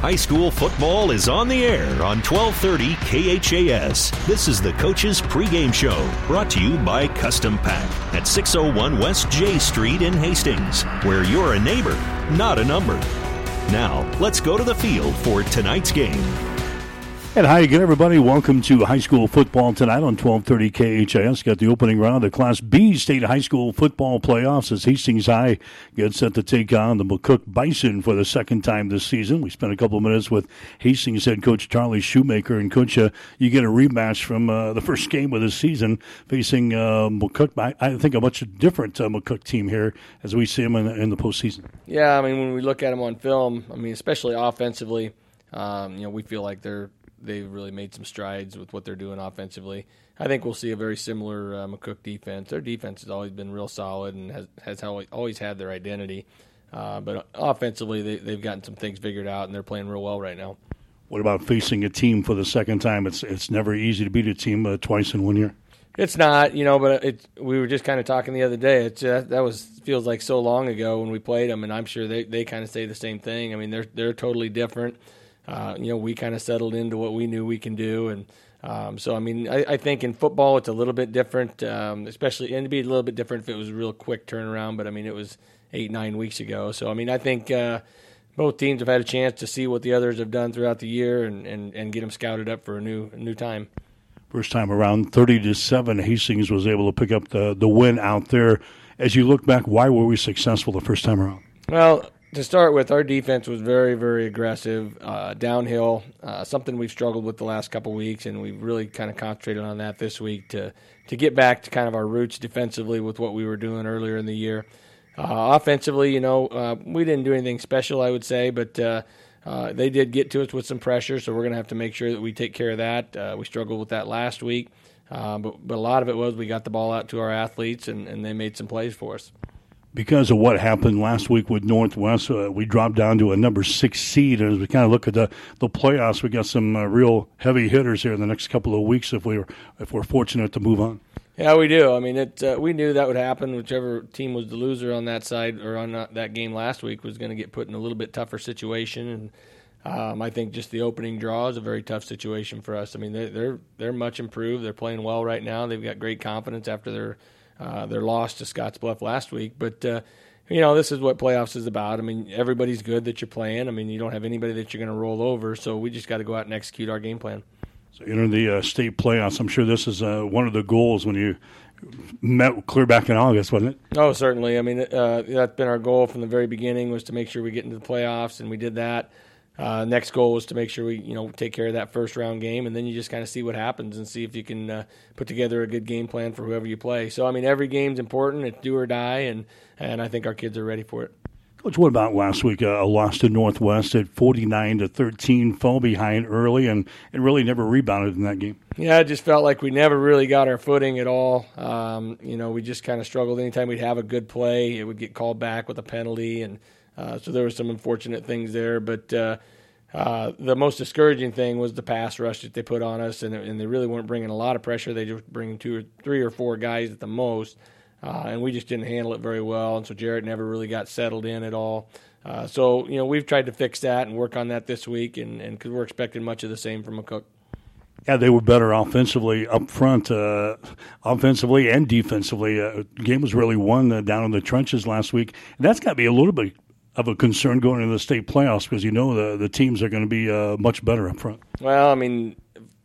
High school football is on the air on 1230 KHAS. This is the Coach's Pregame Show, brought to you by Custom Pack at 601 West J Street in Hastings, where you're a neighbor, not a number. Now, let's go to the field for tonight's game. And hi again, everybody. Welcome to high school football tonight on 1230 KHAS. Got the opening round of Class B state high school football playoffs as Hastings High gets set to take on the McCook Bison for the second time this season. We spent a couple of minutes with Hastings head coach Charlie Shoemaker. And, coach, uh, you get a rematch from uh, the first game of the season facing uh, McCook. I, I, think a much different uh, McCook team here as we see them in, in, the postseason. Yeah, I mean, when we look at them on film, I mean, especially offensively, um, you know, we feel like they're they've really made some strides with what they're doing offensively. I think we'll see a very similar uh, McCook defense. Their defense has always been real solid and has has always had their identity. Uh, but offensively, they, they've gotten some things figured out and they're playing real well right now. What about facing a team for the second time? It's it's never easy to beat a team uh, twice in one year. It's not, you know, but it, we were just kind of talking the other day. It's uh, that was feels like so long ago when we played them, and I'm sure they, they kind of say the same thing. I mean, they're they're totally different uh, you know, we kind of settled into what we knew we can do. And um, so, I mean, I, I, think in football it's a little bit different, um, especially, and it'd be a little bit different if it was a real quick turnaround, but I mean, it was eight, nine weeks ago. So, I mean, I think uh, both teams have had a chance to see what the others have done throughout the year and, and, and get them scouted up for a new, a new time. First time around, 30 to 7, Hastings was able to pick up the, the win out there. As you look back, why were we successful the first time around? Well, to start with, our defense was very, very aggressive uh, downhill. Uh, something we've struggled with the last couple weeks, and we've really kind of concentrated on that this week to to get back to kind of our roots defensively with what we were doing earlier in the year. Uh, offensively, you know, uh, we didn't do anything special, I would say, but uh, uh, they did get to us with some pressure, so we're going to have to make sure that we take care of that. we struggled with that last week, but but a lot of it was we got the ball out to our athletes, and, and they made some plays for us because of what happened last week with Northwest, uh, we dropped down to a number six seed. And as we kind of look at the, the playoffs, we got some uh, real heavy hitters here in the next couple of weeks if we are if we're fortunate to move on. Yeah, we do. I mean, it. Uh, we knew that would happen. Whichever team was the loser on that side or on that game last week was going to get put in a little bit tougher situation. And um, I think just the opening draw is a very tough situation for us. I mean, they're, they're much improved. They're playing well right now. They've got great confidence after their uh, their loss to Scottsbluff last week. But, uh, you know, this is what playoffs is about. I mean, everybody's good that you're playing. I mean, you don't have anybody that you're going to roll over. So we just got to go out and execute our game plan. So, enter the uh, state playoffs. I'm sure this is uh, one of the goals when you met clear back in August, wasn't it? Oh, certainly. I mean, uh, that's been our goal from the very beginning was to make sure we get into the playoffs, and we did that. Uh, next goal was to make sure we, you know, take care of that first round game, and then you just kind of see what happens and see if you can uh, put together a good game plan for whoever you play. So, I mean, every game's important; it's do or die, and and I think our kids are ready for it. Coach, what about last week? Uh, a loss to Northwest at forty nine to thirteen, fell behind early, and and really never rebounded in that game. Yeah, it just felt like we never really got our footing at all. Um, you know, we just kind of struggled. Anytime we'd have a good play, it would get called back with a penalty, and uh, so there were some unfortunate things there, but uh, uh, the most discouraging thing was the pass rush that they put on us, and, and they really weren't bringing a lot of pressure. They just bringing two or three or four guys at the most, uh, and we just didn't handle it very well. And so Jared never really got settled in at all. Uh, so you know we've tried to fix that and work on that this week, and because we're expecting much of the same from McCook. Yeah, they were better offensively up front, uh, offensively and defensively. Uh, game was really won uh, down in the trenches last week. And that's got to be a little bit of a concern going into the state playoffs because you know the the teams are going to be uh, much better up front. Well, I mean,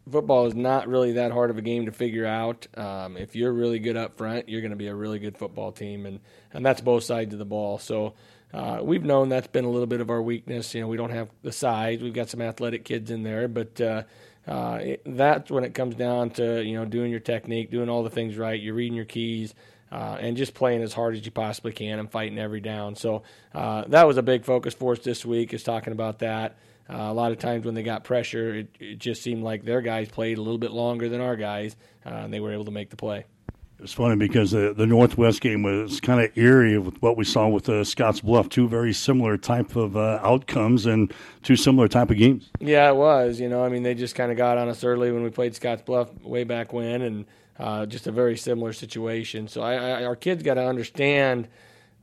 football is not really that hard of a game to figure out. Um, if you're really good up front, you're going to be a really good football team, and and that's both sides of the ball. So. Uh, we've known that's been a little bit of our weakness. You know, we don't have the size. We've got some athletic kids in there, but uh, uh, it, that's when it comes down to you know doing your technique, doing all the things right. You're reading your keys uh, and just playing as hard as you possibly can and fighting every down. So uh, that was a big focus for us this week is talking about that. Uh, a lot of times when they got pressure, it, it, just seemed like their guys played a little bit longer than our guys, uh, and they were able to make the play. It was funny because the, the Northwest game was kind of eerie with what we saw with the Scotts Bluff. Two very similar type of uh, outcomes and two similar type of games. Yeah, it was. You know, I mean, they just kind of got on us early when we played Scotts Bluff way back when, and uh, just a very similar situation. So I, I, our kids got to understand,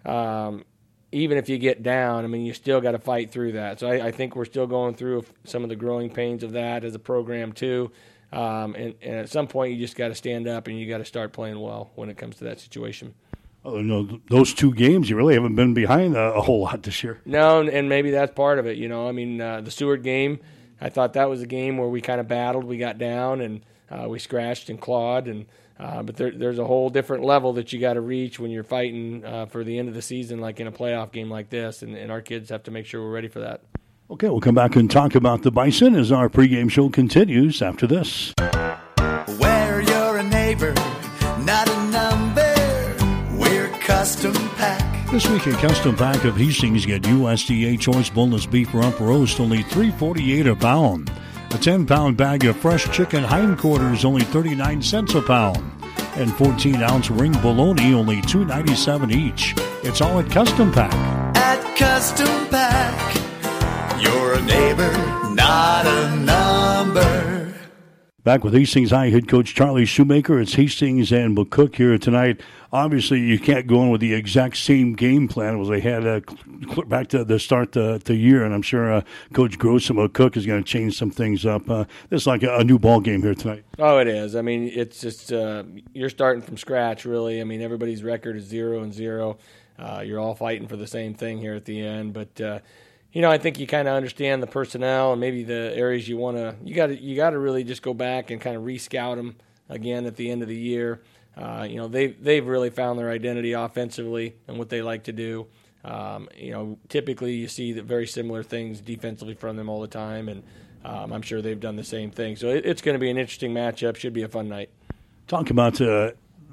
um, even if you get down, I mean, you still got to fight through that. So I, I, think we're still going through some of the growing pains of that as a program too. Um, and, and, at some point, you just got to stand up and you got to start playing well when it comes to that situation. Oh, no, those two games, you really haven't been behind a, a whole lot this year. No, and, and, maybe that's part of it. You know, I mean, uh, the Seward game, I thought that was a game where we kind of battled. We got down and uh, we scratched and clawed and – uh, but there, there's a whole different level that you got to reach when you're fighting uh, for the end of the season, like in a playoff game like this, and, and, our kids have to make sure we're ready for that. Okay, we'll come back and talk about the Bison as our pregame show continues after this. Where you're a neighbor, not a number, we're Custom Pack. This week, a Custom Pack of Hastings get USDA choice boneless beef rump roast, only three forty eight a pound. A 10 pound bag of fresh chicken hindquarters, only 39 cents a pound. And 14 ounce ring bologna, only $2.97 each. It's all at Custom Pack. At Custom Pack, you're a neighbor, not a number. Back with Hastings High head coach Charlie Shoemaker. It's Hastings and McCook here tonight. Obviously, you can't go in with the exact same game plan as they had uh, back to the start the, the year, and I'm sure uh, Coach Gross and McCook is going to change some things up. Uh, it's like a, a, new ball game here tonight. Oh, it is. I mean, it's just uh, you're starting from scratch, really. I mean, everybody's record is zero and zero. Uh, you're all fighting for the same thing here at the end, but uh, you know, I think you kind of understand the personnel and maybe the areas you want to. You got to you got to really just go back and kind of rescout them again at the end of the year. Uh, you know, they they've really found their identity offensively and what they like to do. Um, you know, typically you see that very similar things defensively from them all the time, and um, I'm sure they've done the same thing. So it, it's going to be an interesting matchup. Should be a fun night. Talk about uh,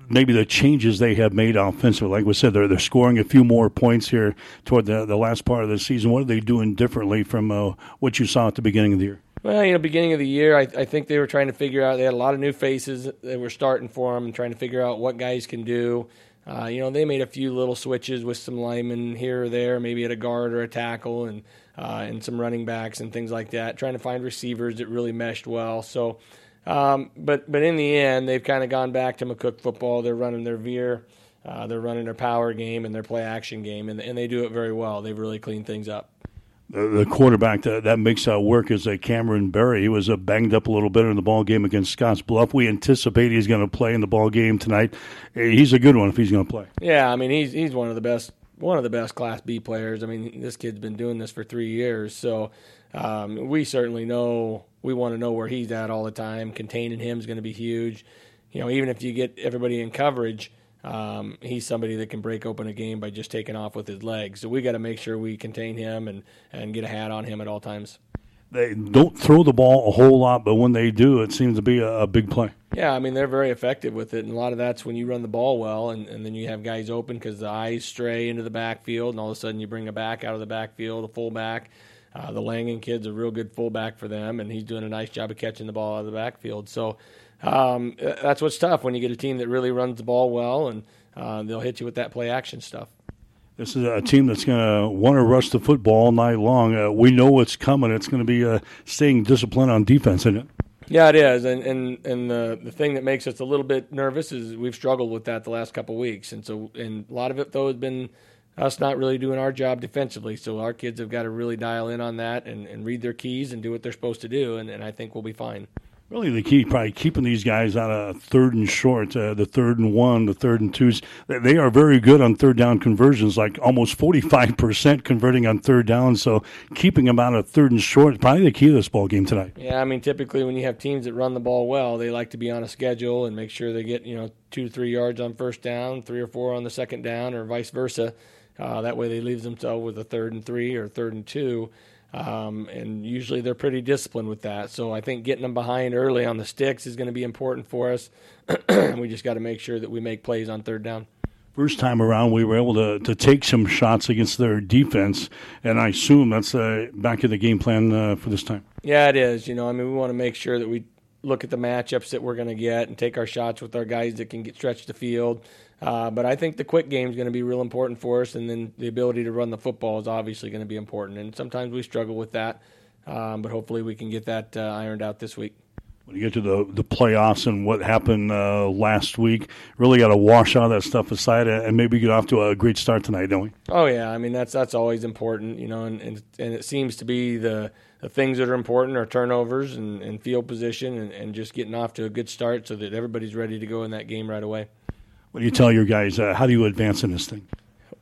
maybe the changes they have made offensively. Like we said, they're they're scoring a few more points here toward the the last part of the season. What are they doing differently from uh, what you saw at the beginning of the year? Well, you know, beginning of the year, I, I, think they were trying to figure out. They had a lot of new faces that were starting for them and trying to figure out what guys can do. Uh, you know, they made a few little switches with some linemen here or there, maybe at a guard or a tackle, and uh, and some running backs and things like that. Trying to find receivers that really meshed well. So um, but but in the end, they've kind of gone back to McCook football. They're running their veer, uh, they're running their power game and their play action game, and, and they do it very well. They've really cleaned things up. The, the quarterback that, that makes that work is a Cameron Berry. He was uh, banged up a little bit in the ball game against Scotts Bluff. We anticipate he's going to play in the ball game tonight. He's a good one if he's going to play. Yeah, I mean he's he's one of the best one of the best Class B players. I mean this kid's been doing this for three years, so um, we certainly know we want to know where he's at all the time. Containing him is going to be huge. You know, even if you get everybody in coverage, um, he's somebody that can break open a game by just taking off with his legs. So we got to make sure we contain him and, and get a hat on him at all times. They don't throw the ball a whole lot, but when they do, it seems to be a, a big play. Yeah, I mean they're very effective with it, and a lot of that's when you run the ball well, and, and then you have guys open because the eyes stray into the backfield, and all of a sudden you bring a back out of the backfield, a fullback, uh, the Langen kid's a real good fullback for them, and he's doing a nice job of catching the ball out of the backfield. So um, that's what's tough when you get a team that really runs the ball well, and uh, they'll hit you with that play action stuff. This is a team that's going to want to rush the football all night long. Uh, we know what's coming. It's going to be uh, staying disciplined on defense, isn't it? Yeah, it is, and and and the the thing that makes us a little bit nervous is we've struggled with that the last couple of weeks, and so and a lot of it though has been us not really doing our job defensively. So our kids have got to really dial in on that and, and read their keys and do what they're supposed to do, and, and I think we'll be fine. Really, the key probably keeping these guys out of third and short, uh, the third and one, the third and twos. They are very good on third down conversions, like almost forty five percent converting on third down. So keeping them out of third and short, is probably the key to this ball game tonight. Yeah, I mean, typically when you have teams that run the ball well, they like to be on a schedule and make sure they get you know two to three yards on first down, three or four on the second down, or vice versa. Uh, that way, they leave themselves with a third and three or third and two. Um, and usually they're pretty disciplined with that. So I think getting them behind early on the sticks is going to be important for us. And we just got to make sure that we make plays on third down. First time around, we were able to, to take some shots against their defense, and I assume that's uh, back in the game plan uh, for this time. Yeah, it is. You know, I mean, we want to make sure that we look at the matchups that we're going to get and take our shots with our guys that can get stretch the field. Uh, but I think the quick game is going to be real important for us, and then the ability to run the football is obviously going to be important. And sometimes we struggle with that, um, but hopefully we can get that uh, ironed out this week. when you get to the the playoffs and what happened uh, last week, really got to wash all that stuff aside and maybe get off to a great start tonight, don't we? Oh yeah, I mean that's that's always important, you know, and and, and it seems to be the the things that are important are turnovers and, and field position and, and just getting off to a good start so that everybody's ready to go in that game right away. What do you tell your guys? Uh, how do you advance in this thing?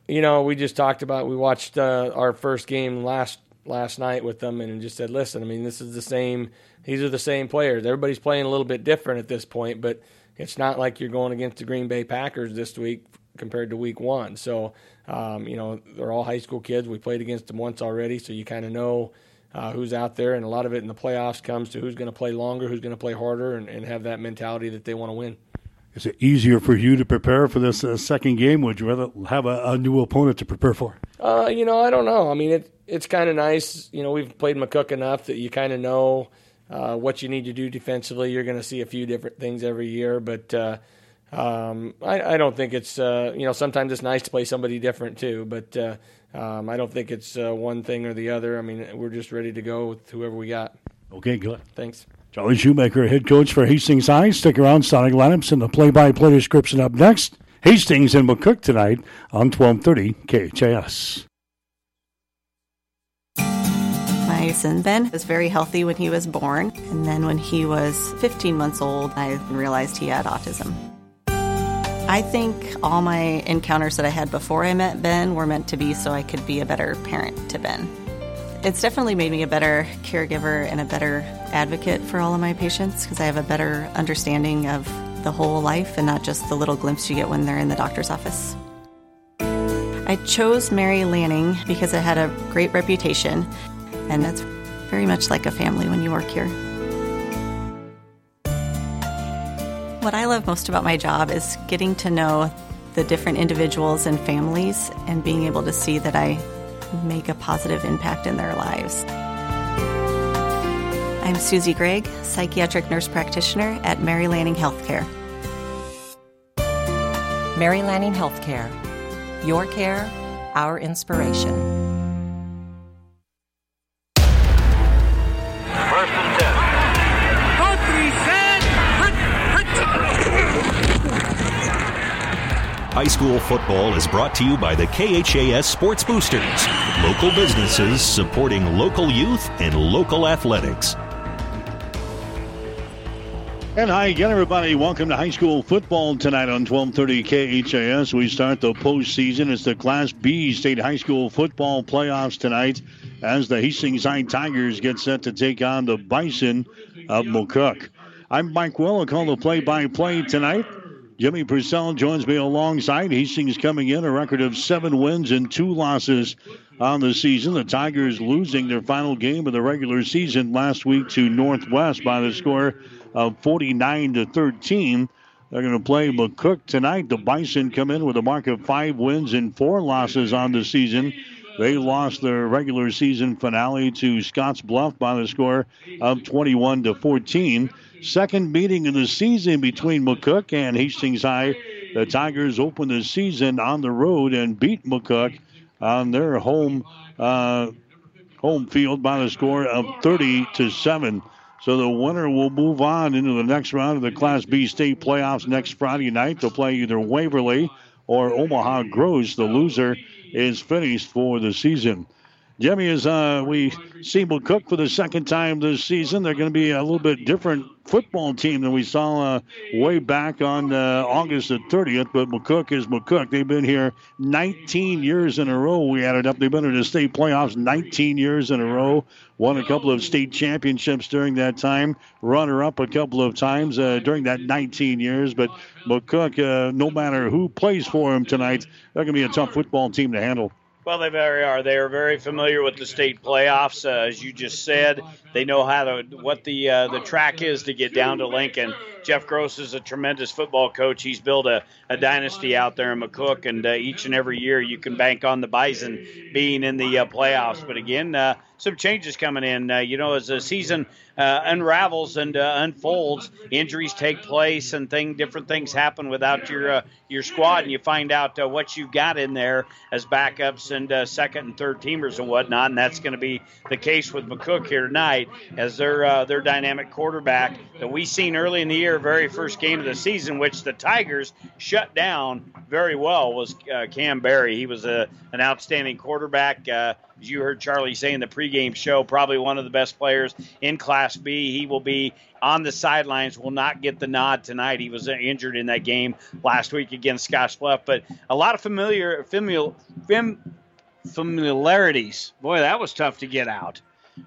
You know, we just talked about we watched uh, our first game last last night with them and just said, listen, I mean, this is the same these are the same players. Everybody's playing a little bit different at this point, but it's not like you're going against the Green Bay Packers this week compared to week one. So, um, you know, they're all high school kids. We played against them once already, so you kind of know uh, who's out there. And a lot of it in the playoffs comes to who's going to play longer, who's going to play harder, and, and, have that mentality that they want to win. Is it easier for you to prepare for this uh, second game? Would you rather have a, a new opponent to prepare for? Uh, you know, I don't know. I mean, it, it's kind of nice. You know, we've played McCook enough that you kind of know – uh, what you need to do defensively. You're going to see a few different things every year, but uh, um, I, I, don't think it's uh, you know sometimes it's nice to play somebody different too, but uh, um, I don't think it's uh, one thing or the other. I mean, we're just ready to go with whoever we got. Okay, good. Thanks. Charlie Shoemaker, head coach for Hastings High. Stick around, Sonic lineups and the play-by-play description up next. Hastings and McCook tonight on 1230 KHAS. My son Ben was very healthy when he was born, and then when he was 15 months old, I realized he had autism. I think all my encounters that I had before I met Ben were meant to be so I could be a better parent to Ben. It's definitely made me a better caregiver and a better advocate for all of my patients because I have a better understanding of the whole life and not just the little glimpse you get when they're in the doctor's office. I chose Mary Lanning because it had a great reputation and that's very much like a family when you work here. What I love most about my job is getting to know the different individuals and families and being able to see that I make a positive impact in their lives. I'm Susie Gregg, psychiatric nurse practitioner at Mary Lanning Healthcare. Mary Lanning Healthcare. Your care, our inspiration. High school football is brought to you by the KHAS Sports Boosters, local businesses supporting local youth and local athletics. And hi again, everybody. Welcome to high school football tonight on 1230 KHAS. We start the postseason. It's the Class B state high school football playoffs tonight as the Hastings High Tigers get set to take on the Bison of McCook. I'm Mike Will. I'll call the play-by-play tonight. Jimmy Purcell joins me alongside. Hastings coming in a record of seven wins and two losses on the season. The Tigers losing their final game of the regular season last week to Northwest by the score of 49 to 13. They're going to play McCook tonight. The Bison come in with a mark of five wins and four losses on the season. They lost their regular season finale to Scotts Bluff by the score of 21 to 14. Second meeting of the season between McCook and Hastings High. The Tigers opened the season on the road and beat McCook on their home uh, home field by the score of 30 to 7. So the winner will move on into the next round of the Class B state playoffs next Friday night. They'll play either Waverly or Omaha Gross. The loser is finished for the season. Jimmy, as uh, we see McCook for the second time this season, they're going to be a little bit different football team than we saw uh, way back on uh, August the 30th. But McCook is McCook. They've been here 19 years in a row. We added up. They've been in the state playoffs 19 years in a row. Won a couple of state championships during that time. Runner up a couple of times uh, during that 19 years. But McCook, uh, no matter who plays for them tonight, they're going to be a tough football team to handle. Well, they very are. They are very familiar with the state playoffs, uh, as you just said. They know how to what the uh, the track is to get down to Lincoln, Jeff Gross is a tremendous football coach. He's built a, a dynasty out there in McCook, and uh, each and every year you can bank on the Bison being in the uh, playoffs. But again, uh, some changes coming in. Uh, you know, as the season uh, unravels and uh, unfolds, injuries take place and thing different things happen without your your squad, and you find out what you've got in there as backups and second and third teamers and whatnot. And that's going to be the case with McCook here tonight, as their their dynamic quarterback that we seen early in the year, very first game of the season, which the Tigers shut down very well, was uh, Cam Berry. He was a, an outstanding quarterback uh, as you heard Charlie say in the pregame show, probably one of the best players in Class B. He will be on the sidelines, will not get the nod tonight. He was injured in that game last week against Scottsbluff, but a lot of familiar, familiar, familiarities. Boy, that was tough to get out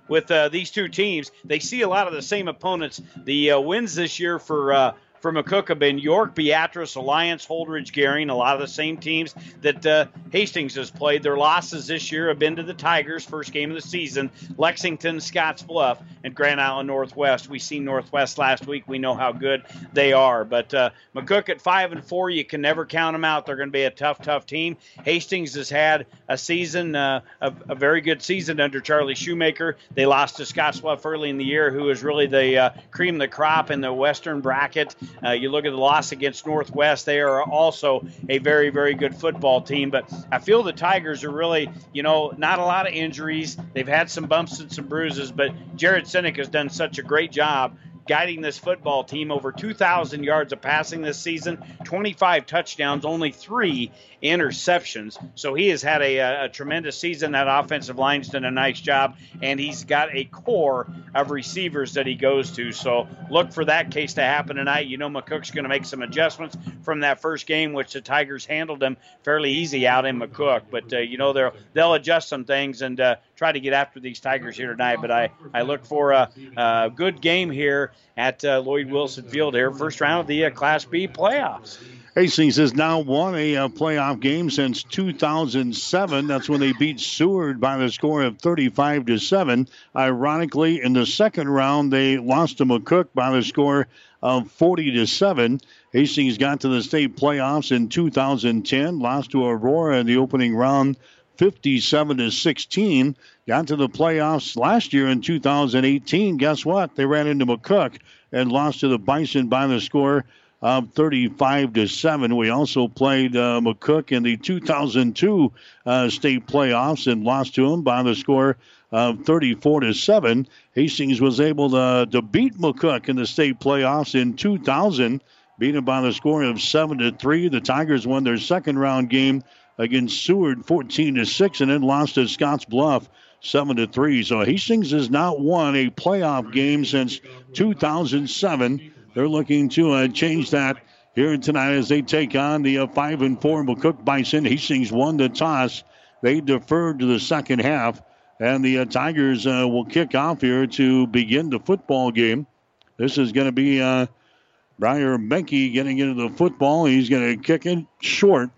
with uh, these two teams. They see a lot of the same opponents. The uh, wins this year for uh, for McCook have been York, Beatrice, Alliance, Holdrege, Gering, a lot of the same teams that uh, Hastings has played. Their losses this year have been to the Tigers, first game of the season, Lexington, Scotts Bluff, and Grand Island Northwest. We seen Northwest last week. We know how good they are. But uh, McCook at five and four, you can never count them out. They're going to be a tough, tough team. Hastings has had a season, uh, a, a, very good season under Charlie Shoemaker. They lost to Scotts Bluff early in the year, who is really the uh, cream of the crop in the Western bracket. Uh, you look at the loss against Northwest; they are also a very, very good football team. But I feel the Tigers are really, you know, not a lot of injuries. They've had some bumps and some bruises, but Jared Sinek has done such a great job guiding this football team over 2,000 yards of passing this season, 25 touchdowns, only three interceptions. So he has had a, a, tremendous season. That offensive line's done a nice job, and he's got a core of receivers that he goes to. So look for that case to happen tonight. You know, McCook's going to make some adjustments from that first game, which the Tigers handled them fairly easy out in McCook. But uh, you know, they'll they'll adjust some things and uh, try to get after these Tigers here tonight. But I I look for a, a good game here at uh, Lloyd Wilson Field here, first round of the uh, Class B playoffs. Hastings has now won a uh, playoff game since 2007. That's when they beat Seward by the score of 35 to 7. Ironically, in the second round, they lost to McCook by the score of 40 to 7. Hastings got to the state playoffs in 2010, lost to Aurora in the opening round 57 to 16. Got to the playoffs last year in 2018. Guess what? They ran into McCook and lost to the Bison by the score of 35 to 7. We also played uh, McCook in the 2002 uh, state playoffs and lost to him by the score of 34 to 7. Hastings was able to, to beat McCook in the state playoffs in 2000, beat him by the score of 7 to 3. The Tigers won their second round game against Seward 14 to 6 and then lost to Scotts Bluff 7 to 3. So Hastings has not won a playoff game since 2007. They're looking to uh, change that here tonight as they take on the uh, 5 and 4 McCook Bison. Hastings won the toss. They deferred to the second half. And the uh, Tigers uh, will kick off here to begin the football game. This is going to be uh, Briar Menke getting into the football. He's going to kick it short.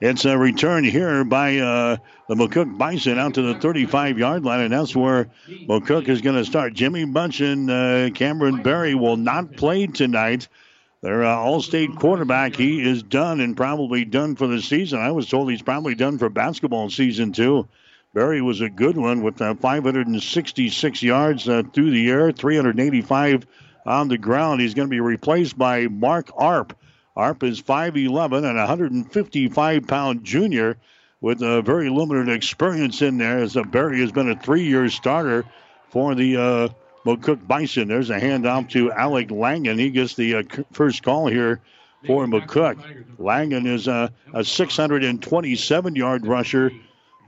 It's a return here by uh, the McCook Bison out to the 35 yard line, and that's where McCook is going to start. Jimmy Bunch and uh, Cameron Berry will not play tonight. Their uh, all state quarterback, he is done and probably done for the season. I was told he's probably done for basketball season, too. Berry was a good one with uh, 566 yards uh, through the air, 385 on the ground. He's going to be replaced by Mark Arp Arp is 5'11 and 155 pound junior with a very limited experience in there as Berry has been a three year starter for the uh, McCook Bison. There's a handoff to Alec Langen. He gets the uh, first call here for McCook. Langen is a, a 627 yard rusher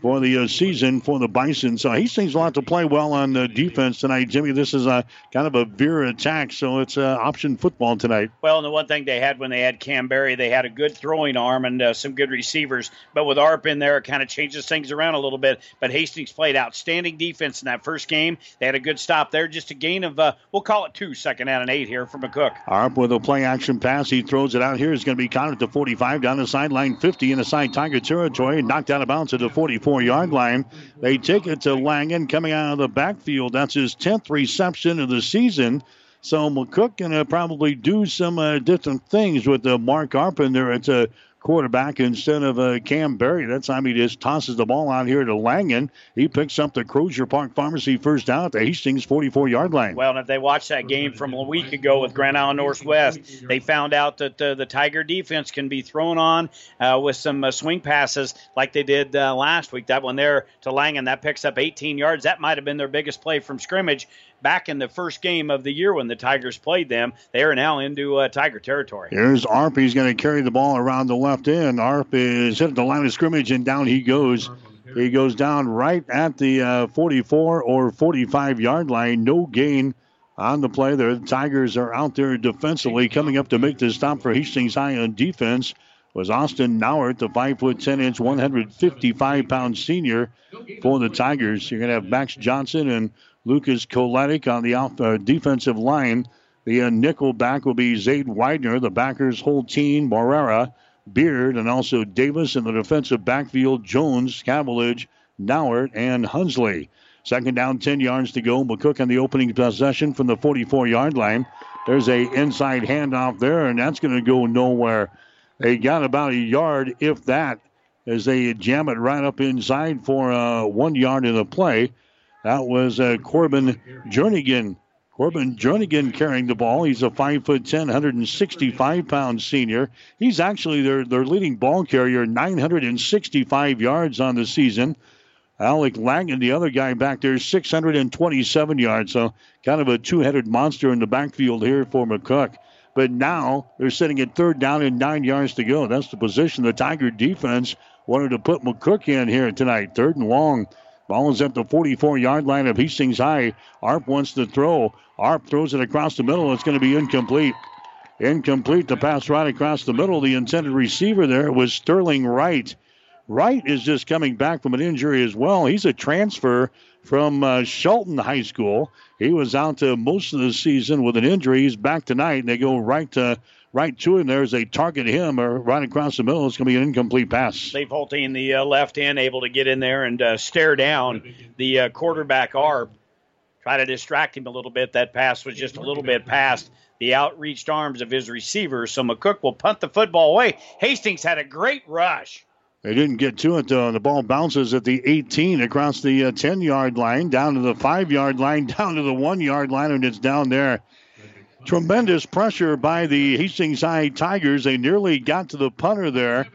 for the uh, season for the Bison. So he seems a lot to play well on the defense tonight. Jimmy, this is a kind of a veer attack, so it's uh, option football tonight. Well, and the one thing they had when they had Cam Berry, they had a good throwing arm and uh, some good receivers. But with Arp in there, it kind of changes things around a little bit. But Hastings played outstanding defense in that first game. They had a good stop there, just a gain of, uh, we'll call it two, second out and eight here from McCook. Arp with a play action pass. He throws it out here. It's going to be counted to 45 down the sideline 50 in the side Tiger territory. Knocked out of bounds at the 44 yard line. They take it to Langen coming out of the backfield. That's his 10th reception of the season. So McCook to probably do some uh, different things with uh, Mark Arp in there at uh, quarterback instead of uh, Cam Berry. That time he just tosses the ball out here to Langen. He picks up the Crozier Park Pharmacy first down at the Hastings 44 yard line. Well, and if they watched that game from a week ago with Grand Island Northwest, they found out that uh, the Tiger defense can be thrown on uh, with some uh, swing passes like they did uh, last week. That one there to Langen, that picks up 18 yards. That might have been their biggest play from scrimmage back in the first game of the year when the Tigers played them. They are now into uh, Tiger territory. Here's Arp. He's going to carry the ball around the left end. Arp is hitting the line of scrimmage, and down he goes. He goes down right at the uh, 44 or 45 yard line. No gain on the play there. The Tigers are out there defensively coming up to make the stop for Hastings High on defense. Was Austin Nauert, the 5 foot 10 inch, 155 pound senior for the Tigers. You're going to have Max Johnson and Lucas Koletic on the off, uh, defensive line. The uh, nickel back will be Zaid Widener. The backers, Holteen, Morera, Beard, and also Davis in the defensive backfield, Jones, Cavillage, Nauert, and Hunsley. Second down, 10 yards to go. McCook on the opening possession from the 44 yard line. There's a inside handoff there, and that's going to go nowhere. They got about a yard, if that, as they jam it right up inside for uh, one yard in the play. That was uh, Corbin Jernigan. Corbin Jernigan carrying the ball. He's a 5 foot 10, 165 pound senior. He's actually their, their leading ball carrier, 965 yards on the season. Alec Langen, the other guy back there, 627 yards. So kind of a two headed monster in the backfield here for McCook. But now they're sitting at third down and nine yards to go. That's the position the Tiger defense wanted to put McCook in here tonight. Third and long. Ball is at the 44 yard line of Hastings High. Arp wants to throw. Arp throws it across the middle. It's going to be incomplete. Incomplete. The pass right across the middle. The intended receiver there was Sterling Wright. Wright is just coming back from an injury as well. He's a transfer from uh, Shelton High School. He was out to most of the season with an injury. He's back tonight, and they go right to right to him. There's a target him or right across the middle. It's going to be an incomplete pass. Dave Holte in the uh, left end able to get in there and uh, stare down the uh, quarterback arm. Try to distract him a little bit. That pass was just a little bit past the outreached arms of his receiver. So McCook will punt the football away. Hastings had a great rush. They didn't get to it though. The ball bounces at the 18 across the uh, 10 yard line, down to the 5 yard line, down to the 1 yard line, and it's down there. Tremendous pressure by the Hastings High Tigers. They nearly got to the punter there.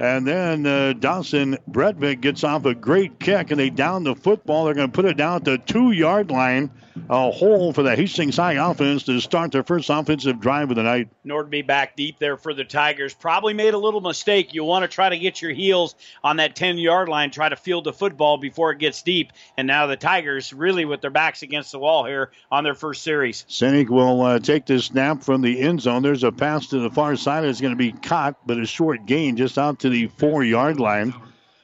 And then uh, Dawson Bredvik gets off a great kick, and they down the football. They're going to put it down at the two yard line. A hole for the Hastings High offense to start their first offensive drive of the night. Nordby back deep there for the Tigers. Probably made a little mistake. You want to try to get your heels on that 10 yard line, try to field the football before it gets deep. And now the Tigers really with their backs against the wall here on their first series. Sinek will uh, take this snap from the end zone. There's a pass to the far side. It's going to be caught, but a short gain just out to the four yard line.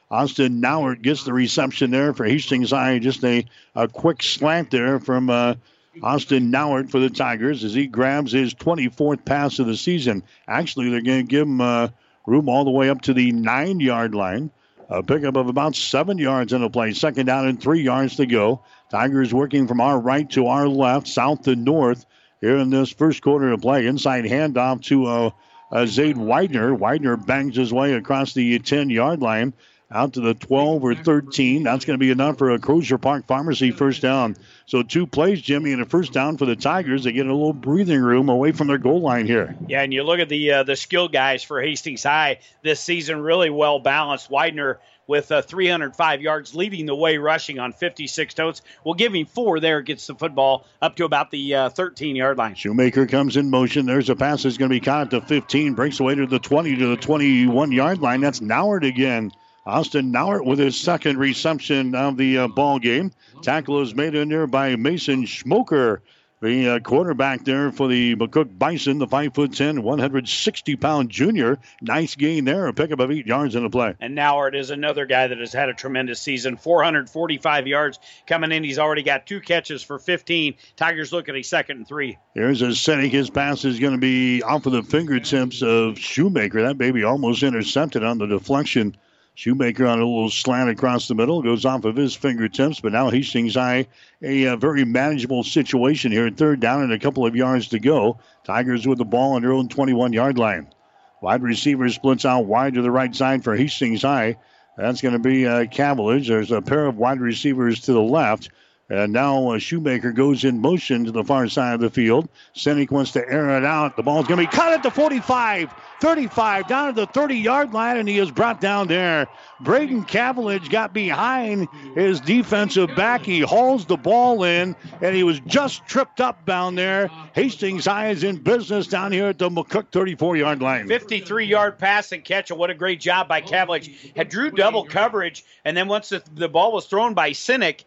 Austin Nauert gets the reception there for Hastings High. Just a, a quick slant there from uh, Austin Nauert for the Tigers as he grabs his 24th pass of the season. Actually, they're going to give him uh, room all the way up to the nine yard line. A pickup of about seven yards in play. Second down and three yards to go. Tigers working from our right to our left, south to north here in this first quarter of play. Inside handoff to uh, uh, Zaid Widener. Widener bangs his way across the 10 yard line out to the 12 or 13. That's going to be enough for a Crozier Park Pharmacy first down. So two plays, Jimmy, and a first down for the Tigers. They get a little breathing room away from their goal line here. Yeah, and you look at the uh, the skill guys for Hastings High this season, really well balanced. Widener with uh, 305 yards, leading the way rushing on 56 totes. We'll give him four there, gets the football up to about the uh, 13 yard line. Shoemaker comes in motion. There's a pass that's going to be caught at the 15, breaks away to the 20 to the 21 yard line. That's Nauert again. Austin Nauert with his second reception of the uh, ball game. Tackle is made in there by Mason Schmoker, the uh, quarterback there for the McCook Bison, the 5'10, 160 pound junior. Nice gain there, a pickup of eight yards in the play. And Nauert is another guy that has had a tremendous season. 445 yards coming in. He's already got two catches for 15. Tigers look at a second and three. Here's a setting. His pass is going to be off of the fingertips of Shoemaker. That baby almost intercepted on the deflection Shoemaker on a little slant across the middle goes off of his fingertips, but now Hastings High a, a very manageable situation here. Third down and a couple of yards to go. Tigers with the ball on their own 21 yard line. Wide receiver splits out wide to the right side for Hastings High. That's going to be uh, Cavillage. There's a pair of wide receivers to the left. And now Shoemaker goes in motion to the far side of the field. Sinek wants to air it out. The ball's going to be cut at the 45, 35, down to the 30 yard line, and he is brought down there. Braden Cavillage got behind his defensive back. He hauls the ball in, and he was just tripped up down there. Hastings High is in business down here at the McCook 34 yard line. 53 yard pass and catch. And what a great job by Cavillage. Had drew double coverage, and then once the, the ball was thrown by Sinek,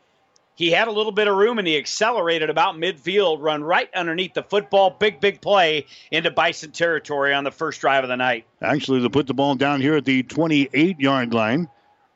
he had a little bit of room and he accelerated about midfield, run right underneath the football. Big, big play into Bison territory on the first drive of the night. Actually, they put the ball down here at the 28 yard line.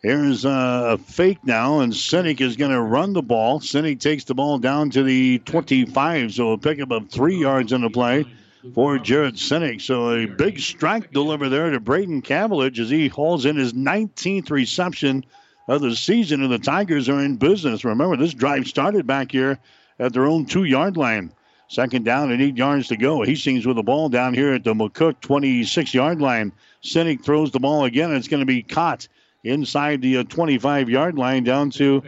Here's uh, a fake now, and Sinek is going to run the ball. Sinek takes the ball down to the 25, so a pickup of three yards in the play for Jared Sinek. So a big strike deliver there to Braden Cavillage as he hauls in his 19th reception of the season, and the Tigers are in business. Remember, this drive started back here at their own two yard line. Second down and eight yards to go. Hastings with the ball down here at the McCook 26 yard line. Sinek throws the ball again, it's going to be caught inside the uh, 25 yard line down to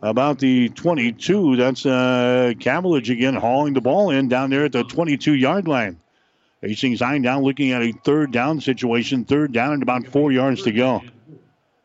about the 22. That's uh, Cavillage again hauling the ball in down there at the 22 yard line. Hastings High down looking at a third down situation, third down and about four yards to go.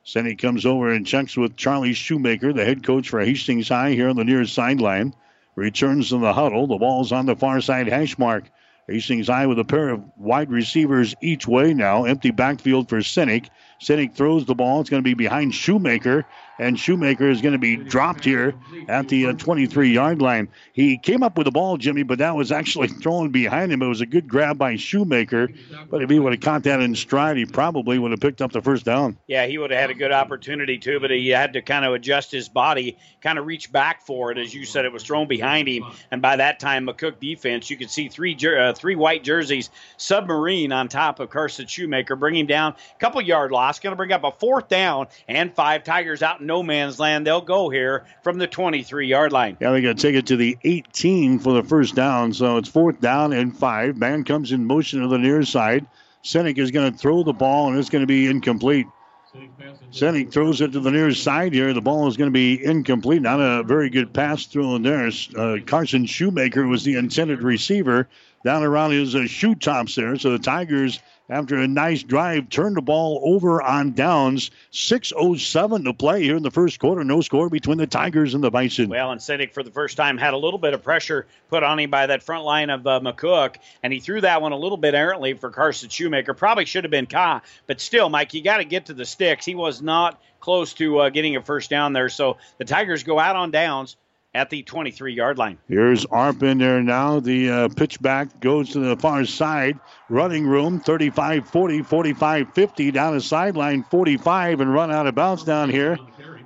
Senny comes over and checks with Charlie Shoemaker, the head coach for Hastings High here on the near sideline. Returns to the huddle. The ball's on the far side hash mark. Hastings High with a pair of wide receivers each way now. Empty backfield for Sinek. Sinek throws the ball. It's going to be behind Shoemaker and Shoemaker is going to be dropped here at the 23 uh, yard line. He came up with the ball, Jimmy, but that was actually thrown behind him. It was a good grab by Shoemaker, but if he would have caught that in stride, he probably would have picked up the first down. Yeah, he would have had a good opportunity too, but he had to kind of adjust his body, kind of reach back for it. As you said, it was thrown behind him, and by that time, McCook defense, you could see three uh, three white jerseys, submarine on top of Carson Shoemaker, bringing down a couple yard loss, going to bring up a fourth down and five Tigers out no man's land. They'll go here from the 23 yard line. Yeah, they got to take it to the 18 for the first down. So it's fourth down and five. Man comes in motion to the near side. Sinek is going to throw the ball, and it's going to be incomplete. Sinek throws it to the near side here. The ball is going to be incomplete. Not a very good pass through in there. Uh, Carson Shoemaker was the intended receiver down around his uh, shoe tops there. So the Tigers after a nice drive, turned the ball over on downs. 6.07 to play here in the first quarter. No score between the Tigers and the Bison. Well, and Sinek for the first time had a little bit of pressure put on him by that front line of uh, McCook, and he threw that one a little bit errantly for Carson Shoemaker. Probably should have been Ka, but still, Mike, you got to get to the sticks. He was not close to uh, getting a first down there. So the Tigers go out on downs at the 23 yard line. Here's Arp in there now. The uh, pitch back goes to the far side. Running room 35 40, 45 50 down the sideline 45 and run out of bounds down here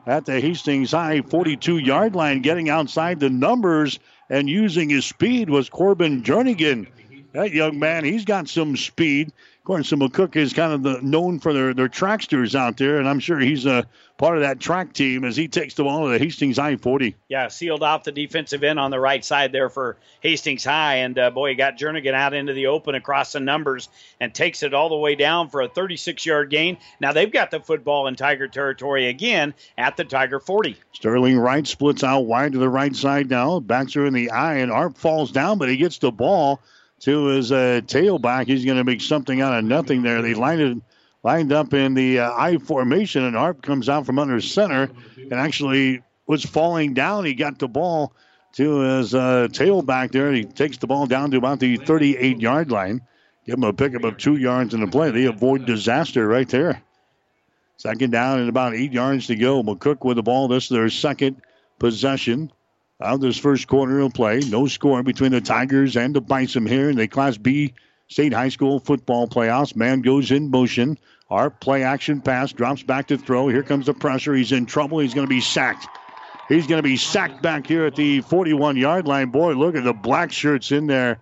at the Hastings High 42 yard line. Getting outside the numbers and using his speed was Corbin Jernigan. That young man, he's got some speed. Of course, McCook is kind of the, known for their, their tracksters out there, and I'm sure he's a part of that track team as he takes the ball to the Hastings High 40. Yeah, sealed off the defensive end on the right side there for Hastings High, and uh, boy, he got Jernigan out into the open across the numbers and takes it all the way down for a 36-yard gain. Now they've got the football in Tiger territory again at the Tiger 40. Sterling Wright splits out wide to the right side now. Backs are in the eye, and Arp falls down, but he gets the ball to his uh, tailback. He's going to make something out of nothing there. They lined lined up in the uh, I formation, and Arp comes out from under center and actually was falling down. He got the ball to his uh, tailback there. He takes the ball down to about the 38 yard line. Give him a pickup of two yards in the play. They avoid disaster right there. Second down and about eight yards to go. McCook with the ball. This is their second possession of this first quarter of play. No score between the Tigers and the Bison here in the Class B State High School football playoffs. Man goes in motion. Arp play action pass drops back to throw. Here comes the pressure. He's in trouble. He's going to be sacked. He's going to be sacked back here at the 41 yard line. Boy, look at the black shirts in there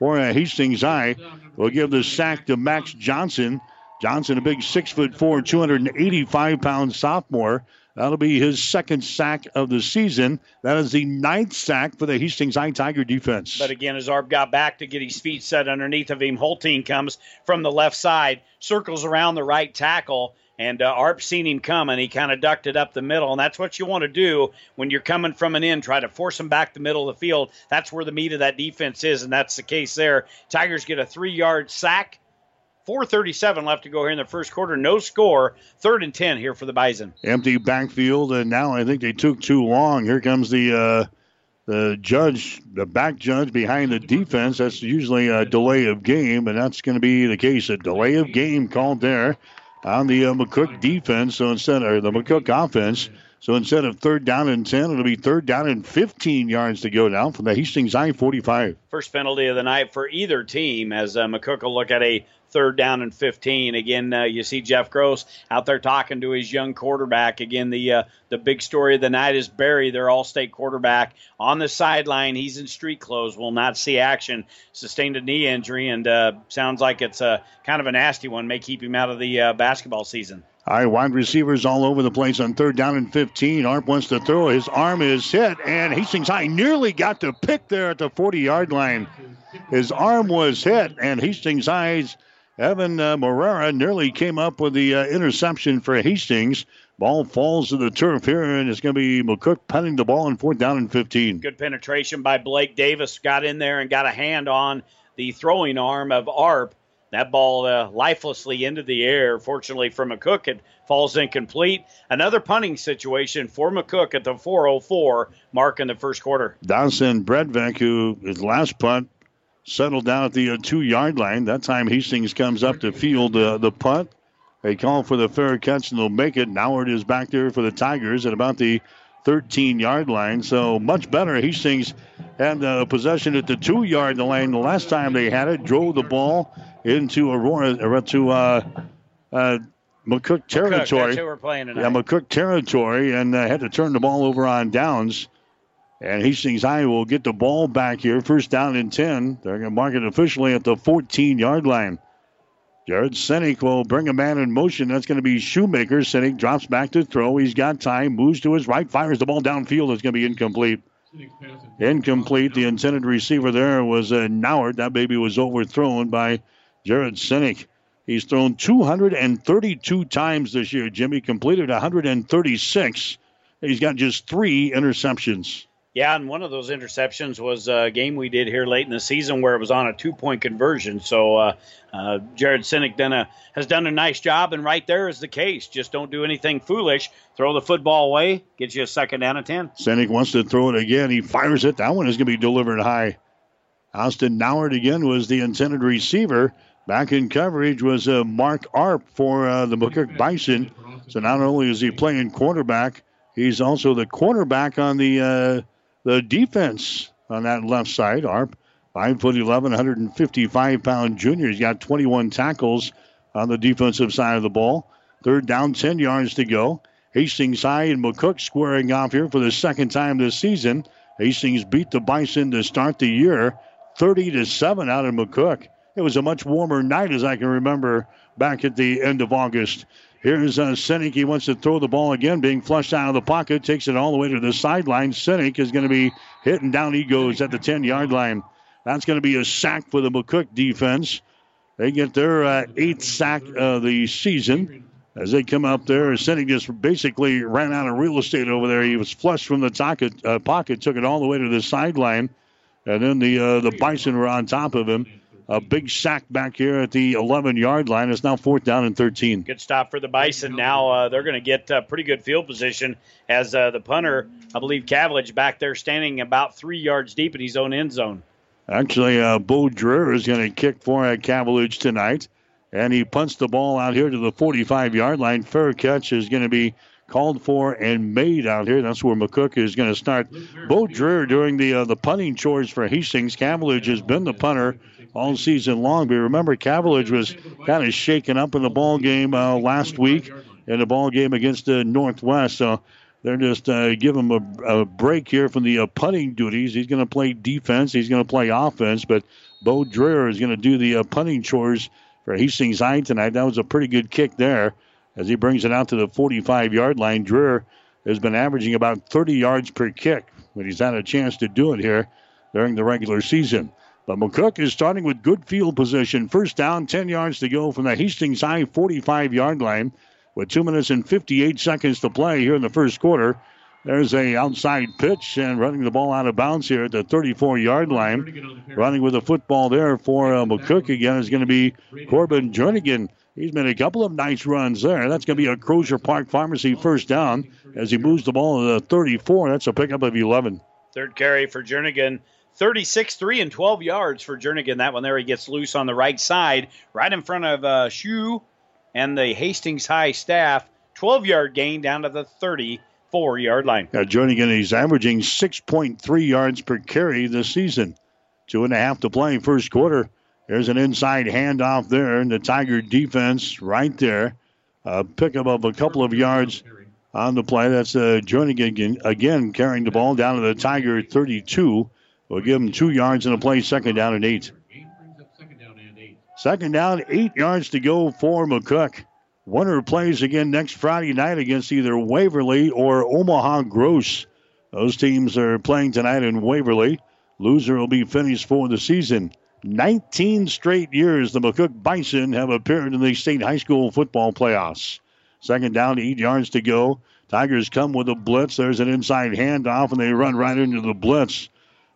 for uh, Hastings High. We'll give the sack to Max Johnson. Johnson, a big six foot four, 285 pound sophomore. That'll be his second sack of the season. That is the ninth sack for the Hastings High Tiger defense. But again, as Arp got back to get his feet set underneath of him, Holteen comes from the left side, circles around the right tackle, and uh, Arp seen him coming. He kind of ducked it up the middle, and that's what you want to do when you're coming from an end. Try to force him back the middle of the field. That's where the meat of that defense is, and that's the case there. Tigers get a three-yard sack 437 left to go here in the first quarter. No score. Third and 10 here for the Bison. Empty backfield, and now I think they took too long. Here comes the uh, the judge, the back judge behind the defense. That's usually a delay of game, and that's going to be the case. A delay of game called there on the uh, McCook defense. So instead of the McCook offense. So instead of third down and 10, it'll be third down and 15 yards to go down from the Hastings I 45. First penalty of the night for either team as uh, McCook will look at a third down and 15. Again, uh, you see Jeff Gross out there talking to his young quarterback. Again, the uh, the big story of the night is Berry, their All-State quarterback, on the sideline. He's in street clothes, will not see action. Sustained a knee injury, and uh, sounds like it's a kind of a nasty one. May keep him out of the uh, basketball season. All right, wide receivers all over the place on third down and 15. Arp wants to throw. His arm is hit, and Hastings High nearly got the pick there at the 40 yard line. His arm was hit, and Hastings High's Evan uh, Morera nearly came up with the uh, interception for Hastings. Ball falls to the turf here, and it's going to be McCook punting the ball in fourth down and 15. Good penetration by Blake Davis. Got in there and got a hand on the throwing arm of Arp. That ball uh, lifelessly into the air. Fortunately for McCook, it falls incomplete. Another punting situation for McCook at the 404 mark in the first quarter. Dawson Bredvik, who his last punt settled down at the uh, two yard line. That time Hastings comes up to field uh, the punt. They call for the fair catch and they'll make it. Now it is back there for the Tigers at about the 13 yard line. So much better. Hastings had the possession at the two yard line the last time they had it. Drove the ball into Aurora or to uh, uh, McCook territory. McCook, we're playing tonight. Yeah, McCook territory, and uh, had to turn the ball over on downs. And Hastings High will get the ball back here. First down and 10. They're going to mark it officially at the 14 yard line. Jared Sinek will bring a man in motion. That's going to be Shoemaker. Sinek drops back to throw. He's got time, moves to his right, fires the ball downfield. It's going to be incomplete. Incomplete. The intended receiver there was uh, Nauert. That baby was overthrown by Jared Sinek. He's thrown 232 times this year. Jimmy completed 136. He's got just three interceptions. Yeah, and one of those interceptions was a game we did here late in the season where it was on a two-point conversion. So uh, uh, Jared Sinek done a, has done a nice job, and right there is the case. Just don't do anything foolish. Throw the football away, get you a second down and ten. Sinek wants to throw it again. He fires it. That one is going to be delivered high. Austin Nauert again was the intended receiver. Back in coverage was uh, Mark Arp for uh, the McCook Bison. So not only is he playing quarterback, he's also the cornerback on the uh, the defense on that left side. Arp, 5 foot 11, 155 pound junior. He's got 21 tackles on the defensive side of the ball. Third down, 10 yards to go. Hastings High and McCook squaring off here for the second time this season. Hastings beat the Bison to start the year 30 to 7 out of McCook. It was a much warmer night as I can remember back at the end of August. Here's uh, Sinek. He wants to throw the ball again, being flushed out of the pocket, takes it all the way to the sideline. Sinek is going to be hitting down. He goes at the 10 yard line. That's going to be a sack for the McCook defense. They get their uh, eighth sack of the season. As they come up there, Sinek just basically ran out of real estate over there. He was flushed from the pocket, uh, pocket took it all the way to the sideline, and then the uh, the Bison were on top of him. A big sack back here at the 11 yard line. It's now fourth down and 13. Good stop for the Bison. Now uh, they're going to get uh, pretty good field position as uh, the punter, I believe, Cavillage back there standing about three yards deep in his own end zone. Actually, uh, Bo Dreher is going to kick for uh, Cavillage tonight. And he punts the ball out here to the 45 yard line. Fair catch is going to be called for and made out here. That's where McCook is going to start. Bo Dreher doing the uh, the punting chores for Hastings. Cavillage has been the punter all season long. But remember, Cavillage was kind of shaken up in the ball game uh, last week in the ball game against the Northwest. So they're just uh, give him a, a, break here from the uh, punting duties. He's going to play defense. He's going to play offense. But Bo Dreher is going to do the uh, punting chores for Hastings High tonight. That was a pretty good kick there as he brings it out to the 45 yard line. Dreher has been averaging about 30 yards per kick, but he's had a chance to do it here during the regular season. But McCook is starting with good field position. First down, 10 yards to go from the Hastings High 45 yard line with 2 minutes and 58 seconds to play here in the first quarter. There's a outside pitch and running the ball out of bounds here at the 34 yard line. Running with the football there for uh, McCook again is going to be Corbin Jernigan. He's made a couple of nice runs there. That's going to be a Crozier Park Pharmacy first down as he moves the ball to the 34. That's a pickup of 11. Third carry for Jernigan. 36, 3 and 12 yards for Jernigan. That one there, he gets loose on the right side, right in front of uh, Shoe and the Hastings High staff. 12 yard gain down to the 34 yard line. Now, Jernigan, he's averaging 6.3 yards per carry this season. Two and a half to play first quarter. There's an inside handoff there, and the Tiger defense right there. A pickup of a couple of yards on the play. That's uh, Jernigan again carrying the ball down to the Tiger 32. We'll give him two yards in the play, second down and eight. Second down, eight yards to go for McCook. Winner plays again next Friday night against either Waverly or Omaha Gross. Those teams are playing tonight in Waverly. Loser will be finished for the season. 19 straight years the McCook Bison have appeared in the state high school football playoffs. Second down, eight yards to go. Tigers come with a blitz. There's an inside handoff, and they run right into the blitz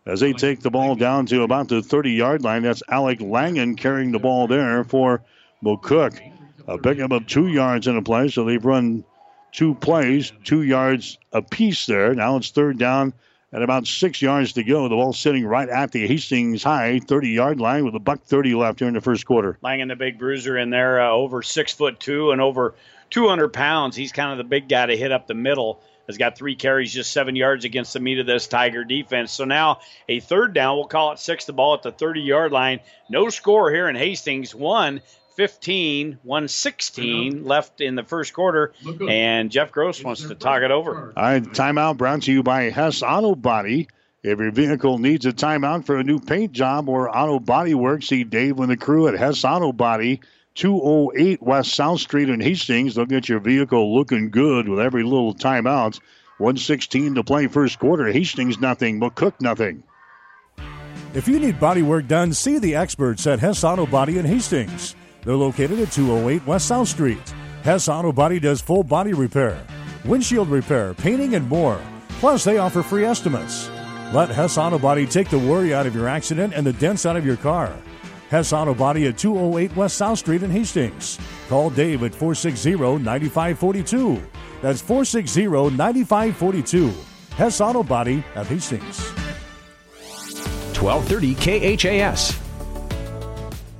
as they take the ball down to about the 30 yard line. That's Alec Langen carrying the ball there for McCook. A pickup of two yards in a play, so they've run two plays, two yards apiece there. Now it's third down at about six yards to go. The ball sitting right at the Hastings High 30 yard line with a buck 30 left here in the first quarter. Langen, the big bruiser in there, uh, over six foot two and over 200 pounds. He's kind of the big guy to hit up the middle has got three carries, just seven yards against the meat of this Tiger defense. So now a third down, we'll call it six, the ball at the 30 yard line. No score here in Hastings. One 15, 116 left in the first quarter, and Jeff Gross wants to talk it over. All right, timeout brought to you by Hess Auto Body. If your vehicle needs a timeout for a new paint job or auto body work, see Dave and the crew at Hess Auto Body. 208 West South Street in Hastings. They'll get your vehicle looking good with every little timeout. 116 to play first quarter. Hastings nothing, McCook nothing. If you need body work done, see the experts at Hess Auto Body in Hastings. They're located at 208 West South Street. Hess Auto Body does full body repair, windshield repair, painting, and more. Plus, they offer free estimates. Let Hess Auto Body take the worry out of your accident and the dents out of your car. Hess Auto Body at 208 West South Street in Hastings. Call Dave at 460 9542. That's 460 9542. Hess Auto Body at Hastings. 1230 KHAS.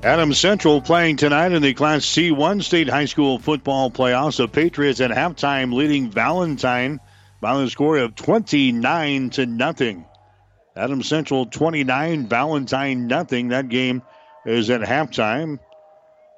Adams Central playing tonight in the Class C1 State High School football playoffs. The Patriots at halftime leading Valentine by the score of 29 to nothing. Adams Central 29, Valentine nothing. That game is at halftime.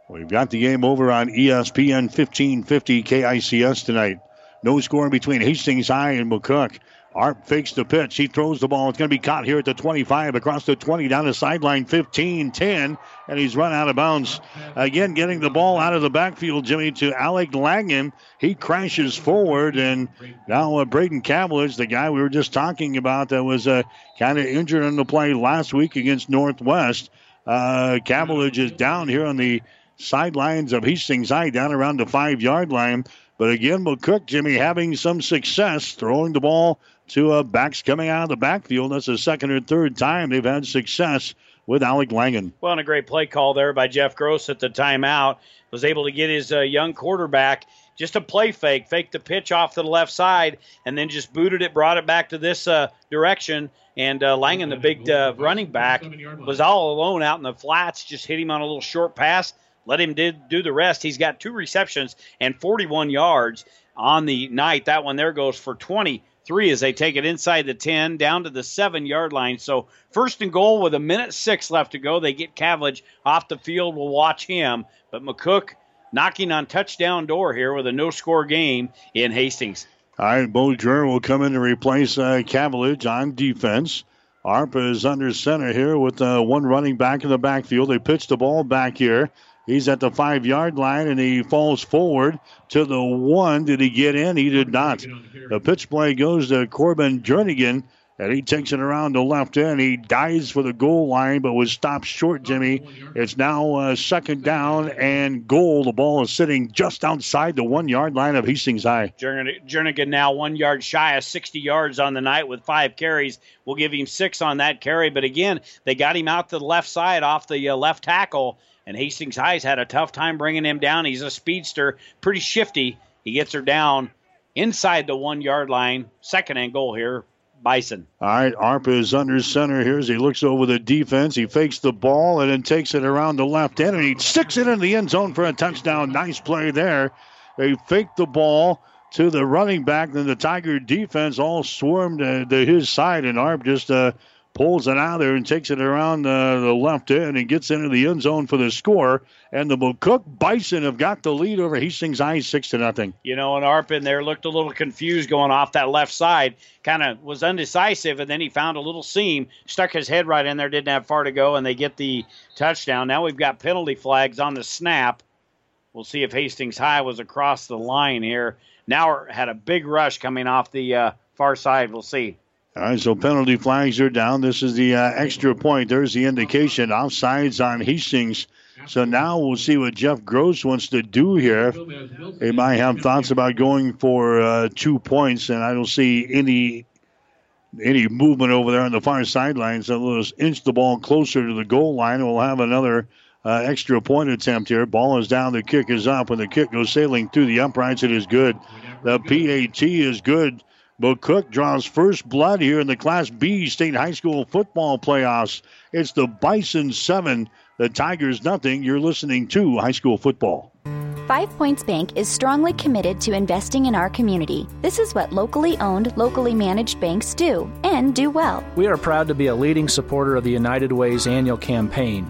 We've got the game over on ESPN 1550 KICS tonight. No score between Hastings High and McCook. Arp fakes the pitch. He throws the ball. It's going to be caught here at the 25, across the 20, down the sideline 15, 10, and he's run out of bounds. Again, getting the ball out of the backfield, Jimmy, to Alec Langen. He crashes forward, and now uh, Braden Cavillage, the guy we were just talking about that was uh, kind of injured on the play last week against Northwest. Uh, Cavillage is down here on the sidelines of Hastings High, down around the five yard line. But again, McCook, Jimmy, having some success throwing the ball to uh, backs coming out of the backfield. That's the second or third time they've had success with Alec Langen. Well, and a great play call there by Jeff Gross at the timeout. Was able to get his uh, young quarterback just a play fake, fake the pitch off to the left side, and then just booted it, brought it back to this uh, direction. And uh, Langen, the big uh, running back, was all alone out in the flats, just hit him on a little short pass, let him did, do the rest. He's got two receptions and 41 yards on the night. That one there goes for 23 as they take it inside the 10 down to the seven yard line. So first and goal with a minute six left to go. They get Cavillage off the field. We'll watch him. But McCook knocking on touchdown door here with a no score game in Hastings. All right, Bo Dreher will come in to replace uh, Cavillage on defense. Arpa is under center here with uh, one running back in the backfield. They pitch the ball back here. He's at the five yard line and he falls forward to the one. Did he get in? He did not. The pitch play goes to Corbin Jernigan. And he takes it around the left end. He dives for the goal line, but was stopped short, Jimmy. It's now uh, second down and goal. The ball is sitting just outside the one yard line of Hastings High. Jernigan now one yard shy of 60 yards on the night with five carries. We'll give him six on that carry. But again, they got him out to the left side off the uh, left tackle. And Hastings High's had a tough time bringing him down. He's a speedster, pretty shifty. He gets her down inside the one yard line. Second and goal here Bison. All right, Arp is under center here as he looks over the defense. He fakes the ball and then takes it around the left end and he sticks it in the end zone for a touchdown. Nice play there. They fake the ball to the running back. Then the Tiger defense all swarmed to his side, and Arp just uh, pulls it out there and takes it around uh, the left end and gets into the end zone for the score. And the McCook Bison have got the lead over Hastings High six to nothing. You know, and Arp in there looked a little confused going off that left side, kind of was undecisive, and then he found a little seam, stuck his head right in there, didn't have far to go, and they get the touchdown. Now we've got penalty flags on the snap. We'll see if Hastings High was across the line here. Now had a big rush coming off the uh, far side. We'll see. All right, so penalty flags are down. This is the uh, extra point. There's the indication. Offsides on Hastings. So now we'll see what Jeff Gross wants to do here. He might have thoughts about going for uh, two points, and I don't see any any movement over there on the far sideline. So let's inch the ball closer to the goal line. We'll have another uh, extra point attempt here. Ball is down. The kick is up. and the kick goes sailing through the uprights, it is good. The PAT is good. McCook draws first blood here in the Class B state high school football playoffs. It's the Bison 7, the Tigers nothing. You're listening to high school football. Five Points Bank is strongly committed to investing in our community. This is what locally owned, locally managed banks do, and do well. We are proud to be a leading supporter of the United Way's annual campaign.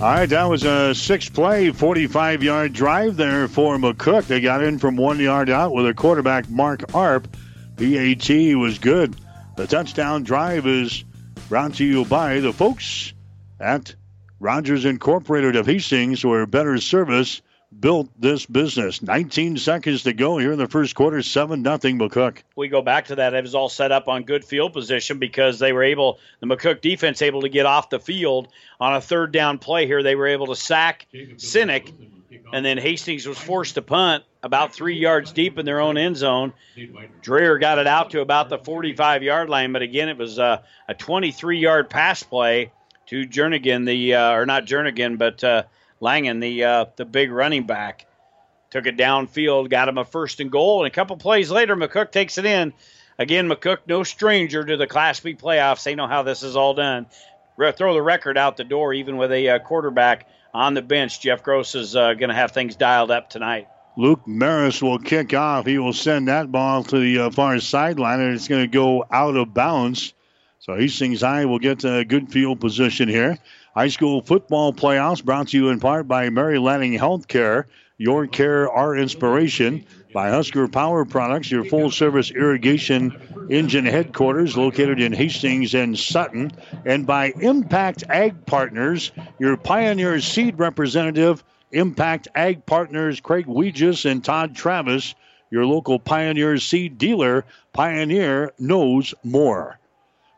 All right, that was a six play, 45 yard drive there for McCook. They got in from one yard out with a quarterback, Mark Arp. PAT was good. The touchdown drive is brought to you by the folks at Rogers Incorporated of Hastings, where better service built this business. 19 seconds to go here in the first quarter, 7 nothing McCook. We go back to that. It was all set up on good field position because they were able, the McCook defense able to get off the field on a third down play here. They were able to sack Sinek, and then Hastings was forced to punt about three yards deep in their own end zone. Dreher got it out to about the 45 yard line, but again, it was a, a 23 yard pass play to Jernigan, the, uh, or not Jernigan, but, uh, Langen, the uh, the big running back, took it downfield, got him a first and goal, and a couple plays later, McCook takes it in. Again, McCook, no stranger to the Class B playoffs. They know how this is all done. Throw the record out the door, even with a uh, quarterback on the bench. Jeff Gross is uh, going to have things dialed up tonight. Luke Maris will kick off. He will send that ball to the uh, far sideline, and it's going to go out of bounds. So Hastings High will get a good field position here. High school football playoffs brought to you in part by Mary Lanning Healthcare. Your care, our inspiration. By Husker Power Products, your full service irrigation engine headquarters located in Hastings and Sutton. And by Impact Ag Partners, your Pioneer Seed representative, Impact Ag Partners Craig Weegis and Todd Travis, your local Pioneer Seed dealer. Pioneer knows more.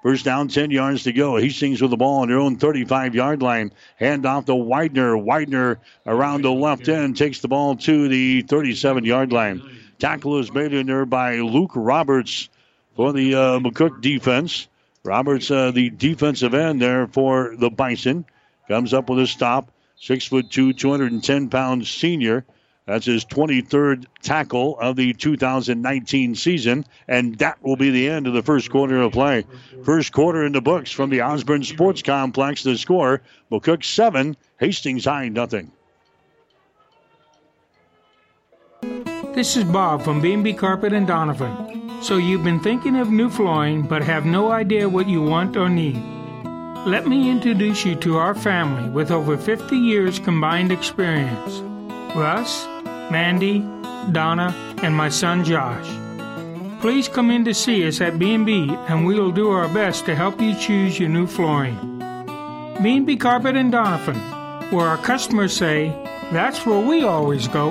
First down, 10 yards to go. Hastings with the ball on their own 35 yard line. Hand off to Widener. Widener around the left end takes the ball to the 37 yard line. Tackle is made in there by Luke Roberts for the uh, McCook defense. Roberts, uh, the defensive end there for the Bison, comes up with a stop. Six foot two, 210 pound senior. That's his 23rd tackle of the 2019 season, and that will be the end of the first quarter of play. First quarter in the books from the Osborne Sports Complex. The score: McCook seven, Hastings High nothing. This is Bob from B&B Carpet and Donovan. So you've been thinking of new flooring but have no idea what you want or need. Let me introduce you to our family with over 50 years combined experience. Russ, Mandy, Donna, and my son Josh. Please come in to see us at B&B and we will do our best to help you choose your new flooring. B&B Carpet and Donovan, where our customers say, that's where we always go.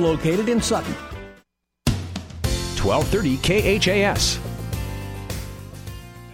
located in Sutton. 1230 KHAS.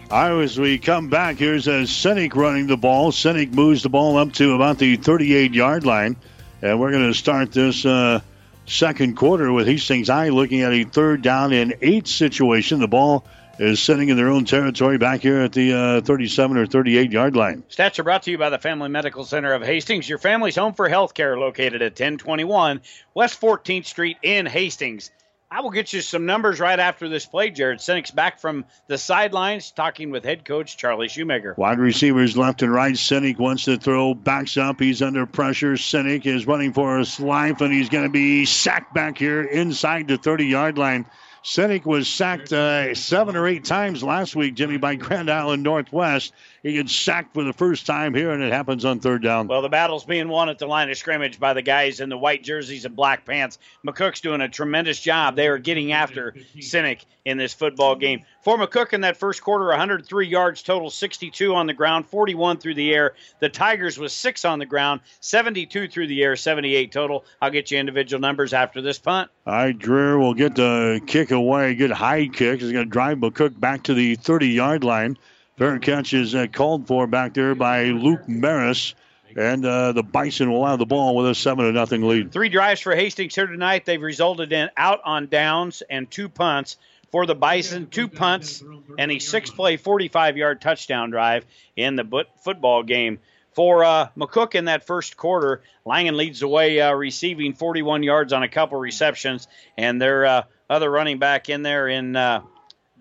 All right, as we come back, here's a Sinek running the ball. Sinek moves the ball up to about the 38 yard line. And we're going to start this uh, second quarter with Hastings High looking at a third down and eight situation. The ball is sitting in their own territory back here at the uh, 37 or 38 yard line. Stats are brought to you by the Family Medical Center of Hastings, your family's home for health care, located at 1021 West 14th Street in Hastings. I will get you some numbers right after this play, Jared. Sinek's back from the sidelines talking with head coach Charlie Shoemaker. Wide receivers left and right. Sinek wants to throw, backs up. He's under pressure. Sinek is running for his life, and he's going to be sacked back here inside the 30 yard line. Sinek was sacked uh, seven or eight times last week, Jimmy, by Grand Island Northwest. He gets sacked for the first time here, and it happens on third down. Well, the battle's being won at the line of scrimmage by the guys in the white jerseys and black pants. McCook's doing a tremendous job. They are getting after Sinek in this football game. For McCook in that first quarter, 103 yards total, 62 on the ground, 41 through the air. The Tigers was six on the ground, 72 through the air, 78 total. I'll get you individual numbers after this punt. All right, Dreher will get the kick away. Good high kick. He's going to drive McCook back to the 30 yard line. Fair catch is uh, called for back there by Luke Maris. And uh, the Bison will have the ball with a 7 to nothing lead. Three drives for Hastings here tonight. They've resulted in out on downs and two punts for the Bison, two punts and a six play, 45 yard touchdown drive in the football game. For uh, McCook in that first quarter, Langen leads the way uh, receiving 41 yards on a couple receptions. And their uh, other running back in there in uh,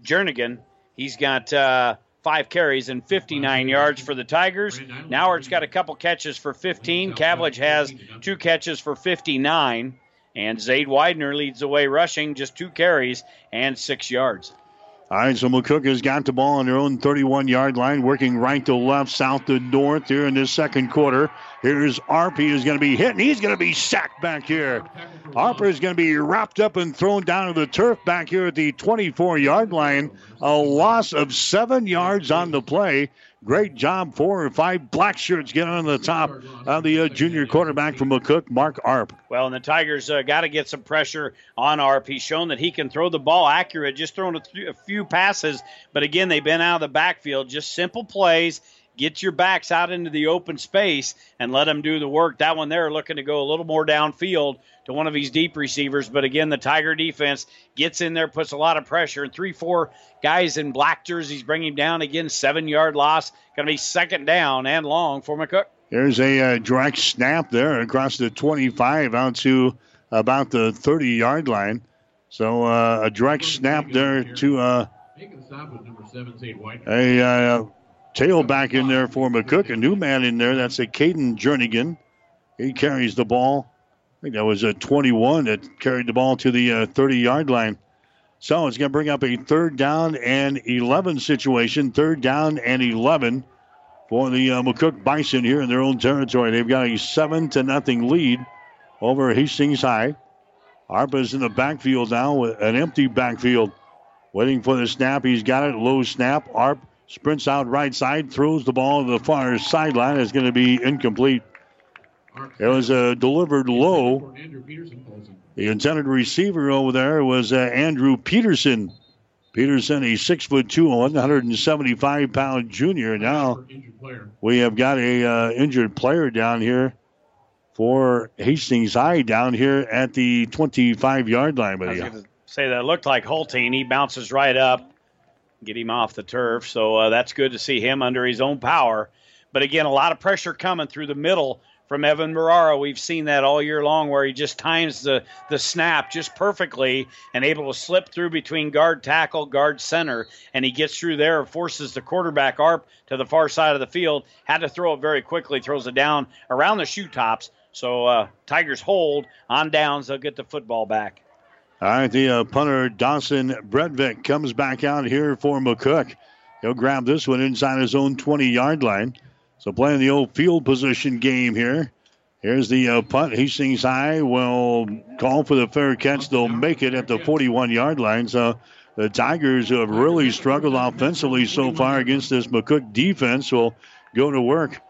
Jernigan, he's got uh, five carries and 59 yards for the Tigers. Nauert's got a couple catches for 15. Cavlich has two catches for 59. And Zade Widener leads the way rushing, just two carries and six yards. All right, so McCook has got the ball on their own 31 yard line, working right to left, south to north here in this second quarter. Here's Arp. He is going to be hit, and he's going to be sacked back here. Harper is going to be wrapped up and thrown down to the turf back here at the 24 yard line. A loss of seven yards on the play. Great job, four or five black shirts get on the top of the uh, junior quarterback from McCook, Mark Arp. Well, and the Tigers uh, got to get some pressure on Arp. He's shown that he can throw the ball accurate, just throwing a, th- a few passes. But again, they've been out of the backfield, just simple plays get your backs out into the open space and let them do the work. That one there looking to go a little more downfield to one of these deep receivers. But again, the Tiger defense gets in there, puts a lot of pressure, and three, four guys in black jerseys bring him down again. Seven yard loss. Going to be second down and long for McCook. There's a uh, direct snap there across the 25 out to about the 30 yard line. So uh, a direct snap there to uh, a uh, tailback in there for McCook. A new man in there. That's a Caden Jernigan. He carries the ball. I think that was a 21 that carried the ball to the 30 uh, yard line. So it's going to bring up a third down and 11 situation. Third down and 11 for the uh, McCook Bison here in their own territory. They've got a 7 to nothing lead over Hastings High. Arpa's in the backfield now with an empty backfield. Waiting for the snap. He's got it. Low snap. Arp sprints out right side, throws the ball to the far sideline. It's going to be incomplete. It was uh, delivered low. The intended receiver over there was uh, Andrew Peterson. Peterson, a six foot two, 175 pound junior. Now we have got a uh, injured player down here for Hastings High down here at the 25 yard line. But say that looked like Hulting. He bounces right up, get him off the turf. So uh, that's good to see him under his own power. But again, a lot of pressure coming through the middle from Evan Marrara. We've seen that all year long where he just times the, the snap just perfectly and able to slip through between guard tackle, guard center, and he gets through there, forces the quarterback arp to the far side of the field. Had to throw it very quickly, throws it down around the shoe tops. So uh, Tigers hold on downs. They'll get the football back. All right, the uh, punter Dawson Bredvik comes back out here for McCook. He'll grab this one inside his own 20 yard line. So playing the old field position game here. Here's the uh, punt. Hastings High will call for the fair catch. They'll make it at the 41 yard line. So the Tigers, who have really struggled offensively so far against this McCook defense, will go to work.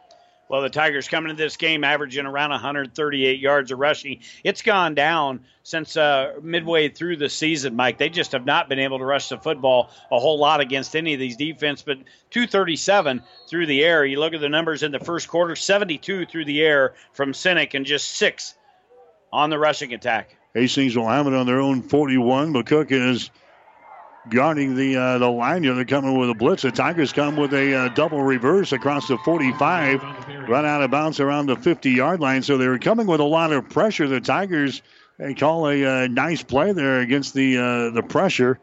Well, the Tigers coming into this game averaging around 138 yards of rushing. It's gone down since uh, midway through the season, Mike. They just have not been able to rush the football a whole lot against any of these defense, but 237 through the air. You look at the numbers in the first quarter 72 through the air from Sinek and just six on the rushing attack. Hastings will have it on their own 41. McCook is guarding the uh, the line here. They're coming with a blitz. The Tigers come with a uh, double reverse across the 45, run out of bounds around the 50 yard line. So they're coming with a lot of pressure. The Tigers they call a uh, nice play there against the uh, the pressure.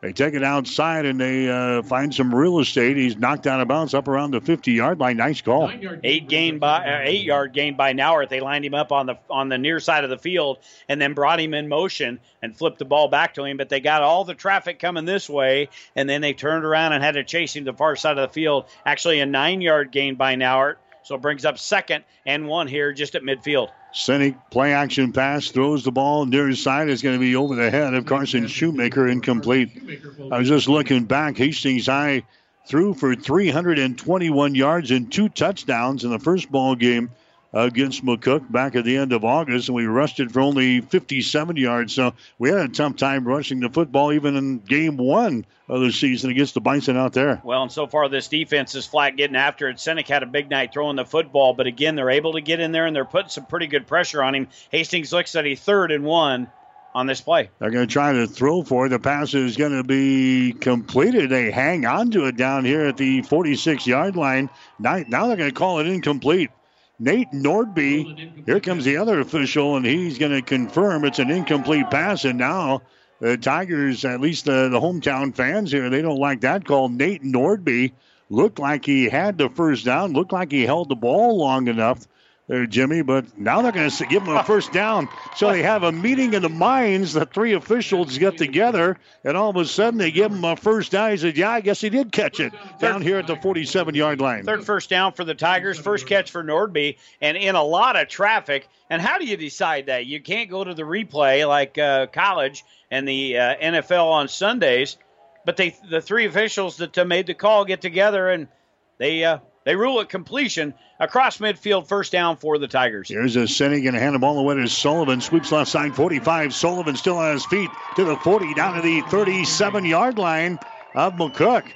They take it outside and they uh, find some real estate. He's knocked out of bounds up around the 50 yard line. Nice call. Eight gain by uh, eight yard gain by Nauert. They lined him up on the on the near side of the field and then brought him in motion and flipped the ball back to him. But they got all the traffic coming this way, and then they turned around and had to chase him to the far side of the field. Actually, a nine yard gain by Nauert. So it brings up second and one here just at midfield. Sinek play action pass throws the ball near his side. It's going to be over the head of Carson Shoemaker, incomplete. I was just looking back. Hastings High threw for 321 yards and two touchdowns in the first ball game against McCook back at the end of August, and we rushed it for only 57 yards. So we had a tough time rushing the football even in game one of the season against the Bison out there. Well, and so far this defense is flat getting after it. Sinek had a big night throwing the football, but again, they're able to get in there and they're putting some pretty good pressure on him. Hastings looks at a third and one on this play. They're going to try to throw for it. The pass is going to be completed. They hang on to it down here at the 46 yard line. Now, now they're going to call it incomplete. Nate Nordby, here comes the other official, and he's going to confirm it's an incomplete pass. And now the Tigers, at least the, the hometown fans here, they don't like that call. Nate Nordby looked like he had the first down, looked like he held the ball long enough there, Jimmy. But now they're going to give him a first down. So they have a meeting in the mines. The three officials get together, and all of a sudden they give him a first down. He said, "Yeah, I guess he did catch it down here at the 47-yard line." Third first down for the Tigers. First catch for Nordby, and in a lot of traffic. And how do you decide that? You can't go to the replay like uh, college and the uh, NFL on Sundays. But they, the three officials that made the call, get together and they uh, they rule it completion across midfield, first down for the Tigers. Here's a Sinek going to hand the ball away to Sullivan. Sweeps left side 45. Sullivan still on his feet to the 40, down to the 37 yard line of McCook.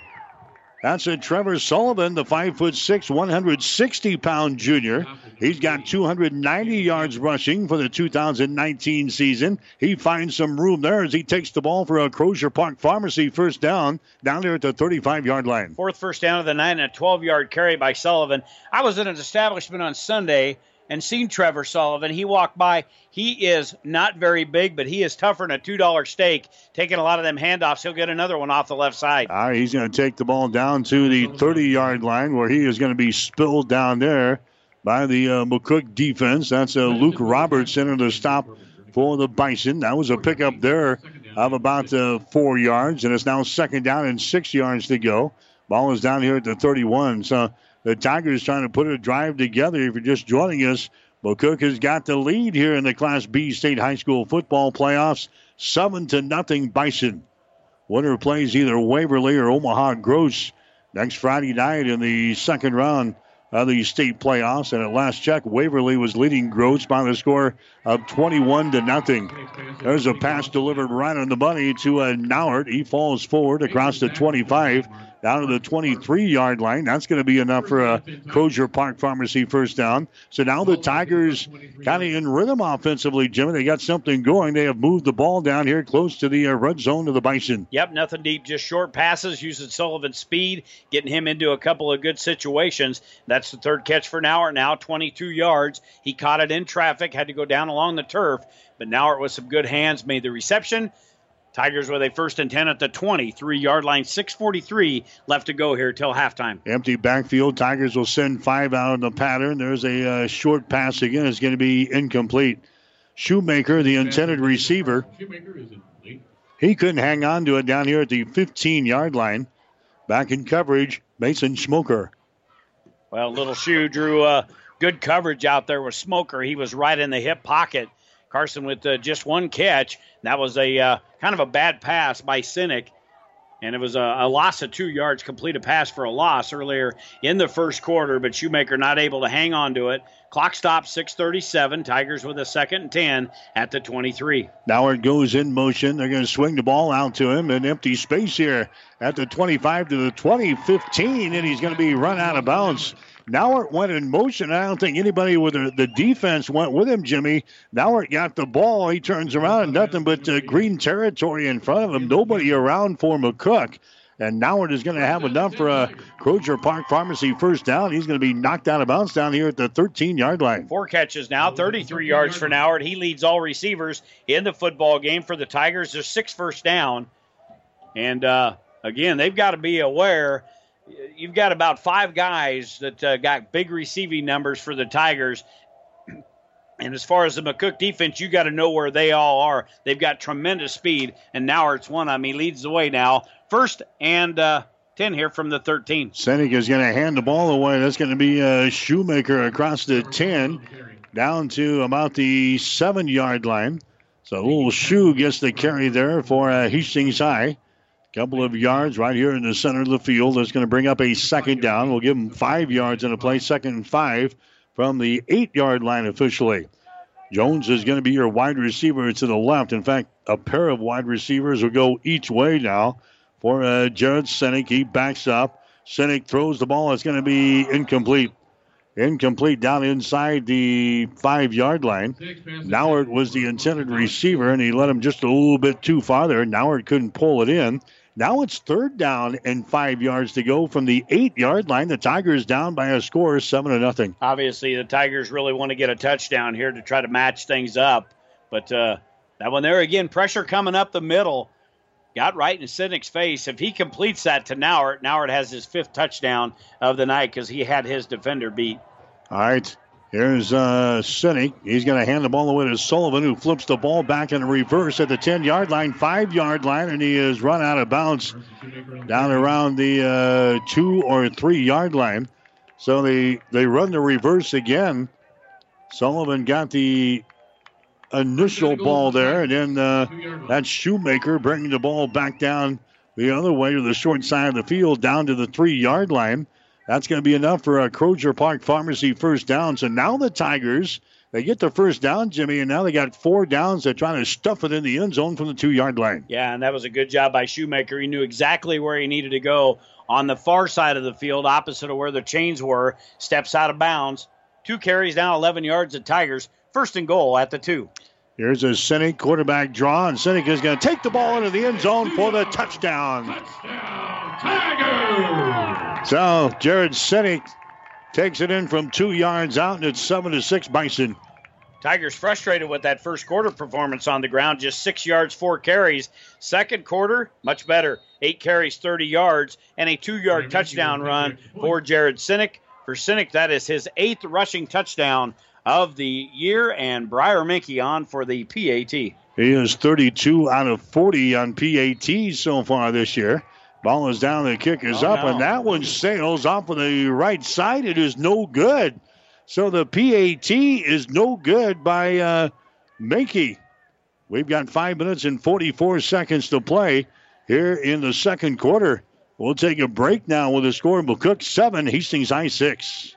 That's a Trevor Sullivan, the five foot six, 160 pound junior. He's got 290 yards rushing for the 2019 season. He finds some room there as he takes the ball for a Crozier Park Pharmacy first down down there at the 35 yard line. Fourth first down of the night and a 12 yard carry by Sullivan. I was in an establishment on Sunday and seen Trevor Sullivan. He walked by. He is not very big, but he is tougher than a two dollar steak. Taking a lot of them handoffs, he'll get another one off the left side. All right, he's going to take the ball down to the 30 yard line where he is going to be spilled down there by the uh, McCook defense. That's uh, Luke Roberts into the stop for the Bison. That was a pickup there of about uh, four yards, and it's now second down and six yards to go. Ball is down here at the 31. So the Tigers trying to put a drive together. If you're just joining us, McCook has got the lead here in the Class B State High School football playoffs, seven to nothing Bison. Winner plays either Waverly or Omaha Gross next Friday night in the second round of the state playoffs. And at last check, Waverly was leading Gross by the score of 21 to nothing. There's a pass delivered right on the money to a Nauert. He falls forward across the 25 down to the 23 yard line. That's going to be enough for a Crozier Park Pharmacy first down. So now the Tigers kind of in rhythm offensively, Jimmy. They got something going. They have moved the ball down here close to the uh, red zone of the Bison. Yep, nothing deep, just short passes, using Sullivan's speed, getting him into a couple of good situations. That's the third catch for Nauert now, 22 yards. He caught it in traffic, had to go down along the turf, but now it was some good hands made the reception. Tigers with a first and 10 at the 23 yard line. 6.43 left to go here till halftime. Empty backfield. Tigers will send five out in the pattern. There's a uh, short pass again. It's going to be incomplete. Shoemaker, the intended receiver, he couldn't hang on to it down here at the 15 yard line. Back in coverage, Mason Smoker. Well, little shoe drew uh, good coverage out there with Smoker. He was right in the hip pocket. Carson with uh, just one catch. That was a uh, kind of a bad pass by Sinek. And it was a, a, loss of two yards, complete a pass for a loss earlier in the first quarter, but Shoemaker not able to hang on to it. Clock stops 6:37. Tigers with a second and 10 at the 23. Now it goes in motion. They're going to swing the ball out to him. An empty space here at the 25 to the 20, 15, and he's going to be run out of bounds. Nauert went in motion. I don't think anybody with the, the defense went with him, Jimmy. Nauert got the ball. He turns around and nothing but uh, green territory in front of him. Nobody around for McCook. And Nauert is going to have enough for a Crozier Park Pharmacy first down. He's going to be knocked out of bounds down here at the 13 yard line. Four catches now, 33 yards for Nauert. He leads all receivers in the football game for the Tigers. There's six first down. And uh, again, they've got to be aware you've got about five guys that uh, got big receiving numbers for the Tigers. And as far as the McCook defense, you got to know where they all are. They've got tremendous speed, and now it's one of them. He leads the way now. First and uh, 10 here from the 13. Sinek is going to hand the ball away. That's going to be a Shoemaker across the 10 down to about the seven yard line. So little Shoe gets the carry there for uh, Hastings High. Couple of yards right here in the center of the field. That's going to bring up a second down. We'll give them five yards in a play, second and five from the eight yard line officially. Jones is going to be your wide receiver to the left. In fact, a pair of wide receivers will go each way now for uh, Jared Sinek. He backs up. Sinek throws the ball. It's going to be incomplete. Incomplete down inside the five yard line. Nauert was the intended receiver, and he let him just a little bit too far there. Nauert couldn't pull it in. Now it's third down and five yards to go from the eight yard line. The Tigers down by a score of seven to nothing. Obviously, the Tigers really want to get a touchdown here to try to match things up. But uh, that one there again, pressure coming up the middle. Got right in Sinek's face. If he completes that to Nauert, Nauert has his fifth touchdown of the night because he had his defender beat. All right. Here's uh, Sinek. He's going to hand the ball away to Sullivan, who flips the ball back in reverse at the 10 yard line, 5 yard line, and he is run out of bounds down around the uh, 2 or 3 yard line. So they, they run the reverse again. Sullivan got the initial ball there, and then uh, that Shoemaker bringing the ball back down the other way to the short side of the field, down to the 3 yard line. That's going to be enough for a Crozier Park Pharmacy first down. So now the Tigers, they get the first down, Jimmy, and now they got four downs. They're trying to stuff it in the end zone from the two yard line. Yeah, and that was a good job by Shoemaker. He knew exactly where he needed to go on the far side of the field, opposite of where the chains were. Steps out of bounds. Two carries down 11 yards at Tigers. First and goal at the two. Here's a Sinek quarterback draw, and Sinek is going to take the ball into the end zone for the touchdown. Touchdown, Tigers! So Jared Sinek takes it in from two yards out, and it's seven to six Bison. Tigers frustrated with that first quarter performance on the ground, just six yards, four carries. Second quarter, much better. Eight carries, 30 yards, and a two yard touchdown run for Jared Sinek. For Sinek, that is his eighth rushing touchdown of the year, and Briar Minky on for the PAT. He is 32 out of 40 on PAT so far this year. Ball is down, the kick is oh, up, no. and that one sails off of the right side. It is no good. So the PAT is no good by uh, Minky. We've got five minutes and 44 seconds to play here in the second quarter. We'll take a break now with the score McCook 7, Hastings High 6.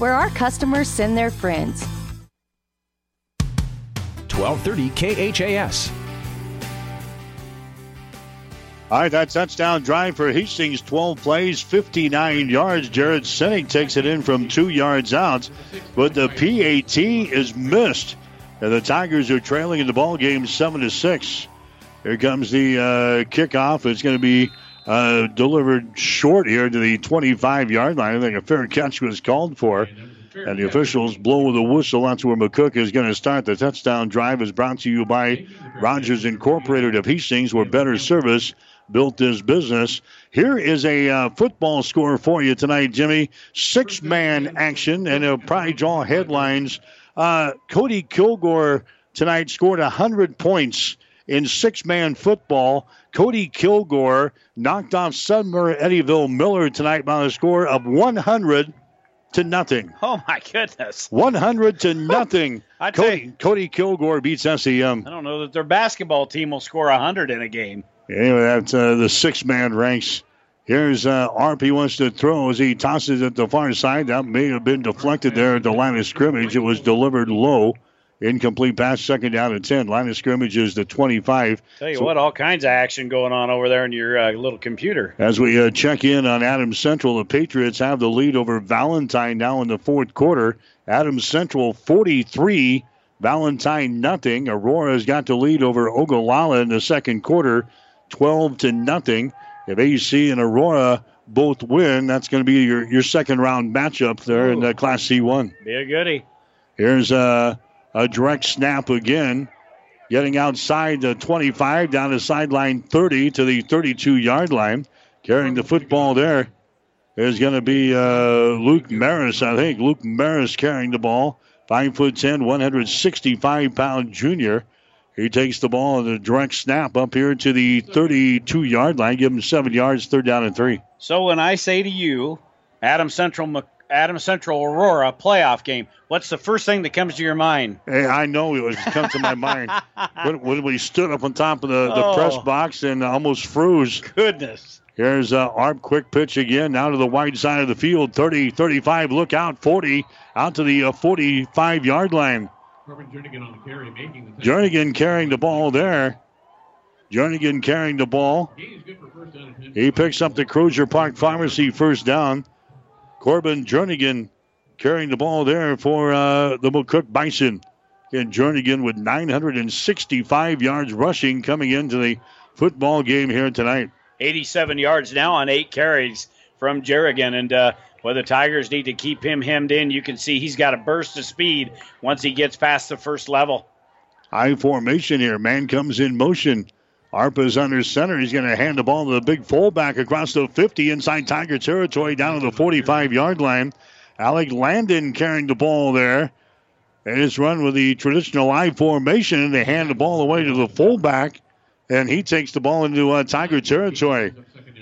where our customers send their friends. 1230 KHAS. All right, that touchdown drive for Hastings, 12 plays, 59 yards. Jared Sinek takes it in from two yards out, but the PAT is missed. And the Tigers are trailing in the ball game, seven to six. Here comes the uh, kickoff. It's going to be uh, delivered short here to the 25 yard line. I think a fair catch was called for. And the officials blow the whistle. That's where McCook is going to start. The touchdown drive is brought to you by Rogers Incorporated of Hastings, where better service built this business. Here is a uh, football score for you tonight, Jimmy. Six man action, and it'll probably draw headlines. Uh, Cody Kilgore tonight scored 100 points in six man football. Cody Kilgore knocked off Sumner Eddyville Miller tonight by a score of 100 to nothing. Oh my goodness. 100 to nothing. I Cody, you, Cody Kilgore beats SEM. I don't know that their basketball team will score 100 in a game. Anyway, that's uh, the six man ranks. Here's uh. He wants to throw as he tosses it the far side. That may have been deflected there at the line of scrimmage. It was delivered low. Incomplete pass, second down and 10. Line of scrimmage is the 25. Tell you so, what, all kinds of action going on over there in your uh, little computer. As we uh, check in on Adams Central, the Patriots have the lead over Valentine now in the fourth quarter. Adams Central 43, Valentine nothing. Aurora's got the lead over Ogallala in the second quarter, 12 to nothing. If AC and Aurora both win, that's going to be your, your second round matchup there Ooh. in the Class C1. Be a goodie. Here's uh, a direct snap again. Getting outside the 25 down the sideline 30 to the 32 yard line. Carrying the football there is going to be uh, Luke Maris, I think. Luke Maris carrying the ball. 5 foot 10, 165 pound junior. He takes the ball in a direct snap up here to the 32 yard line. Give him seven yards, third down and three. So when I say to you, Adam Central Adams Central Aurora playoff game. What's the first thing that comes to your mind? Hey, I know it was come to my mind when, when, we stood up on top of the, the oh. press box and almost froze. Goodness. Here's uh, Arp, quick pitch again, now to the wide side of the field. 30, 35, look out, 40, out to the uh, 45 yard line. Jernigan on the carry, making the Jernigan carrying the ball there. Jernigan carrying the ball. He picks up the Crozier Park Pharmacy first down. Corbin Jernigan carrying the ball there for uh, the McCook Bison. And Jernigan with 965 yards rushing coming into the football game here tonight. 87 yards now on eight carries from Jernigan. And uh, where the Tigers need to keep him hemmed in, you can see he's got a burst of speed once he gets past the first level. High formation here. Man comes in motion. Arpa's under center. He's going to hand the ball to the big fullback across the 50 inside Tiger territory down to the 45 yard line. Alec Landon carrying the ball there. And it's run with the traditional I formation, and they hand the ball away to the fullback, and he takes the ball into uh, Tiger territory.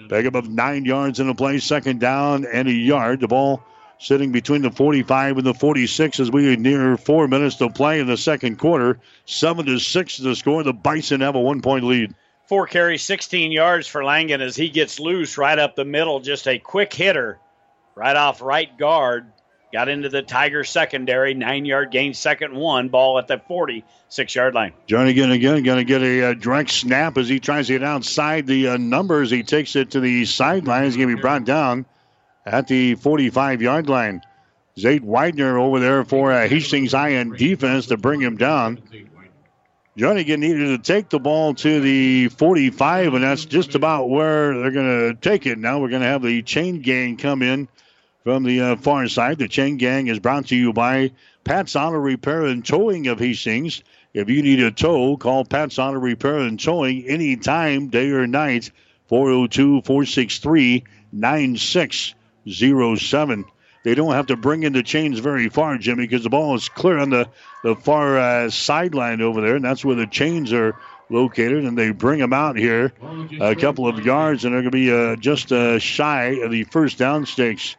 Pick up of nine yards in the play, second down and a yard. The ball sitting between the 45 and the 46 as we near four minutes to play in the second quarter. Seven to six to score. The Bison have a one point lead. Four carries, 16 yards for Langen as he gets loose right up the middle. Just a quick hitter right off right guard. Got into the Tiger secondary. Nine yard gain, second one. Ball at the 46 yard line. Jernigan again again going to get a, uh, direct snap as he tries to get outside the uh, numbers. He takes it to the sideline. He's going to be brought down at the 45 yard line. Zate Widener over there for uh, Hastings Iron defense to bring him down. Jernigan needed to take the ball to the 45, and that's just about where they're going to take it. Now we're going to have the chain gang come in from the uh, far side. The chain gang is brought to you by Pat's Auto Repair and Towing of Hastings. If you need a tow, call Pat's Auto Repair and Towing anytime, day or night, 402 463 9607. they don't have to bring in the chains very far, Jimmy, because the ball is clear on the, the far uh, sideline over there, and that's where the chains are located. And they bring them out here a couple of yards, and they're going to be uh, just uh, shy of the first down stakes.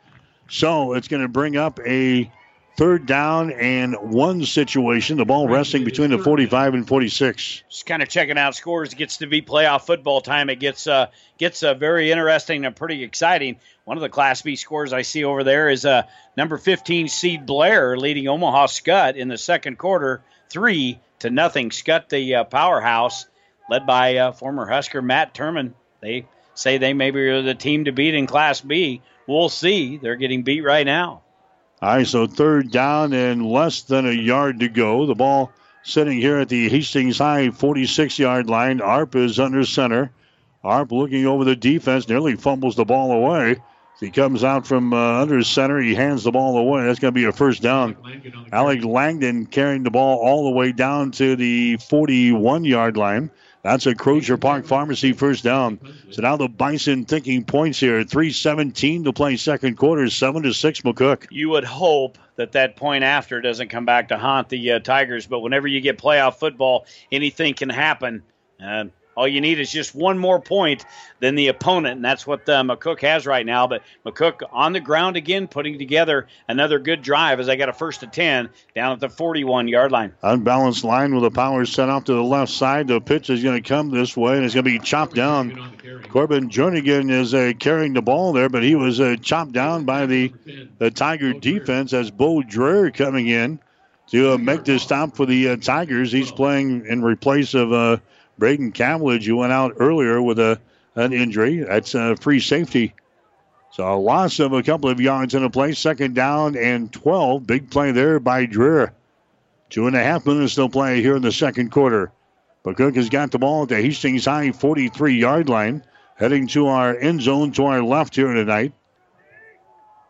So it's going to bring up a third down and one situation. The ball resting between the 45 and 46. Just kind of checking out scores. It gets to be playoff football time. It gets uh, gets uh, very interesting and pretty exciting. One of the Class B scores I see over there is uh, number 15 seed Blair leading Omaha Skutt in the second quarter, three to nothing. Skutt, the uh, powerhouse, led by uh, former Husker Matt Turman. They say they maybe are the team to beat in Class B. We'll see. They're getting beat right now. All right, so third down and less than a yard to go. The ball sitting here at the Hastings High 46 yard line. Arp is under center. Arp looking over the defense, nearly fumbles the ball away. He comes out from uh, under center. He hands the ball away. That's going to be a first down. Alec Langdon carrying the ball all the way down to the 41 yard line. That's a Crozier Park Pharmacy first down. So now the Bison thinking points here. 3:17 to play second quarter, seven to six. McCook. You would hope that that point after doesn't come back to haunt the uh, Tigers, but whenever you get playoff football, anything can happen. Uh, all you need is just one more point than the opponent, and that's what uh, McCook has right now. But McCook on the ground again, putting together another good drive as they got a first to 10 down at the 41 yard line. Unbalanced line with the power set off to the left side. The pitch is going to come this way, and it's going to be chopped down. Corbin Jernigan is uh, carrying the ball there, but he was uh, chopped down by the, the Tiger defense as Bo Dreher coming in to uh, make this stop for the uh, Tigers. He's playing in replace of uh, Braden Cavillage, who went out earlier with a an injury. That's a free safety. So a loss of a couple of yards in a play. Second down and 12. Big play there by Dreher. Two and a half minutes to play here in the second quarter. McCook has got the ball at the Hastings High 43 yard line, heading to our end zone to our left here tonight.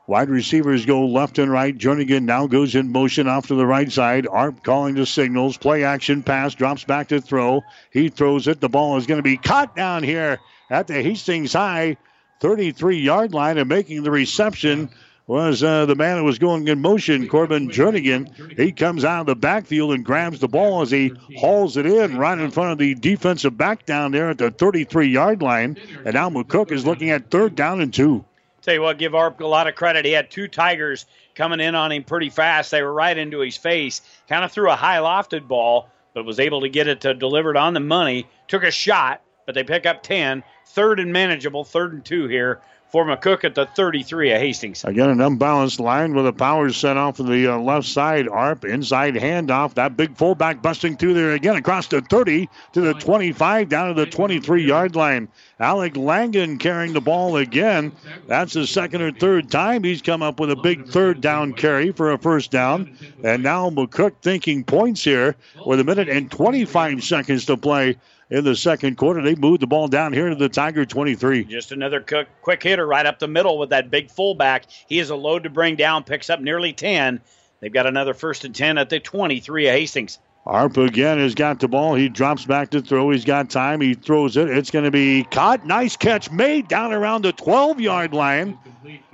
Wide receivers go left and right. Jernigan now goes in motion off to the right side. Arp calling the signals. Play action pass. Drops back to throw. He throws it. The ball is going to be caught down here at the Hastings High 33 yard line. And making the reception was uh, the man who was going in motion, Corbin Jernigan. He comes out of the backfield and grabs the ball as he hauls it in right in front of the defensive back down there at the 33 yard line. And now McCook is looking at third down and two. Tell you what, give Arp a lot of credit. He had two Tigers coming in on him pretty fast. They were right into his face. Kind of threw a high lofted ball, but was able to get it to delivered on the money. Took a shot, but they pick up 10. Third and manageable, third and two here for McCook at the 33 of Hastings. Again, an unbalanced line with a power set off of the uh, left side. Arp inside handoff. That big fullback busting through there again across the 30 to the 25 down to the 23 yard line. Alec Langen carrying the ball again. That's the second or third time he's come up with a big third down carry for a first down. And now McCook thinking points here with a minute and 25 seconds to play in the second quarter. They moved the ball down here to the Tiger 23. Just another quick, hitter right up the middle with that big fullback. He is a load to bring down, picks up nearly 10. They've got another first and 10 at the 23 of Hastings. Arp again has got the ball. He drops back to throw. He's got time. He throws it. It's going to be caught. Nice catch made down around the 12 yard line.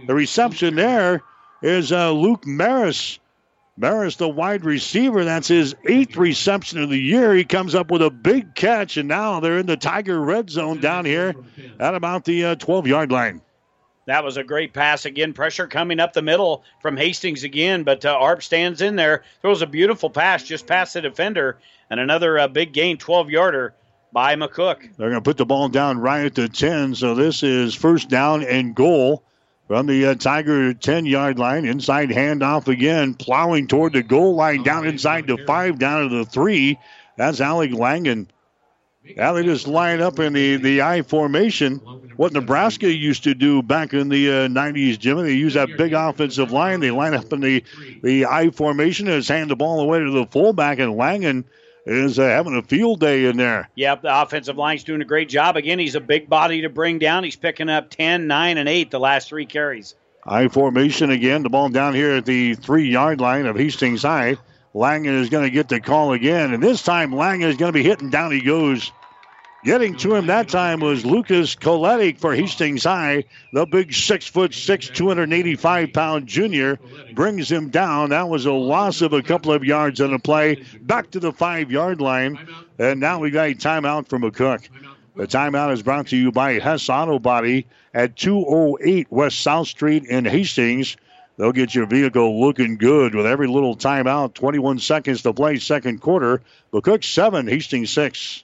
The reception there is uh, Luke Maris. Maris, the wide receiver, that's his eighth reception of the year. He comes up with a big catch, and now they're in the Tiger red zone down here at about the 12 uh, yard line. That was a great pass again. Pressure coming up the middle from Hastings again, but uh, Arp stands in there, throws a beautiful pass just past the defender, and another uh, big gain, 12 yarder by McCook. They're going to put the ball down right at the 10, so this is first down and goal from the uh, Tiger 10 yard line. Inside handoff again, plowing toward the goal line, down inside the five, down to the three. That's Alec Langen. Yeah, they just line up in the, the I formation. What Nebraska used to do back in the uh, 90s, Jimmy, they use that big offensive line. They line up in the, the I formation and just hand the ball away to the fullback, and Langen is uh, having a field day in there. Yep, the offensive line's doing a great job. Again, he's a big body to bring down. He's picking up 10, 9, and 8 the last three carries. I formation again. The ball down here at the three yard line of Hastings High. Langen is going to get the call again, and this time Langen is going to be hitting down. He goes. Getting to him that time was Lucas Koletic for Hastings High. The big six foot six, 285 pound junior brings him down. That was a loss of a couple of yards on the play. Back to the five yard line. And now we got a timeout from McCook. The timeout is brought to you by Hess Auto Body at 208 West South Street in Hastings. They'll get your vehicle looking good with every little timeout. 21 seconds to play, second quarter. McCook 7, Hastings 6.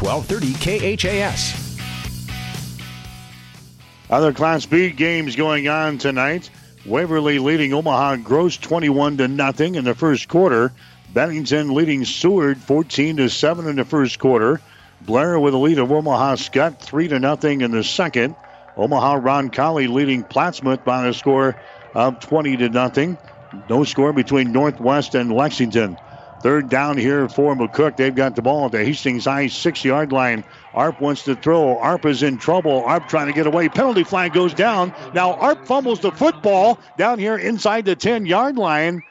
1230 KHAS. Other Class B games going on tonight. Waverly leading Omaha Gross 21 to nothing in the first quarter. Bennington leading Seward 14 to 7 in the first quarter. Blair with a lead of Omaha Skutt 3 to nothing in the second. Omaha Roncalli leading Plattsmouth by a score of 20 to nothing. No score between Northwest and Lexington. Third down here for McCook. They've got the ball at the Hastings High six yard line. Arp wants to throw. Arp is in trouble. Arp trying to get away. Penalty flag goes down. Now Arp fumbles the football down here inside the 10 yard line.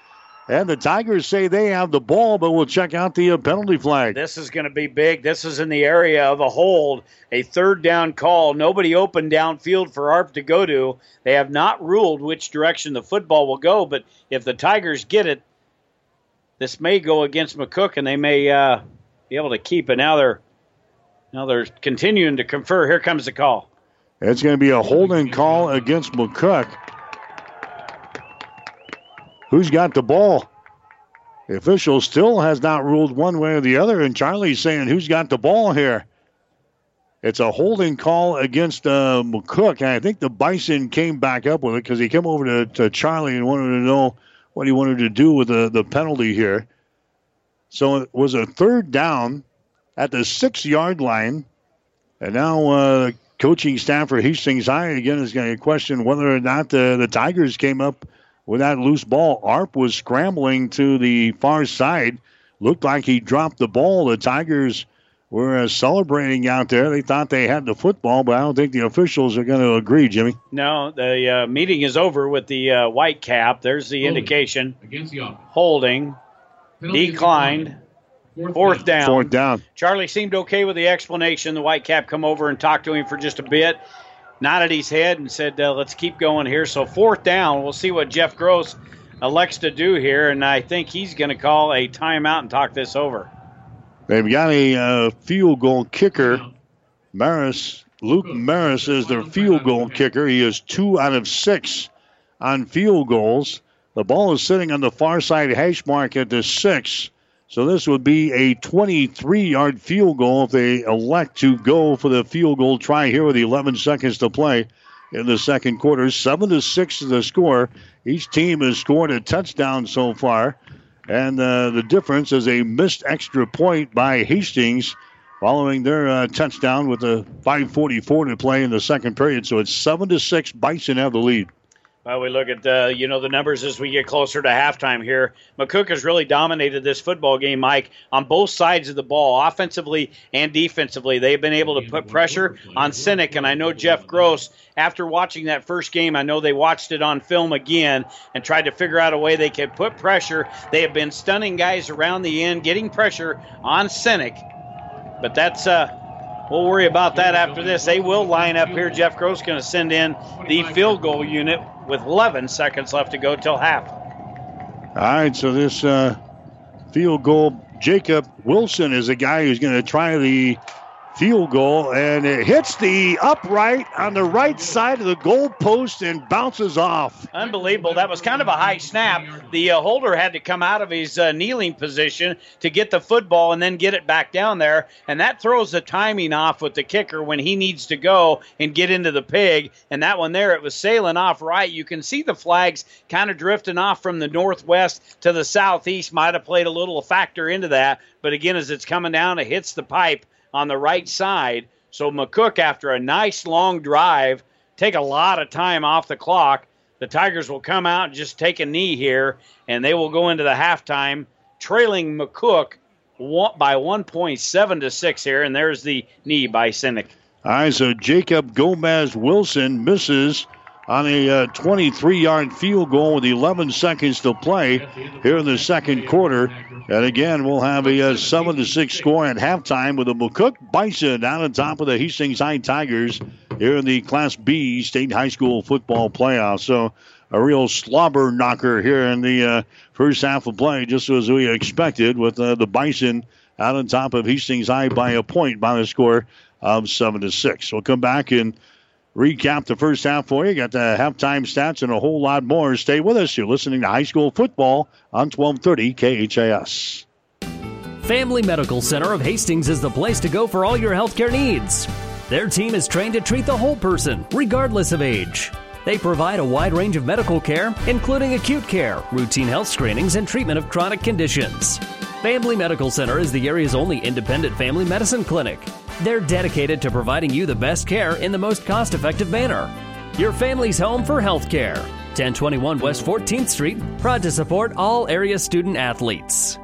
And the Tigers say they have the ball, but we'll check out the uh, penalty flag. This is going to be big. This is in the area of a hold, a third down call. Nobody open downfield for Arp to go to. They have not ruled which direction the football will go, but if the Tigers get it, this may go against McCook, and they may uh, be able to keep it. Now they're now they're continuing to confer. Here comes the call. It's going to be a holding call against McCook. Who's got the ball? The official still has not ruled one way or the other, and Charlie's saying, Who's got the ball here? It's a holding call against uh, McCook, and I think the Bison came back up with it because he came over to, to Charlie and wanted to know what he wanted to do with the, the penalty here. So it was a third down at the six yard line. And now uh, coaching staff for Hastings High again is going to question whether or not the, the Tigers came up with that loose ball. Arp was scrambling to the far side. Looked like he dropped the ball. The Tigers were uh, celebrating out there. They thought they had the football, but I don't think the officials are going to agree, Jimmy. No, the uh, meeting is over with the uh, white cap. There's the holding. indication. Against the offense. Holding. Penalty declined. Fourth, Fourth down. Fourth down. Charlie seemed okay with the explanation. The white cap come over and talked to him for just a bit, nodded his head and said, uh, "Let's keep going here." So fourth down. We'll see what Jeff Gross elects to do here, and I think he's going to call a timeout and talk this over. They've got a uh, field goal kicker. Maris, Luke Maris is their field goal kicker. He is two out of six on field goals. The ball is sitting on the far side hash mark at the six. So this would be a 23 yard field goal if they elect to go for the field goal try here with 11 seconds to play in the second quarter. Seven to six is the score. Each team has scored a touchdown so far. And uh, the difference is a missed extra point by Hastings following their uh, touchdown with a 5:44 to play in the second period. So it's seven to six. Bison have the lead. Well, we look at the you know the numbers as we get closer to halftime here. McCook has really dominated this football game, Mike, on both sides of the ball, offensively and defensively. They've been able to put pressure on Sinek, and I know Jeff Gross. After watching that first game, I know they watched it on film again and tried to figure out a way they could put pressure. They have been stunning guys around the end, getting pressure on Sinek, but that's uh, We'll worry about that after this. They will line up here. Jeff Gross going to send in the field goal unit with 11 seconds left to go till half. All right, so this uh, field goal, Jacob Wilson is a guy who's going to try the field goal, and it hits the upright on the right side of the goal post and bounces off. Unbelievable. That was kind of a high snap. The uh, holder had to come out of his uh, kneeling position to get the football and then get it back down there. And that throws the timing off with the kicker when he needs to go and get into the pig. And that one there, it was sailing off right. You can see the flags kind of drifting off from the northwest to the southeast. Might have played a little factor into that. But again, as it's coming down, it hits the pipe on the right side. So McCook, after a nice long drive, take a lot of time off the clock. The Tigers will come out and just take a knee here, and they will go into the halftime trailing McCook by 1.7 to 6 here, and there's the knee by Sinek. All right, so Jacob Gomez Wilson misses on a 23 uh, yard field goal with 11 seconds to play here in the second quarter. And again, we'll have a, uh, 7 to 6 score at halftime with the McCook Bison down on top of the Hastings High Tigers here in the Class B state high school football playoffs. So a real slobber knocker here in the uh, first half of play, just as we expected, with uh, the Bison out on top of Hastings High by a point by the score of 7 to 6. We'll come back and recap the first half for you. Got the halftime stats and a whole lot more. Stay with us. You're listening to high school football on 1230 KHAS. Family Medical Center of Hastings is the place to go for all your healthcare needs. Their team is trained to treat the whole person, regardless of age. They provide a wide range of medical care, including acute care, routine health screenings, and treatment of chronic conditions. Family Medical Center is the area's only independent family medicine clinic. They're dedicated to providing you the best care in the most cost effective manner. Your family's home for health care. 1021 West 14th Street, proud to support all area student athletes.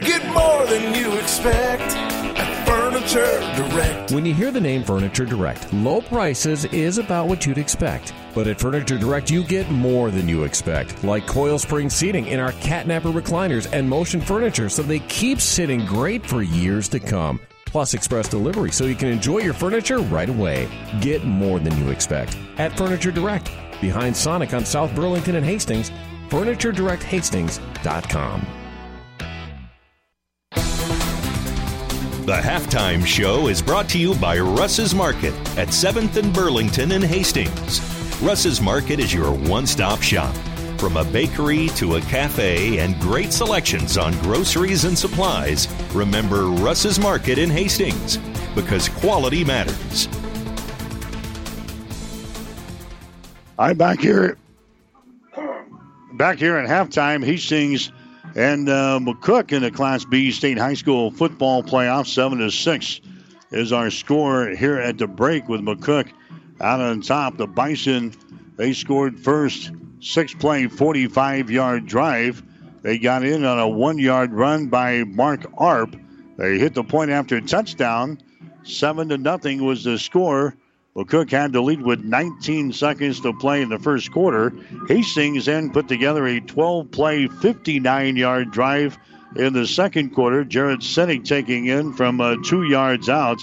Get more than you expect at Furniture Direct. When you hear the name Furniture Direct, low prices is about what you'd expect. But at Furniture Direct, you get more than you expect, like coil spring seating in our catnapper recliners and motion furniture, so they keep sitting great for years to come plus express delivery so you can enjoy your furniture right away. Get more than you expect at Furniture Direct, behind Sonic on South Burlington and Hastings, FurnitureDirectHastings.com. The halftime show is brought to you by Russ's Market at 7th and Burlington in Hastings. Russ's Market is your one stop shop from a bakery to a cafe and great selections on groceries and supplies, remember Russ's Market in Hastings because quality matters. I'm back here. Back here at halftime, Hastings and uh, McCook in the Class B State High School football playoff. Seven to six is our score here at the break with McCook out on top. The Bison they scored first six play, 45 yard drive. They got in on a one yard run by Mark Arp. They hit the point after touchdown. Seven to nothing was the score. McCook had the lead with 19 seconds to play in the first quarter. Hastings then put together a 12 play, 59 yard drive in the second quarter. Jared Sinek taking in from uh, two yards out.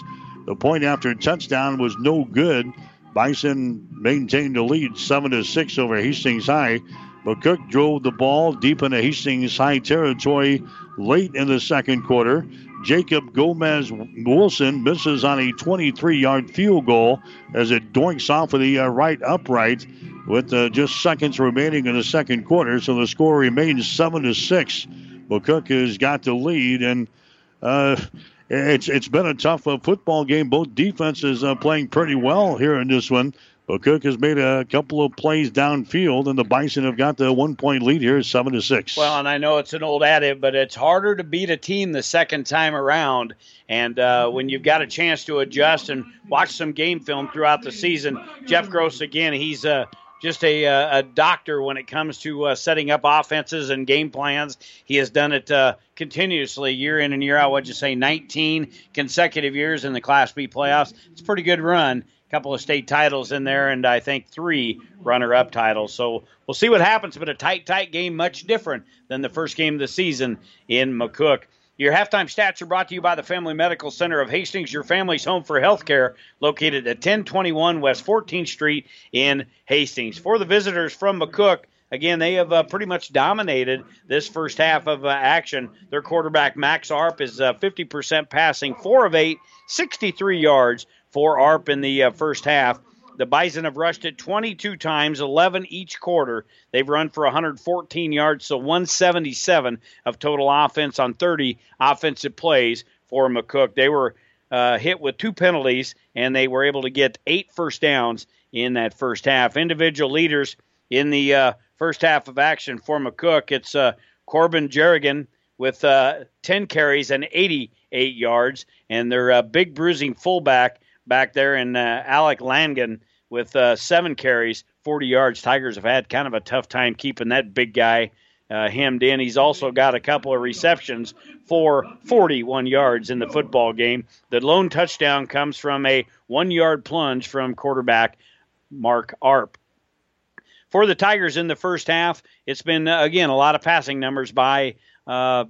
The point after touchdown was no good. Bison maintained the lead 7 to 6 over Hastings High. McCook drove the ball deep into Hastings High territory late in the second quarter. Jacob Gomez Wilson misses on a 23 yard field goal as it doinks off of the uh, right upright with uh, just seconds remaining in the second quarter. So the score remains 7 to 6. McCook has got the lead, and uh, it's it's been a tough uh, football game. Both defenses uh, playing pretty well here in this one. McCook has made a couple of plays downfield, and the Bison have got the one point lead here, seven to six. Well, and I know it's an old adage, but it's harder to beat a team the second time around. And uh, when you've got a chance to adjust and watch some game film throughout the season, Jeff Gross again, he's uh, just a, uh, a doctor when it comes to uh, setting up offenses and game plans. He has done it uh, continuously year in and year out. What'd you say, 19 consecutive years in the Class B playoffs? It's a pretty good run. A couple of state titles in there, and I think three runner-up titles. So we'll see what happens. But a tight, tight game, much different than the first game of the season in McCook. Your halftime stats are brought to you by the Family Medical Center of Hastings, your family's home for healthcare, located at 1021 West 14th Street in Hastings. For the visitors from McCook, again, they have uh, pretty much dominated this first half of uh, action. Their quarterback, Max Arp, is uh, 50% passing, 4 of 8, 63 yards for Arp in the uh, first half. The Bison have rushed it 22 times, 11 each quarter. They've run for 114 yards, so 177 of total offense on 30 offensive plays for McCook. They were uh, hit with two penalties, and they were able to get eight first downs in that first half. Individual leaders in the uh, first half of action for McCook, it's uh, Corbin Jernigan with uh, 10 carries and 88 yards, and their uh, big bruising fullback back there, and uh, Alec Langan with uh, seven carries, 40 yards. Tigers have had kind of a tough time keeping that big guy uh, hemmed in. He's also got a couple of receptions for 41 yards in the football game. The lone touchdown comes from a one yard plunge from quarterback Mark Arp. For the Tigers in the first half, it's been, uh, again, a lot of passing numbers by uh,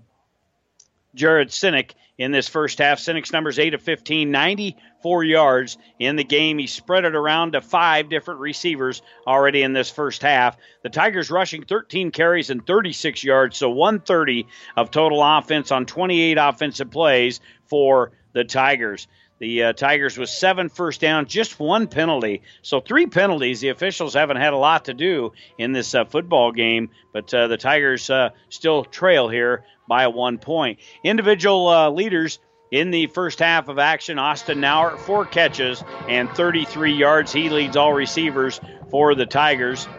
Jared Sinek in this first half. Sinek's numbers 8 of 15, 94 yards in the game. He spread it around to five different receivers already in this first half. The Tigers rushing 13 carries and 36 yards, so 130 of total offense on 28 offensive plays for the Tigers. The uh, Tigers with seven first down, just one penalty. So three penalties. The officials haven't had a lot to do in this uh, football game, but uh, the Tigers uh, still trail here by one point. Individual uh, leaders in the first half of action. Austin Nauert, four catches and 33 yards. He leads all receivers for the Tigers.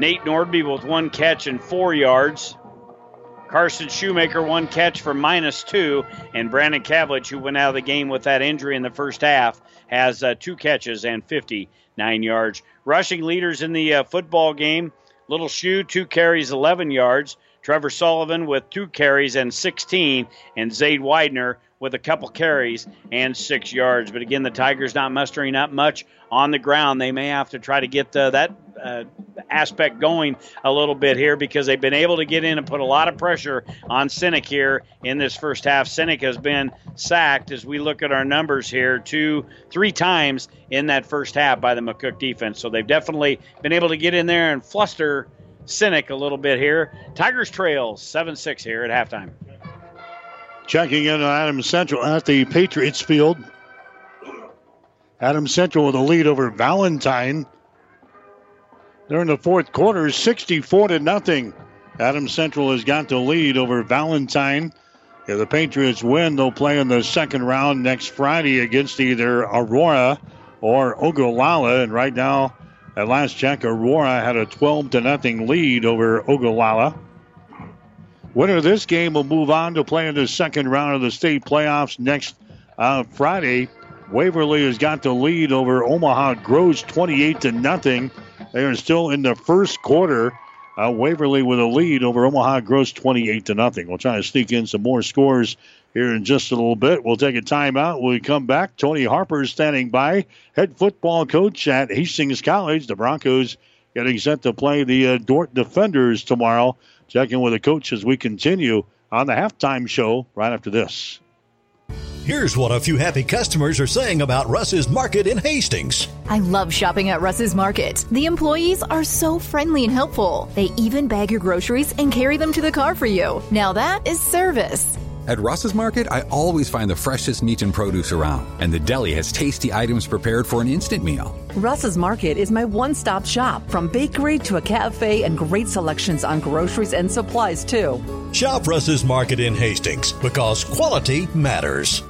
Nate Nordby with one catch and four yards. Carson Shoemaker, one catch for minus two. And Brandon Kavlich, who went out of the game with that injury in the first half, has uh, two catches and 59 yards. Rushing leaders in the uh, football game Little Shoe, two carries, 11 yards. Trevor Sullivan with two carries and 16. And Zaid Widener with a couple carries and six yards. But again, the Tigers not mustering up much on the ground. They may have to try to get uh, that uh, aspect going a little bit here because they've been able to get in and put a lot of pressure on Sinek here in this first half. Sinek has been sacked as we look at our numbers here two, three times in that first half by the McCook defense. So they've definitely been able to get in there and fluster Sinek a little bit here. Tigers trails 7 6 here at halftime. Checking in on Adams Central at the Patriots field. Adams Central with a lead over Valentine. They're in the fourth quarter, 64 to nothing. Adams Central has got the lead over Valentine. If the Patriots win, they'll play in the second round next Friday against either Aurora or Ogallala. And right now, at last check, Aurora had a 12 to nothing lead over Ogallala. Winner of this game will move on to play in the second round of the state playoffs next uh, Friday. Waverly has got the lead over Omaha Gross 28 to nothing. They are still in the first quarter. Uh, Waverly with a lead over Omaha Gross 28 to nothing. We'll try to sneak in some more scores here in just a little bit. We'll take a timeout. When we come back, Tony Harper is standing by, head football coach at Hastings College. The Broncos getting set to play the uh, Dordt Defenders tomorrow. Checking with the coach as we continue on the halftime show right after this. Here's what a few happy customers are saying about Russ's Market in Hastings. I love shopping at Russ's Market. The employees are so friendly and helpful. They even bag your groceries and carry them to the car for you. Now that is service. At Russ's Market, I always find the freshest meat and produce around, and the deli has tasty items prepared for an instant meal. Russ's Market is my one stop shop, from bakery to a cafe and great selections on groceries and supplies, too. Shop Russ's Market in Hastings because quality matters.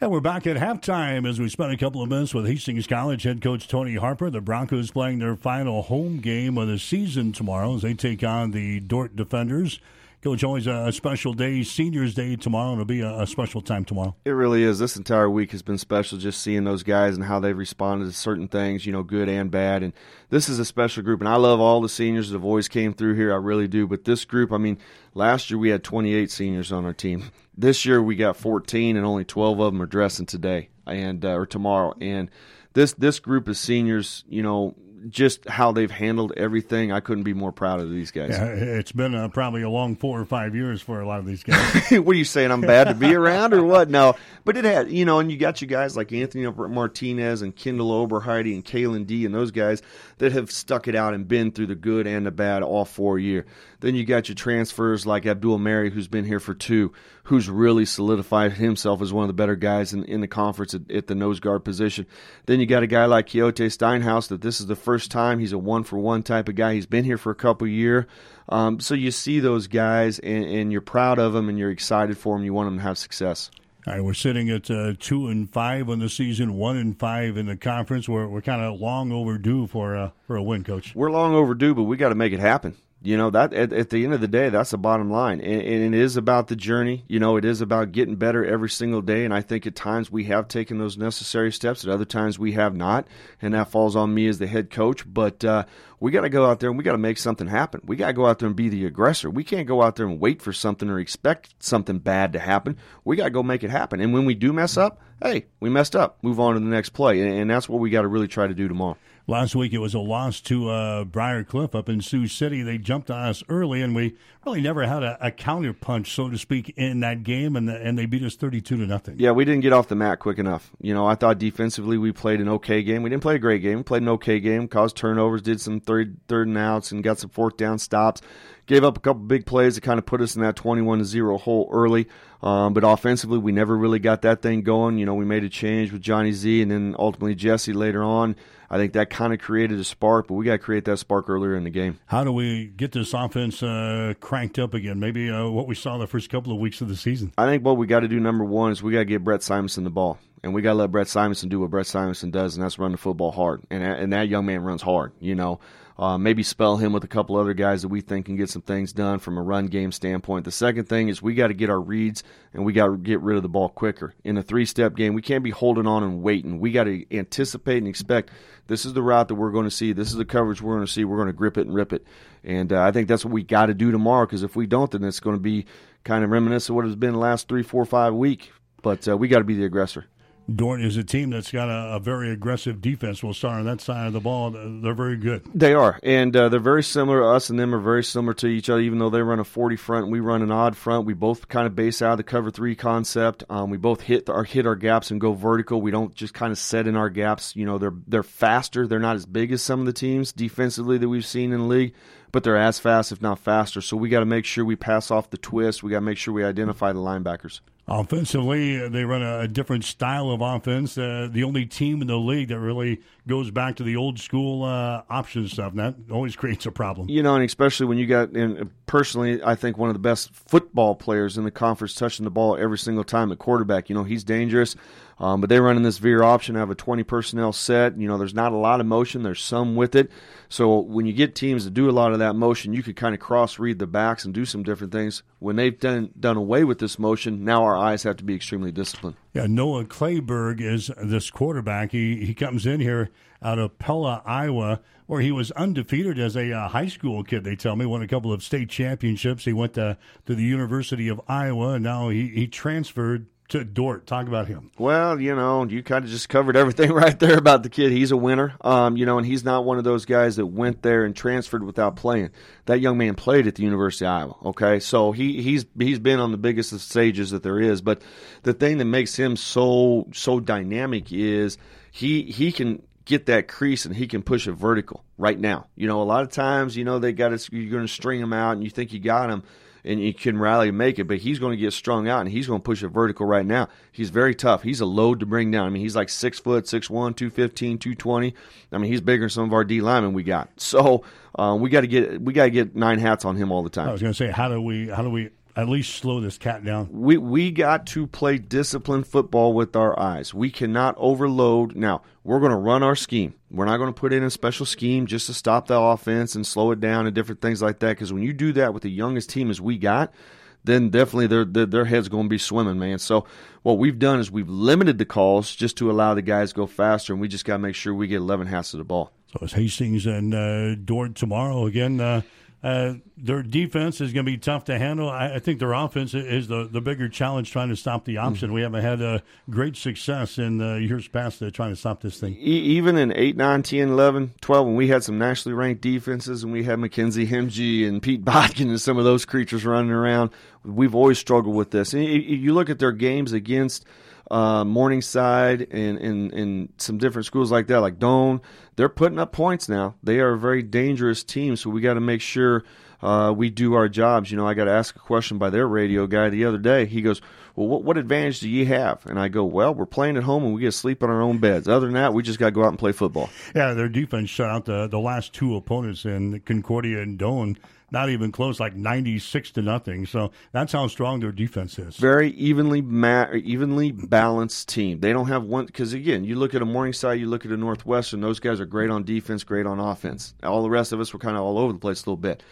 And we're back at halftime as we spent a couple of minutes with Hastings College head coach Tony Harper. The Broncos playing their final home game of the season tomorrow as they take on the Dordt Defenders. Coach, always a special day, Seniors Day tomorrow. It'll be a, special time tomorrow. It really is. This entire week has been special just seeing those guys and how they've responded to certain things, you know, good and bad. And this is a special group. And I love all the seniors that have always came through here. I really do. But this group, I mean, last year we had 28 seniors on our team. This year we got 14, and only 12 of them are dressing today and uh, or tomorrow. And this this group of seniors, you know, just how they've handled everything, I couldn't be more proud of these guys. Yeah, it's been uh, probably a long four or five years for a lot of these guys. what are you saying? I'm bad to be around or what? No, But it had, you know, and you got you guys like Anthony Martinez and Kendall Oberheide and Kalen D and those guys that have stuck it out and been through the good and the bad all four year. Then you got your transfers like Abdul Mary, who's been here for two, who's really solidified himself as one of the better guys in, in the conference at, at the nose guard position. Then you got a guy like Keote Steinhaus that this is the first time he's a one for one type of guy. He's been here for a couple year. Um, so you see those guys and, and you're proud of them and you're excited for them. You want them to have success. All right, we're sitting at uh, two and five on the season, one and five in the conference. We're we're kind of long overdue for a for a win, coach. We're long overdue, but we got to make it happen. You know that at, at, the end of the day, that's the bottom line, and, and, it is about the journey. You know, it is about getting better every single day. And I think at times we have taken those necessary steps. At other times we have not, and that falls on me as the head coach. But uh, we got to go out there and we got to make something happen. We got to go out there and be the aggressor. We can't go out there and wait for something or expect something bad to happen. We got to go make it happen. And when we do mess up, hey, we messed up. Move on to the next play, and, and that's what we got to really try to do tomorrow. Last week it was a loss to uh, Briar Cliff up in Sioux City. They jumped on us early, and we really never had a, a counter punch, so to speak, in that game, and the, and they beat us thirty-two to nothing. Yeah, we didn't get off the mat quick enough. You know, I thought defensively we played an okay game. We didn't play a great game. We played an okay game, caused turnovers, did some third third and outs, and got some fourth down stops. Gave up a couple big plays that kind of put us in that twenty-one to zero hole early. Um, but offensively, we never really got that thing going. You know, we made a change with Johnny Z, and then ultimately Jesse later on. I think that kind of created a spark, but we got to create that spark earlier in the game. How do we get this offense uh, cranked up again? Maybe uh, what we saw the first couple of weeks of the season. I think what we got to do number one is we got to get Brett Simonson the ball. And we got to let Brett Simonson do what Brett Simonson does, and that's run the football hard. And, and that young man runs hard, you know. Uh, maybe spell him with a couple other guys that we think can get some things done from a run game standpoint. The second thing is we got to get our reads and we got to get rid of the ball quicker. In a three step game, we can't be holding on and waiting. We got to anticipate and expect this is the route that we're going to see. This is the coverage we're going to see. We're going to grip it and rip it. And uh, I think that's what we got to do tomorrow because if we don't, then it's going to be kind of reminiscent of what it's been the last three, four, five week. But uh, we got to be the aggressor. Dordt is a team that's got a, a, very aggressive defense. We'll start on that side of the ball. They're very good. They are, and uh, they're very similar. To us and them are very similar to each other. Even though they run a forty front, we run an odd front. We both kind of base out of the cover three concept. Um, we both hit our hit our gaps and go vertical. We don't just kind of set in our gaps. You know, they're they're faster. They're not as big as some of the teams defensively that we've seen in the league but they're as fast, if not faster. So we got to make sure we pass off the twist. We got to make sure we identify the linebackers. Offensively, they run a, different style of offense. Uh, the only team in the league that really goes back to the old school uh, option stuff. And that always creates a problem. You know, and especially when you got, and personally, I think one of the best football players in the conference touching the ball every single time at quarterback. You know, he's dangerous. Um, but they run in this veer option, I have a 20 personnel set. You know, there's not a lot of motion. There's some with it. So when you get teams to do a lot of that motion, you could kind of cross read the backs and do some different things. When they've done done away with this motion, now our eyes have to be extremely disciplined. Yeah, Noah Clayberg is this quarterback. He he comes in here out of Pella, Iowa, where he was undefeated as a uh, high school kid. They tell me won a couple of state championships. He went to to the University of Iowa, and now he he transferred to Dordt. Talk about him. Well, you know, you kind of just covered everything right there about the kid. He's a winner, um, you know, and he's not one of those guys that went there and transferred without playing. That young man played at the University of Iowa. Okay, so he he's he's been on the biggest of stages that there is. But the thing that makes him so so dynamic is he he can get that crease and he can push it vertical right now. You know, a lot of times, you know, they got to, you're going to string him out and you think you got him and can rally and make it, but he's going to get strung out and he's going to push it vertical right now. He's very tough. He's a load to bring down. I mean, he's like six foot, six one, two fifteen, two twenty. I mean, he's bigger than some of our D linemen we got. So uh, we got to get we got to get nine hats on him all the time. I was going to say, how do we how do we at least slow this cat down. We we got to play disciplined football with our eyes. We cannot overload. Now we're going to run our scheme. We're not going to put in a special scheme just to stop the offense and slow it down and different things like that. Because when you do that with the youngest team as we got, then definitely their, their their heads going to be swimming, man. So what we've done is we've limited the calls just to allow the guys to go faster, and we just got to make sure we get 11 halves of the ball. So it's Hastings and uh, tomorrow again. Uh, uh, their defense is going to be tough to handle. I, I, think their offense is the, the bigger challenge trying to stop the option. Mm-hmm. We haven't had a great success in uh, years past uh, trying to stop this thing. E- even in 8, 9, 10, 11, 12, when we had some nationally ranked defenses and we had Mackenzie Hemge and Pete Bodkin and some of those creatures running around, we've always struggled with this. And you look at their games against – uh, Morningside and, and, and some different schools like that, like Doane, they're putting up points now. They are a very dangerous team, so we got to make sure uh, we do our jobs. You know, I got to ask a question by their radio guy the other day. He goes, well, what, what advantage do you have? And I go, well, we're playing at home and we get to sleep in our own beds. Other than that, we just got to go out and play football. Yeah, their defense shut out the, the last two opponents in Concordia and Doane not even close, like ninety six to nothing. So that's how strong their defense is. Very evenly ma- evenly balanced team. They don't have one because again, you look at a Morningside, you look at a Northwestern. Those guys are great on defense, great on offense. All the rest of us were kind of all over the place a little bit.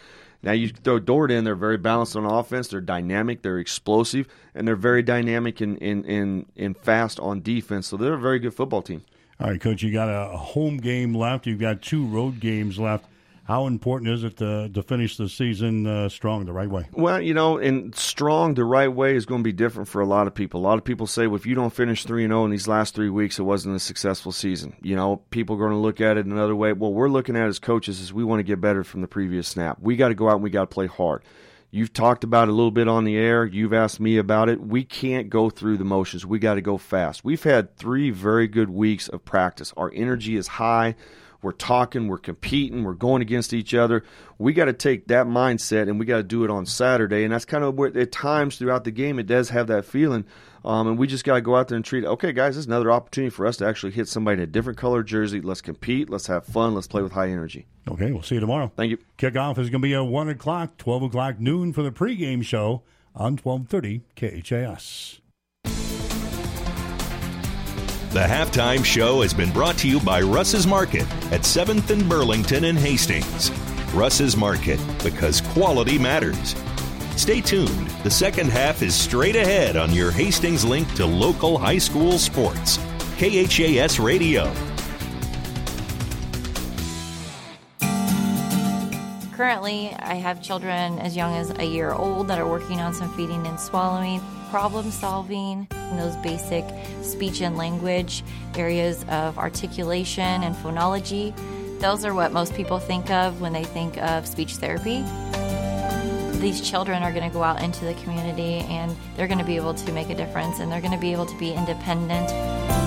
Now you throw Dordt in; they're very balanced on offense. They're dynamic, they're explosive, and they're very dynamic and in, in, in, fast on defense. So they're a very good football team. All right, coach. You got a home game left. You've got two road games left. How important is it to, to finish the season uh, strong the right way? Well, you know, and strong the right way is going to be different for a lot of people. A lot of people say, well, if you don't finish 3 0 in these last three weeks, it wasn't a successful season. You know, people are going to look at it another way. What we're looking at as coaches is we want to get better from the previous snap. We got to go out and we got to play hard. You've talked about it a little bit on the air. You've asked me about it. We can't go through the motions. We got to go fast. We've had three very good weeks of practice. Our energy is high. We're talking, we're competing, we're going against each other. We got to take that mindset and we got to do it on Saturday. And that's kind of where, at times throughout the game, it does have that feeling. Um, and we just got to go out there and treat it. Okay, guys, this is another opportunity for us to actually hit somebody in a different color jersey. Let's compete. Let's have fun. Let's play with high energy. Okay, we'll see you tomorrow. Thank you. Kickoff is going to be at 1 o'clock, 12 o'clock noon for the pregame show on 1230 KHAS. The halftime show has been brought to you by Russ's Market at 7th and Burlington in Hastings. Russ's Market, because quality matters. Stay tuned. The second half is straight ahead on your Hastings link to local high school sports. KHAS Radio. Currently, I have children as young as a year old that are working on some feeding and swallowing problem solving, those basic speech and language areas of articulation and phonology. Those are what most people think of when they think of speech therapy. These children are going to go out into the community and they're going to be able to make a difference and they're going to be able to be independent.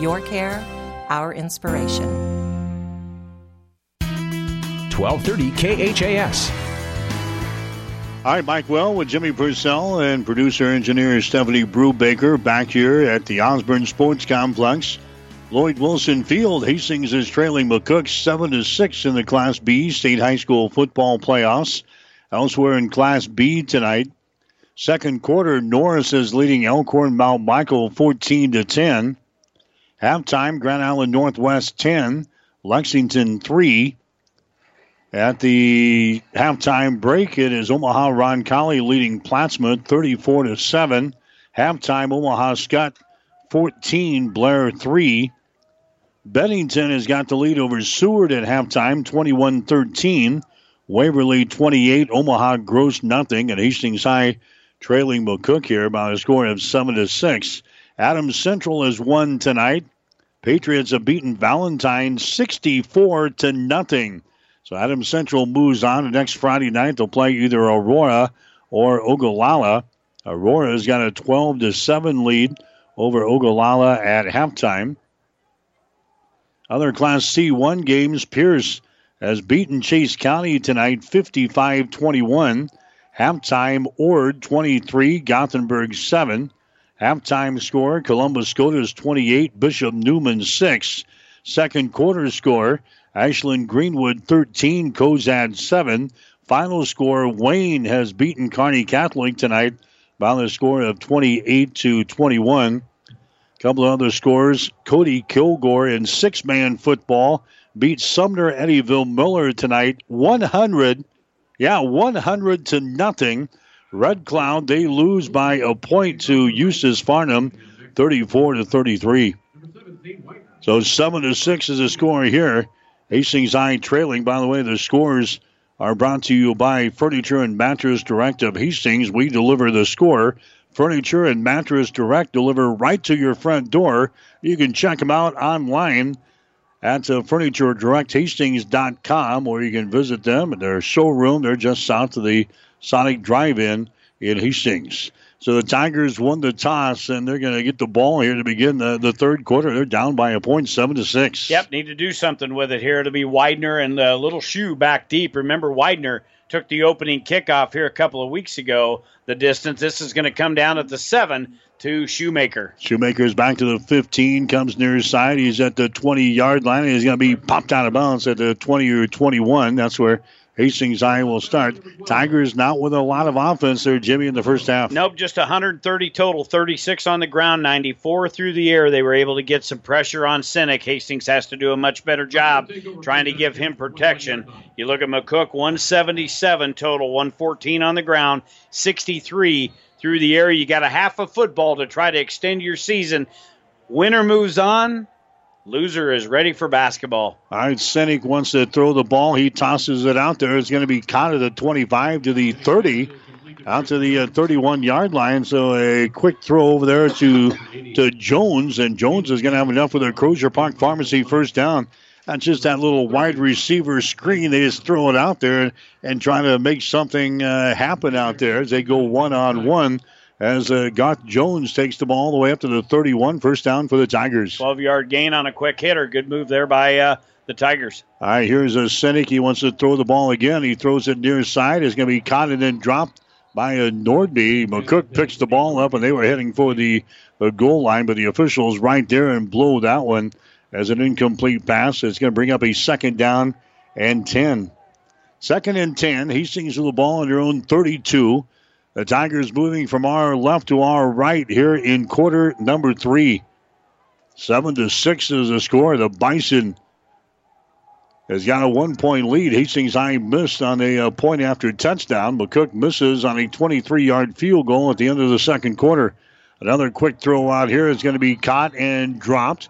Your care, our inspiration. 1230 KHAS. All right, Mike Well with Jimmy Purcell and producer engineer Stephanie Brubaker back here at the Osborne Sports Complex. Lloyd Wilson Field, Hastings is trailing McCook 7 to 6 in the Class B State High School football playoffs. Elsewhere in Class B tonight, second quarter, Norris is leading Elkhorn Mount Michael 14 to 10. Halftime, Grand Island Northwest 10, Lexington 3. At the halftime break, it is Omaha Roncalli leading Plattsmouth 34 to 7. Halftime, Omaha Skutt 14, Blair 3. Bennington has got the lead over Seward at halftime 21 13. Waverly 28, Omaha Gross nothing, and Hastings High trailing McCook here by a score of 7 to 6. Adams Central has won tonight. Patriots have beaten Valentine 64 to nothing. So Adams Central moves on. And next Friday night, they'll play either Aurora or Ogallala. Aurora's got a 12 to 7 lead over Ogallala at halftime. Other Class C1 games, Pierce has beaten Chase County tonight 55 21. Halftime, Ord 23, Gothenburg 7. Halftime score, Columbus Scotus 28, Bishop Newman 6. Second quarter score, Ashland Greenwood 13, Cozad 7. Final score Wayne has beaten Kearney Catholic tonight by the score of 28 to 21. A couple of other scores Cody Kilgore in six man football beat Sumner Eddyville Miller tonight 100. Yeah, 100 to nothing. Red Cloud, they lose by a point to Eustis Farnham 34 to 33. So seven to six is the score here. Hastings High trailing. By the way, the scores are brought to you by Furniture and Mattress Direct of Hastings. We deliver the score. Furniture and Mattress Direct deliver right to your front door. You can check them out online at uh, FurnitureDirectHastings.com or you can visit them at their showroom. They're just south of the Sonic Drive-In in Hastings. So the Tigers won the toss, and they're going to get the ball here to begin the, the third quarter. They're down by a point, seven to six. Yep, need to do something with it here. It'll be Widener and the little shoe back deep. Remember, Widener took the opening kickoff here a couple of weeks ago. The distance. This is going to come down at the seven to Shoemaker. Shoemaker's back to the 15, comes near his side. He's at the 20 yard line, he's going to be popped out of bounds at the 20 or 21. That's where Hastings High will start. Tigers not with a lot of offense there, Jimmy, in the first half. Nope, just 130 total, 36 on the ground, 94 through the air. They were able to get some pressure on Sinek. Hastings has to do a much better job trying to give him protection. You look at McCook, 177 total, 114 on the ground, 63 through the air. You got a half of football to try to extend your season. Winner moves on. Loser is ready for basketball. All right, Sinek wants to throw the ball. He tosses it out there. It's going to be caught at the 25 to the 30, out to the uh, 31 yard line. So a quick throw over there to to Jones, and Jones is going to have enough with a Crozier Park Pharmacy first down. That's just that little wide receiver screen. They just throw it out there and try to make something uh, happen out there as they go one on one as uh, Garth Jones takes the ball all the way up to the 31, first down for the Tigers. 12 yard gain on a quick hitter. Good move there by uh, the Tigers. All right, here's a Sinek. He wants to throw the ball again. He throws it near side. It's going to be caught and then dropped by a Nordby. McCook picks the ball up, and they were heading for the, the goal line, but the officials right there and blow that one as an incomplete pass. It's going to bring up a second down and 10. Second and 10. Hastings with the ball on their own 32. The Tigers moving from our left to our right here in quarter number three. Seven to six is the score. The Bison has got a one point lead. Hastings High missed on a point after touchdown. McCook misses on a 23 yard field goal at the end of the second quarter. Another quick throw out here is going to be caught and dropped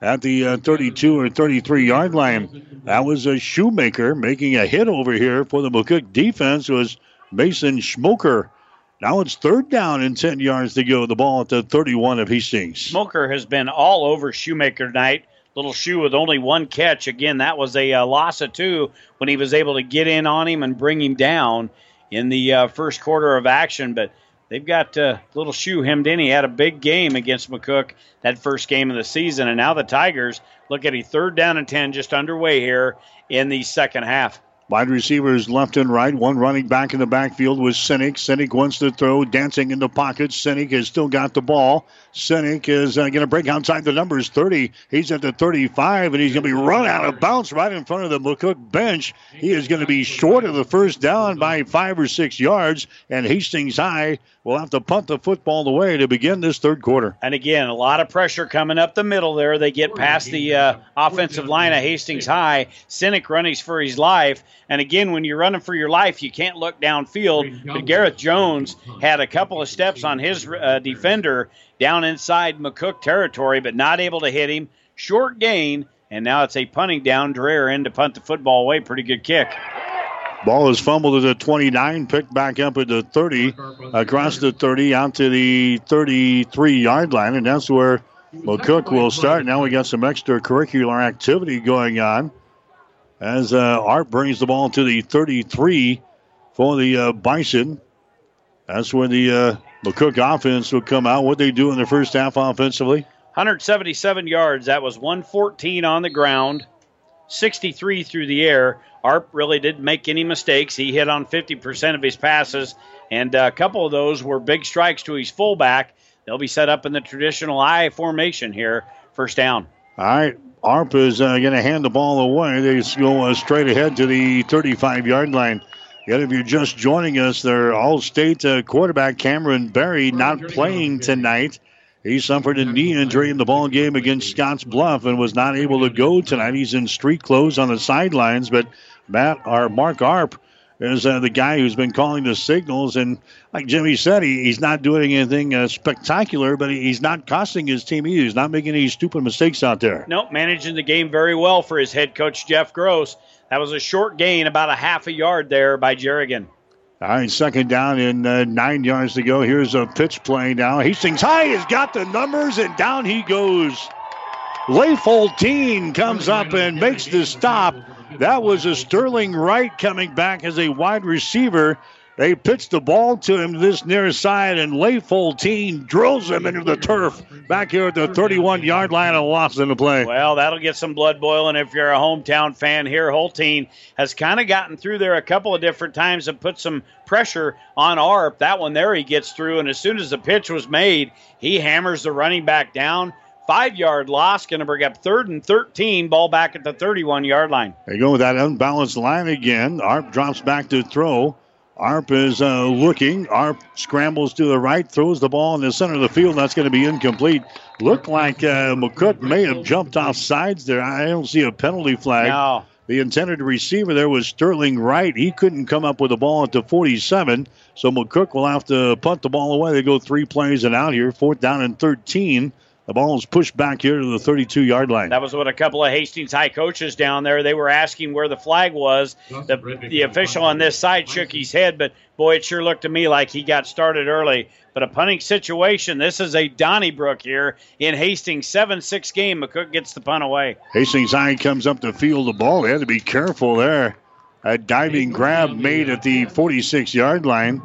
at the uh, 32 or 33 yard line. That was a shoemaker making a hit over here for the McCook defense was Mason Schmoker. Now it's third down and 10 yards to go. The ball at the 31 of Hastings. Smoker has been all over Shoemaker tonight. Little shoe with only one catch. Again, that was a uh, loss of two when he was able to get in on him and bring him down in the uh, first quarter of action. But they've got uh, little shoe hemmed in. He had a big game against McCook that first game of the season. And now the Tigers look at a third down and 10 just underway here in the second half. Wide receivers left and right. One running back in the backfield was Sinek. Sinek wants to throw, dancing in the pocket. Sinek has still got the ball. Sinek is uh, going to break outside the numbers 30. He's at the 35, and he's going to be run out of bounds right in front of the McCook bench. He is going to be short of the first down by five or six yards, and Hastings High will have to punt the football away to begin this third quarter. And again, a lot of pressure coming up the middle there. They get past the uh, offensive line of Hastings High. Sinek running for his life. And again, when you're running for your life, you can't look downfield. But Gareth Jones had a couple of steps on his uh, defender down inside McCook territory, but not able to hit him. Short gain, and now it's a punting down. Dreher in to punt the football away. Pretty good kick. Ball is fumbled at the 29, picked back up at the 30, across the 30, out to the 33 yard line, and that's where McCook will start. Now we got some extra extracurricular activity going on as uh, Art brings the ball to the 33 for the uh, Bison. That's where the uh, McCook offense will come out. What they do in the first half offensively? 177 yards. That was 114 on the ground, 63 through the air. Arp really didn't make any mistakes. He hit on 50% of his passes, and a couple of those were big strikes to his fullback. They'll be set up in the traditional I formation here, first down. All right. Arp is uh, going to hand the ball away. They go uh, straight ahead to the 35 yard line. Yet, if you're just joining us, their All State uh, quarterback Cameron Berry not playing tonight. He suffered a knee injury in the ball game against Scotts Bluff and was not able to go tonight. He's in street clothes on the sidelines, but Matt or Mark Arp is uh, the guy who's been calling the signals. And like Jimmy said, he, he's not doing anything uh, spectacular, but he, he's not costing his team either. He's not making any stupid mistakes out there. Nope, managing the game very well for his head coach, Jeff Gross. That was a short gain, about a half a yard there by Jernigan. All right, second down and uh, nine yards to go. Here's a pitch play now. Hastings High has got the numbers, and down he goes. Leif comes up and makes the stop. That was a Sterling Wright coming back as a wide receiver. They pitched the ball to him this near side, and Leif drills him into the turf back here at the 31 yard line and lost in the play. Well, that'll get some blood boiling if you're a hometown fan here. Holteen has kind of gotten through there a couple of different times and put some pressure on Arp. That one there he gets through, and as soon as the pitch was made, he hammers the running back down Five yard loss. Going to bring up third and 13. Ball back at the 31 yard line. They go with that unbalanced line again. Arp drops back to throw. Arp is uh, looking. Arp scrambles to the right, throws the ball in the center of the field. That's going to be incomplete. Looked like uh, McCook may have jumped off sides there. I don't see a penalty flag. No. The intended receiver there was Sterling Wright. He couldn't come up with the ball at the 47, so McCook will have to punt the ball away. They go three plays and out here, fourth down and 13. The ball is pushed back here to the 32 yard line. That was what a couple of Hastings High coaches down there, they were asking where the flag was. The, the official on this side shook his head, but boy, it sure looked to me like he got started early. But a punting situation. This is a Donnybrook here in Hastings 7 6 game. McCook gets the punt away. Hastings High comes up to field the ball. They had to be careful there. A diving grab made at the 46 yard line.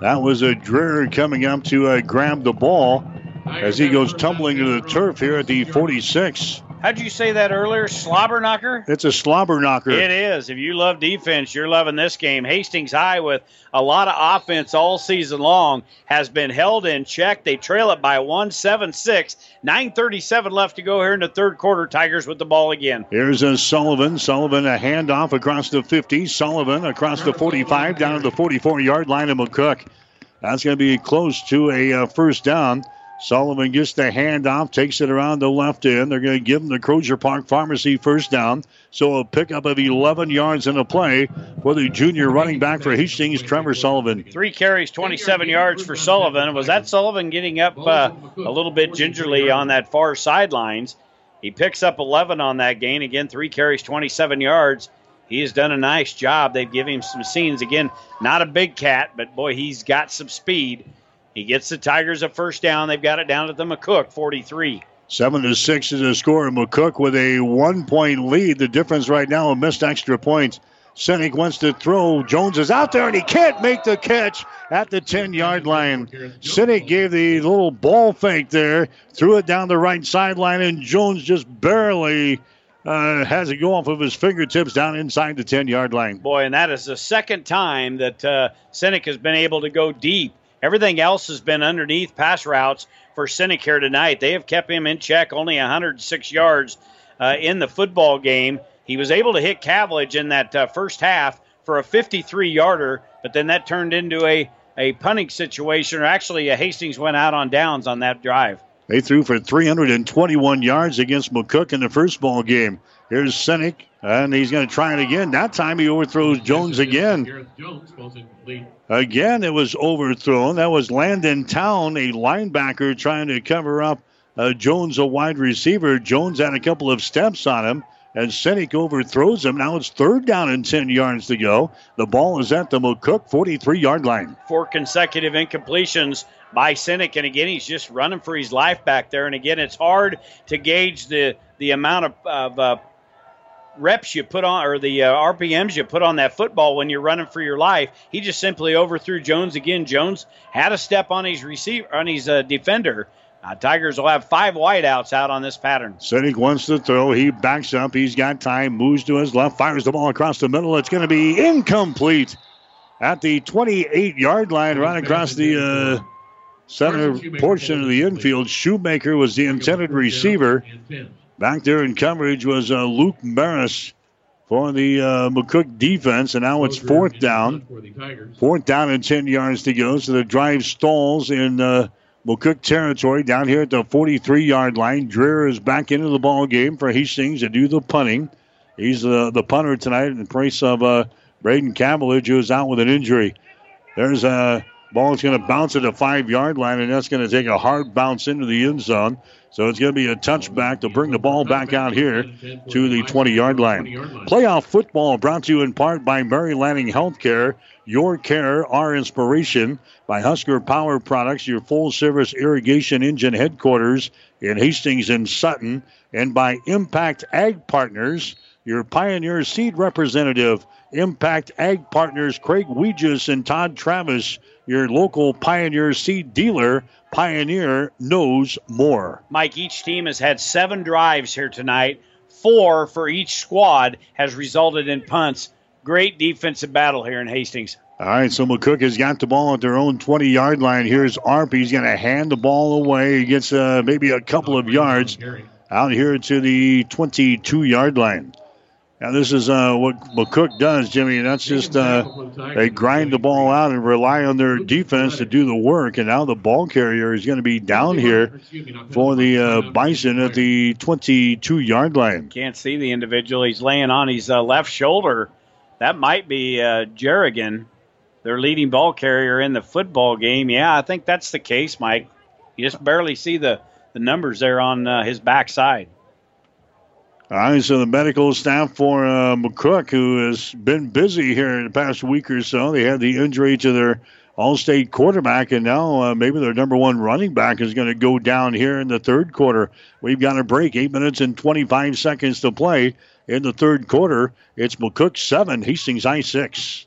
That was a Dreher coming up to uh, grab the ball as he goes tumbling to the turf here at the 46. How'd you say that earlier? Slobber knocker? It's a slobber knocker. It is. If you love defense, you're loving this game. Hastings High, with a lot of offense all season long, has been held in check. They trail it by 176. 9.37 left to go here in the third quarter. Tigers with the ball again. Here's a Sullivan. Sullivan, a handoff across the 50. Sullivan across the 45 down to the 44 yard line of McCook. That's going to be close to a uh, first down. Sullivan gets the handoff, takes it around the left end. They're going to give him the Crozier Park Pharmacy first down. So a pickup of 11 yards in a play for the junior running back for Hastings, Trevor Sullivan. Three carries, 27 yards for Sullivan. Was that Sullivan getting up uh, a little bit gingerly on that far sidelines? He picks up 11 on that gain. Again, three carries, 27 yards. He has done a nice job. They've given him some scenes. Again, not a big cat, but boy, he's got some speed. He gets the Tigers a first down. They've got it down at the McCook 43. Seven to six is the score. McCook with a one point lead. The difference right now, a missed extra point. Sinek wants to throw. Jones is out there and he can't make the catch at the 10 yard line. Sinek gave the little ball fake there, threw it down the right sideline, and Jones just barely uh, has it go off of his fingertips down inside the 10 yard line. Boy, and that is the second time that uh, Sinek has been able to go deep Everything else has been underneath pass routes for Sinek here tonight. They have kept him in check, only 106 yards uh, in the football game. He was able to hit Cavillage in that uh, first half for a 53 yarder, but then that turned into a, a punting situation, or actually, a Hastings went out on downs on that drive. They threw for 321 yards against McCook in the first ball game. Here's Sinek, and he's going to try it again. That time he overthrows Jones again. Again, it was overthrown. That was Landon Town, a linebacker, trying to cover up uh, Jones, a wide receiver. Jones had a couple of steps on him, and Sinek overthrows him. Now it's third down and 10 yards to go. The ball is at the McCook 43 yard line. Four consecutive incompletions by Sinek, and again, he's just running for his life back there. And again, it's hard to gauge the, the amount of, of uh, reps you put on or the uh, RPMs you put on that football when you're running for your life. He just simply overthrew Jones again. Jones had a step on his receiver on his uh, defender. Uh, Tigers will have five wideouts out on this pattern. Sinek wants to throw. He backs up. He's got time. Moves to his left. Fires the ball across the middle. It's going to be incomplete at the 28 yard line, right across the uh, center portion of the infield. Shoemaker was the intended receiver. Back there in coverage was uh, Luke Maris for the uh, McCook defense, and now it's fourth down. Fourth down and 10 yards to go. So the drive stalls in uh, McCook territory down here at the 43 yard line. Dreher is back into the ball game for Hastings to do the punting. He's uh, the punter tonight in place of uh, Braden Cavillage, who is out with an injury. There's a ball's going to bounce at the five yard line, and that's going to take a hard bounce into the end zone. So it's going to be a touchback to bring the ball back out here to the 20 yard line. Playoff football brought to you in part by Mary Lanning Healthcare. Your care, our inspiration. By Husker Power Products, your full service irrigation engine headquarters in Hastings and Sutton. And by Impact Ag Partners, your Pioneer Seed representative. Impact Ag Partners, Craig Weegis and Todd Travis, your local Pioneer Seed dealer. Pioneer knows more. Mike, each team has had seven drives here tonight. Four for each squad has resulted in punts. Great defensive battle here in Hastings. All right, so McCook has got the ball at their own 20 yard line. Here's Arp. He's going to hand the ball away. He gets uh, maybe a couple of yards out here to the 22 yard line. Now, this is uh, what McCook does, Jimmy. That's just uh, they grind the ball out and rely on their defense to do the work. And now the ball carrier is going to be down here for the uh, Bison at the 22 yard line. Can't see the individual. He's laying on his uh, left shoulder. That might be uh, Jernigan, their leading ball carrier in the football game. Yeah, I think that's the case, Mike. You just barely see the, the numbers there on uh, his backside. All right, so the medical staff for uh, McCook, who has been busy here in the past week or so, they had the injury to their all-state quarterback, and now uh, maybe their number one running back is going to go down here in the third quarter. We've got a break, eight minutes and 25 seconds to play in the third quarter. It's McCook seven, Hastings I six.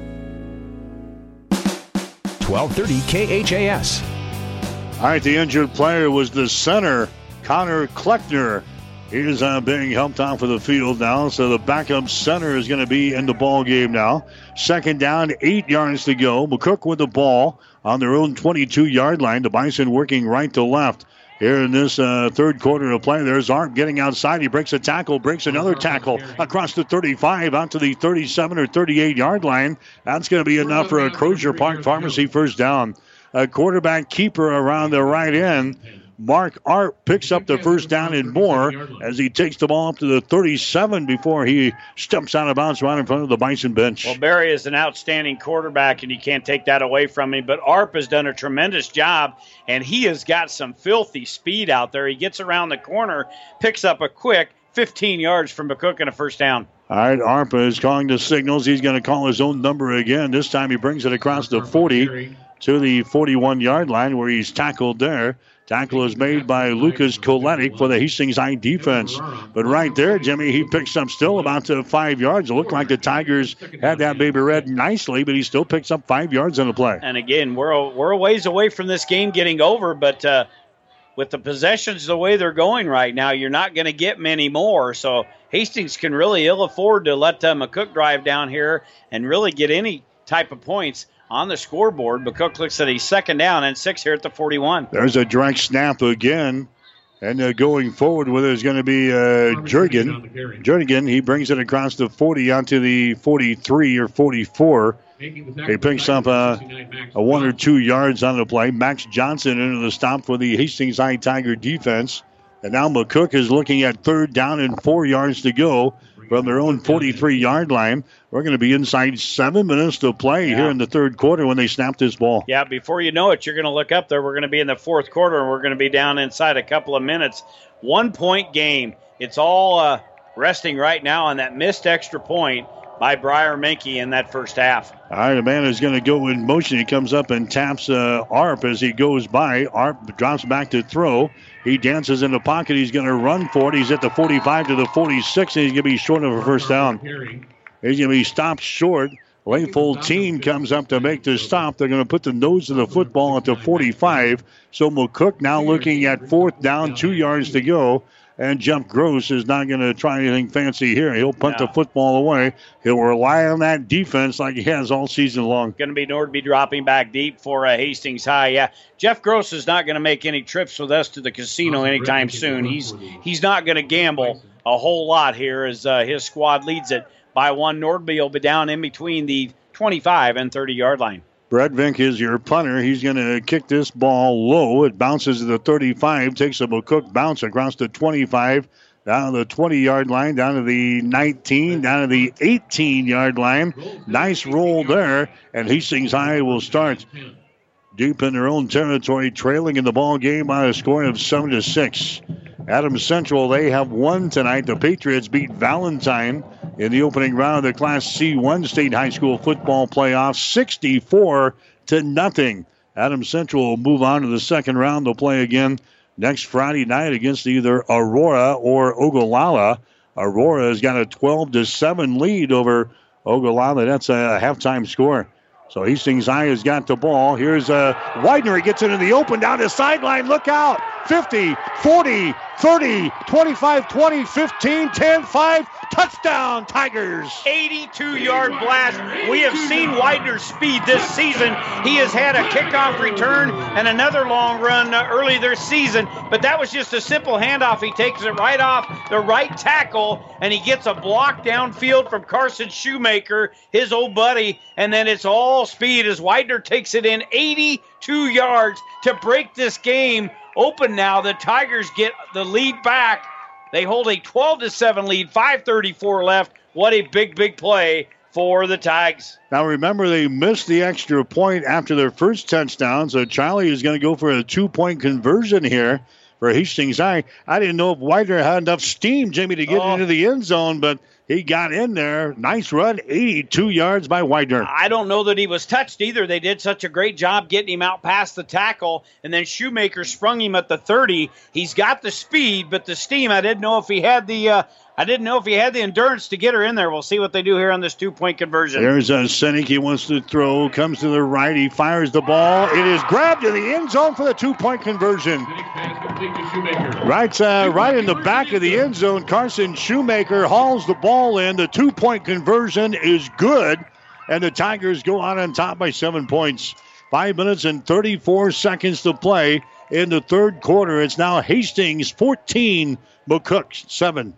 1230 KHAS. All right, the injured player was the center, Connor Kleckner. He is uh, being helped off of the field now, so the backup center is going to be in the ball game now. Second down, eight yards to go. McCook with the ball on their own 22 yard line. The Bison working right to left. Here in this uh, third quarter of play, there's Arp getting outside. He breaks a tackle, breaks another tackle across the 35 out to the 37 or 38 yard line. That's going to be enough for a Crozier Park Pharmacy first down. A quarterback keeper around the right end. Mark Arp picks up the first down and more as he takes the ball up to the 37 before he steps out of bounds right in front of the Bison bench. Well, Berry is an outstanding quarterback, and you can't take that away from him. But Arp has done a tremendous job, and he has got some filthy speed out there. He gets around the corner, picks up a quick 15 yards from McCook and a first down. All right, Arpa is calling the signals. He's going to call his own number again. This time he brings it across the 40 to the 41 yard line where he's tackled there. Tackle is made by Lucas Koletic for the Hastings High defense. But right there, Jimmy, he picks up still about uh, five yards. It looked like the Tigers had that baby red nicely, but he still picks up five yards in the play. And again, we're a, we're a ways away from this game getting over, but uh, with the possessions the way they're going right now, you're not going to get many more. So Hastings can really ill afford to let uh, McCook drive down here and really get any type of points on the scoreboard. McCook looks at a second down and six here at the 41. There's a direct snap again. And uh, going forward with it is going to be uh, Jurgen. Jurgen, he brings it across the 40 onto the 43 or 44. He picks up uh, a one or two yards on the play. Max Johnson into the stop for the Hastings High Tiger defense. And now McCook is looking at third down and four yards to go from their own 43 yard line. We're going to be inside seven minutes to play yeah. here in the third quarter when they snap this ball. Yeah, before you know it, you're going to look up there. We're going to be in the fourth quarter and we're going to be down inside a couple of minutes. One point game. It's all uh, resting right now on that missed extra point by Briar Menke in that first half. All right, the man is going to go in motion. He comes up and taps uh, Arp as he goes by. Arp drops back to throw. He dances in the pocket. He's going to run for it. He's at the 45 to the 46, and he's going to be short of a first down. He's going to be stopped short Leif Holteen comes up to make the stop. They're going to put the nose of the football at the 45. So McCook now looking at fourth down, two yards to go. And Jeff Gross is not going to try anything fancy here. He'll punt the football away. He'll rely on that defense like he has all season long. Going to be Nordby dropping back deep for uh, Hastings High. Yeah, Jeff Gross is not going to make any trips with us to the casino anytime soon. He's he's not going to gamble a whole lot here as uh, his squad leads it by one. Nordby will be down in between the 25 and 30 yard line. Brett Vink is your punter. He's going to kick this ball low. It bounces to the 35, takes a McCook bounce across the 25, down to the 20 yard line, down to the 19, down to the 18 yard line. Nice roll there, and Hastings High will start deep in their own territory, trailing in the ball game by a score of 7 to 6. Adams Central, they have won tonight. The Patriots beat Valentine in the opening round of the Class C1 State High School football playoff, 64 to nothing. Adams Central will move on to the second round. They'll play again next Friday night against either Aurora or Ogallala. Aurora has got a 12 to 7 lead over Ogallala. That's a halftime score. So Hastings High has got the ball. Here's uh, Widener. He gets it in the open down the sideline. Look out. 50, 40, 30, 25, 20, 15, 10, 5. Touchdown, Tigers. 82 yard blast. We have seen Widener's speed this season. He has had a kickoff return and another long run uh, early this season, but that was just a simple handoff. He takes it right off the right tackle and he gets a block downfield from Carson Shoemaker, his old buddy, and then it's all speed as Widener takes it in 82 yards to break this game open now. The Tigers get the lead back. They hold a 12 to 7 lead, 534 left. What a big, big play for the Tigers. Now remember, they missed the extra point after their first touchdown, so Charlie is going to go for a two point conversion here for Hastings I I didn't know if Widener had enough steam, Jimmy, to get Oh. into the end zone, but he got in there. Nice run, 82 yards by Widener. I don't know that he was touched either. They did such a great job getting him out past the tackle, and then Shoemaker sprung him at the 30. He's got the speed, but the steam. I didn't know if he had the. Uh, I didn't know if he had the endurance to get her in there. We'll see what they do here on this two-point conversion. There's a Sinek. He wants to throw. Comes to the right. He fires the ball. It is grabbed in the end zone for the two-point conversion. Right, uh, right in the back of the end zone. Carson Shoemaker hauls the ball in. The two-point conversion is good, and the Tigers go out on top by seven points. Five minutes and 34 seconds to play in the third quarter. It's now Hastings 14, McCook 7.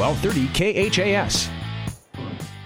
1230 KHAS.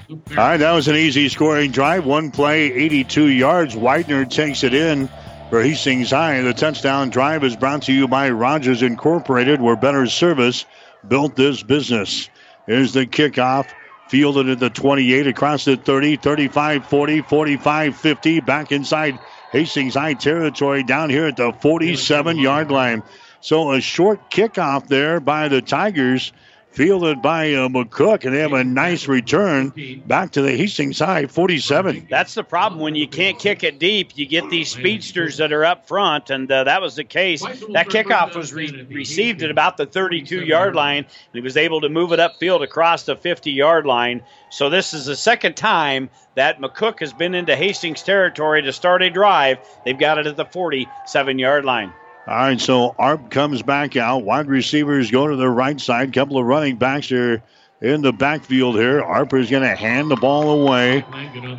All right, that was an easy scoring drive. One play, 82 yards. Widener takes it in for Hastings High. The touchdown drive is brought to you by Rogers Incorporated, where better service built this business. Here's the kickoff. Fielded at the 28, across the 30, 35, 40, 45, 50. Back inside Hastings High territory down here at the 47 yard line. So a short kickoff there by the Tigers fielded by uh, McCook, and they have a nice return back to the Hastings High 47. That's the problem when you can't kick it deep. You get these speedsters that are up front, and uh, that was the case. That kickoff was re- received at about the 32 yard line, and he was able to move it upfield across the 50 yard line. So this is the second time that McCook has been into Hastings territory to start a drive. They've got it at the 47 yard line. All right, so Arp comes back out. Wide receivers go to the right side. Couple of running backs are in the backfield here. Harper's going to hand the ball away,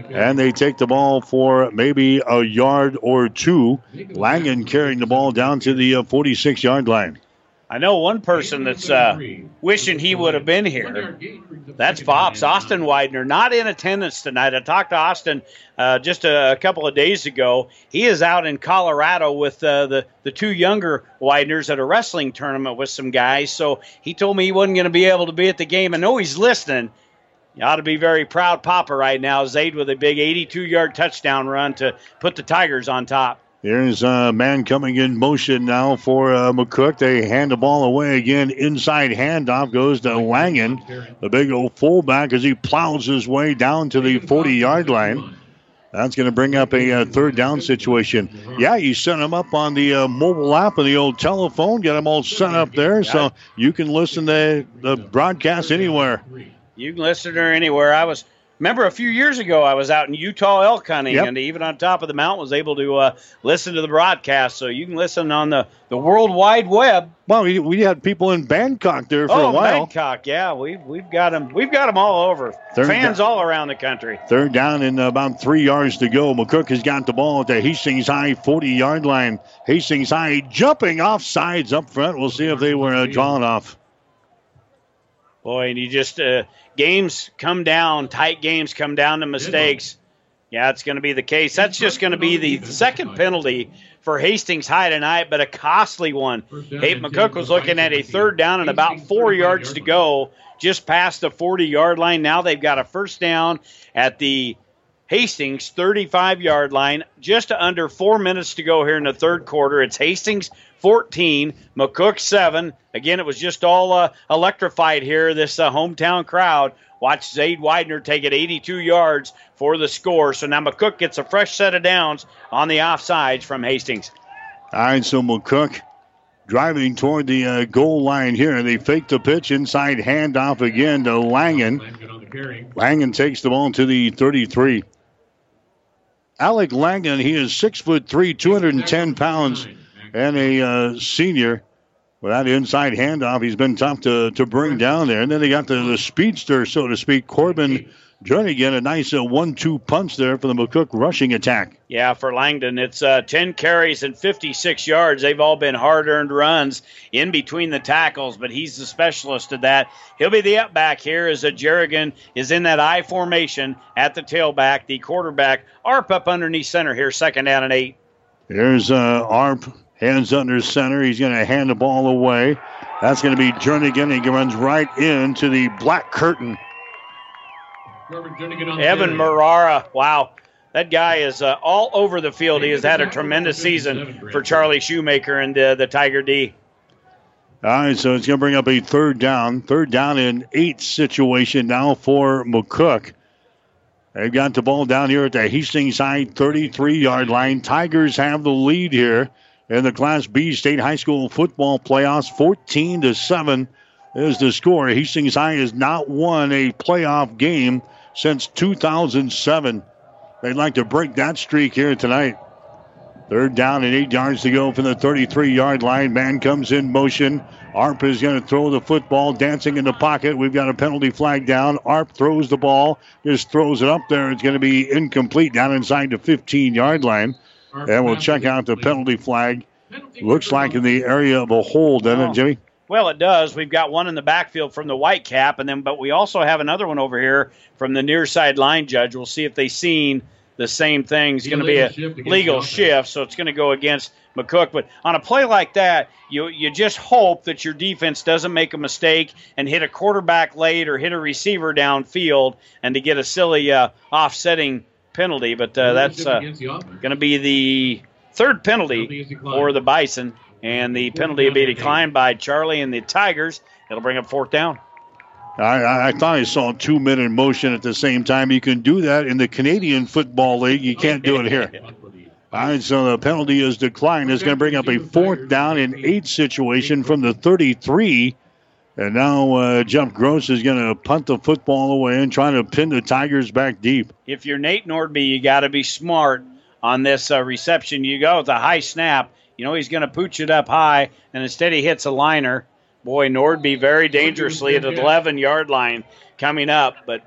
and they take the ball for maybe a yard or two. Langen carrying the ball down to the uh, 46 yard line. I know one person that's uh, wishing he would have been here. That's Pops, Austin Widener, not in attendance tonight. I talked to Austin uh, just a, a, couple of days ago. He is out in Colorado with uh, the, the two younger Wideners at a wrestling tournament with some guys. So he told me he wasn't going to be able to be at the game. I know he's listening. You ought to be very proud, Papa, right now. Zaid with a big 82 yard touchdown run to put the Tigers on top. Here's a man coming in motion now for uh, McCook. They hand the ball away again. Inside handoff goes to Langen, the big old fullback, as he plows his way down to the 40 yard line. That's going to bring up a uh, third down situation. Yeah, you set them up on the uh, mobile app and the old telephone, get them all set up there so you can listen to the broadcast anywhere. You can listen to her anywhere. I was remember a few years ago I was out in Utah elk hunting, yep. and even on top of the mountain was able to uh, listen to the broadcast. So you can listen on the, the World Wide Web. Well, we, we had people in Bangkok there for oh, a while. Bangkok, yeah, we've we've got them we've got them all over. Third Fans all around the country. Third down and about three yards to go. McCook has got the ball at the Hastings High 40 yard line. Hastings High jumping off sides up front. We'll see if they were uh, drawn off. Boy, and you just uh, games come down, tight games come down to mistakes. Yeah, it's going to be the case. That's just going to be the second penalty for Hastings High tonight, but a costly one. Hayden McCook was looking at a third down and about four yards to go, just past the 40 yard line. Now they've got a first down at the Hastings 35 yard line. Just under four minutes to go here in the third quarter. It's Hastings 14, McCook 7. Again, it was just all uh, electrified here, this uh, hometown crowd. Watch Zaid Widener take it 82 yards for the score. So now McCook gets a fresh set of downs on the offsides from Hastings. All right, so McCook driving toward the uh, goal line here. They fake the pitch inside handoff again to Langen. Langen takes the ball to the 33. Alec Langen, he is six foot three, 210 pounds, and a uh, senior. With that inside handoff, he's been tough to, to bring down there. And then they got the, the speedster, so to speak, Corbin Jernigan. A nice uh, one-two punch there for the McCook rushing attack. Yeah, for Langen, it's uh, 10 carries and 56 yards. They've all been hard-earned runs in between the tackles, but he's the specialist at that. He'll be the up back here as a Jernigan is in that I formation at the tailback. The quarterback, Arp up underneath center here, second down and eight. Here's uh, Arp Hands under center. He's going to hand the ball away. That's going to be Jernigan. He runs right into the black curtain. Evan Marara. Wow. That guy is uh, all over the field. He has had a tremendous season for Charlie Shoemaker and uh, the Tiger D. All right, so it's going to bring up a third down. Third down in eight situation now for McCook. They've got the ball down here at the Hastings side 33 yard line. Tigers have the lead here in the Class B State High School football playoffs. 14 to 7 is the score. Hastings High has not won a playoff game since 2007. They'd like to break that streak here tonight. Third down and eight yards to go from the 33 yard line. Man comes in motion. Arp is going to throw the football, dancing in the pocket. We've got a penalty flag down. Arp throws the ball, just throws it up there. It's going to be incomplete down inside the 15 yard line. And we'll check out the penalty flag. Looks like in the area of a hole, doesn't it, Jimmy? Well, it does. We've got one in the backfield from the white cap, and then but we also have another one over here from the near side line judge. We'll see if they've seen the same thing. It's going to be a legal shift, so it's going to go against McCook. But on a play like that, you you just hope that your defense doesn't make a mistake and hit a quarterback late or hit a receiver downfield, and to get a silly uh, offsetting penalty, but uh, that's uh, going to be the third penalty for the Bison, and the penalty will be declined by Charlie and the Tigers. It'll bring up fourth down. I, I thought I saw two men in motion at the same time. You can do that in the Canadian Football League. You can't do it here. All right, so the penalty is declined. It's going to bring up a fourth down and eight situation from the 33 and now uh, Jeff Gross is going to punt the football away and try to pin the Tigers back deep. If you're Nate Nordby, you got to be smart on this uh, reception. You go with a high snap. You know he's going to pooch it up high, and instead he hits a liner. Boy, Nordby very dangerously at the 11 yard line coming up, but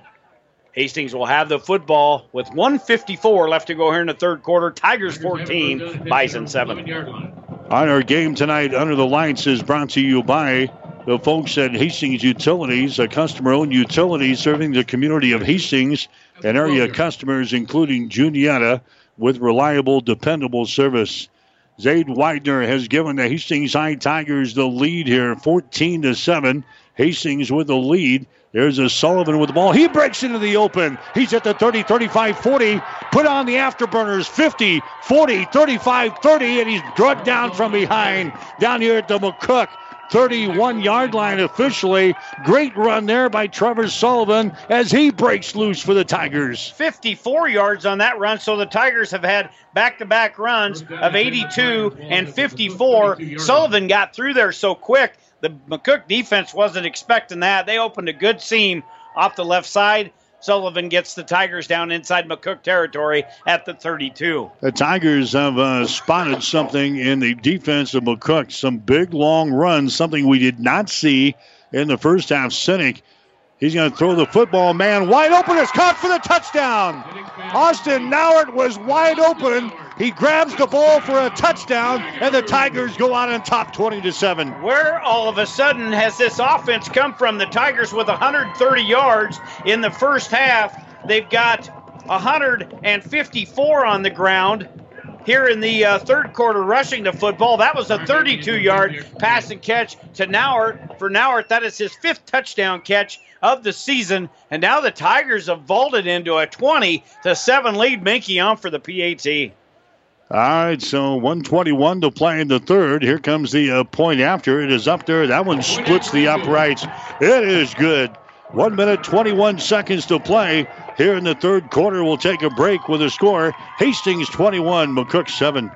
Hastings will have the football with 154 left to go here in the third quarter. Tigers 14, Bison 7. On our game tonight, Under the Lights is brought to you by the folks at Hastings Utilities, a customer owned utility serving the community of Hastings and area customers, including Juniata, with reliable, dependable service. Zaid Widener has given the Hastings High Tigers the lead here, 14 to 7. Hastings with the lead. There's a Sullivan with the ball. He breaks into the open. He's at the 30, 35, 40. Put on the afterburners 50, 40, 35, 30, and he's drugged down from behind down here at the McCook 31 yard line officially. Great run there by Trevor Sullivan as he breaks loose for the Tigers. 54 yards on that run, so the Tigers have had back to back runs of 82 and 54. Sullivan got through there so quick. The McCook defense wasn't expecting that. They opened a good seam off the left side. Sullivan gets the Tigers down inside McCook territory at the 32. The Tigers have uh, spotted something in the defense of McCook. Some big long runs, something we did not see in the first half. Sinek He's going to throw the football. Man wide open. It's caught for the touchdown. Austin Nauert was wide open. He grabs the ball for a touchdown, and the Tigers go out on top 20 to 7. Where all of a sudden has this offense come from? The Tigers with 130 yards in the first half. They've got 154 on the ground here in the uh, third quarter rushing the football. That was a 32 yard pass and catch to Nauert. For Nauert, that is his fifth touchdown catch of the season. And now the Tigers have vaulted into a 20 to 7 lead, Menke on for the PAT. All right, so 121 to play in the third. Here comes the uh, point after. It is up there. That one splits the uprights. It is good. One minute, 21 seconds to play here in the third quarter. We'll take a break with a score Hastings 21, McCook 7.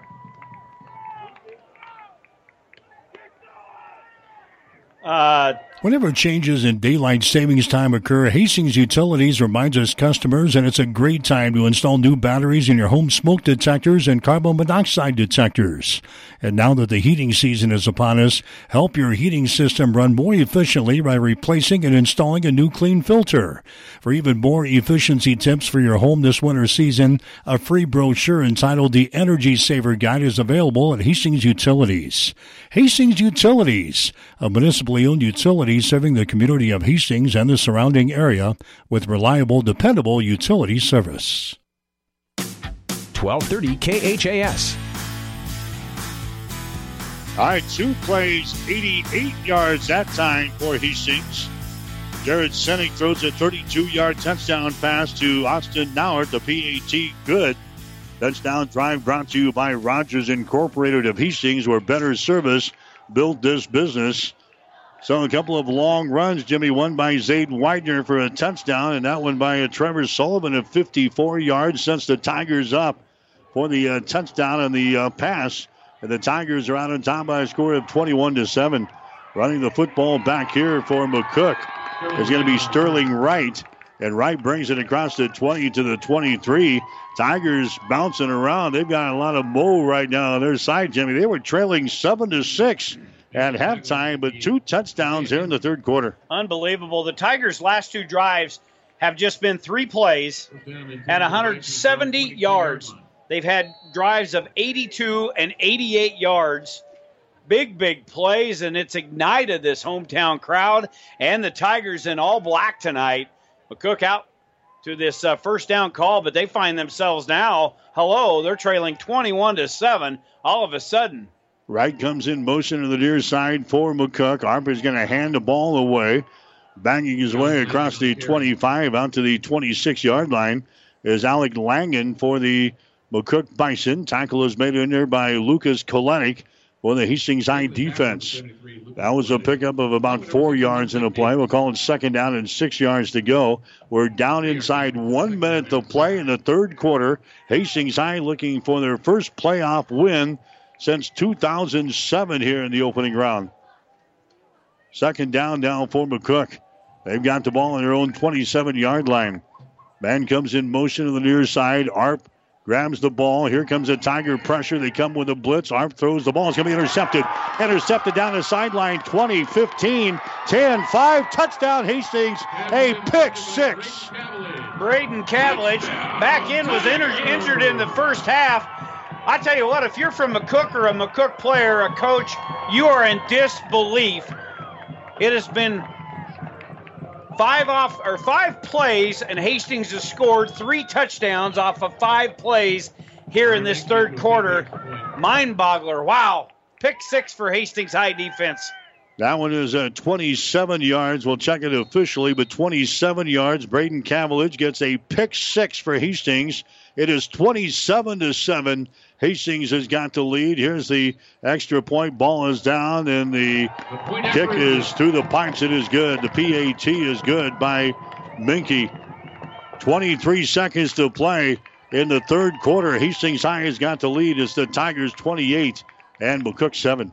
Uh, Whenever changes in daylight savings time occur, Hastings Utilities reminds us customers that it's a great time to install new batteries in your home smoke detectors and carbon monoxide detectors. And now that the heating season is upon us, help your heating system run more efficiently by replacing and installing a new clean filter. For even more efficiency tips for your home this winter season, a free brochure entitled The Energy Saver Guide is available at Hastings Utilities. Hastings Utilities, a municipally owned utility serving the community of Hastings and the surrounding area with reliable, dependable utility service. 1230 KHAS. All right, two plays, 88 yards that time for Hastings. Jared Sinek throws a 32 yard touchdown pass to Austin Nauert, the PAT good. Touchdown drive brought to you by Rogers Incorporated of Hastings, where better service built this business. So a couple of long runs, Jimmy. One by Zaid Widener for a touchdown, and that one by a Trevor Sullivan of 54 yards. Since the Tigers up for the uh, touchdown and the uh, pass, and the Tigers are out on top by a score of 21 to seven. Running the football back here for McCook is going to be Sterling Wright, and Wright brings it across the 20 to the 23. Tigers bouncing around. They've got a lot of mo right now on their side, Jimmy. They were trailing seven to six at halftime, but two touchdowns here in the third quarter. Unbelievable. The Tigers' last two drives have just been three plays at 170 yards. They've had drives of 82 and 88 yards. Big, big plays, and it's ignited this hometown crowd and the Tigers in all black tonight. McCook out to this uh, first down call, but they find themselves now, hello, they're trailing 21 to 7 all of a sudden. Wright comes in motion to the near side for McCook. Harper's going to hand the ball away. Banging his way across the 25 out to the 26 yard line is Alec Langen for the McCook Bison. Tackle is made in there by Lucas Kolenik for the Hastings High defense. That was a pickup of about four yards in a play. We'll call it second down and six yards to go. We're down inside one minute to play in the third quarter. Hastings High looking for their first playoff win since 2007 here in the opening round. Second down down for McCook. They've got the ball on their own 27 yard line. Man comes in motion to the near side. Arp grabs the ball. Here comes a Tiger pressure. They come with a blitz. Arp throws the ball. It's going to be intercepted. Intercepted down the sideline. 20, 15, 10, 5. Touchdown Hastings. A pick six. Braden Cavlich back in was injured in the first half. I tell you what, if you're from McCook or a McCook player, a coach, you are in disbelief. It has been five off or five plays, and Hastings has scored three touchdowns off of five plays here in this third quarter. Mind boggler. Wow. Pick six for Hastings high defense. That one is uh, 27 yards. We'll check it officially, but 27 yards. Braden Cavillage gets a pick six for Hastings. It is 27 to 7. Hastings has got the lead. Here's the extra point. Ball is down, and the kick is through the pipes. It is good. The PAT is good by Menke. 23 seconds to play in the third quarter. Hastings High has got the lead. It's the Tigers 28 and McCook 7.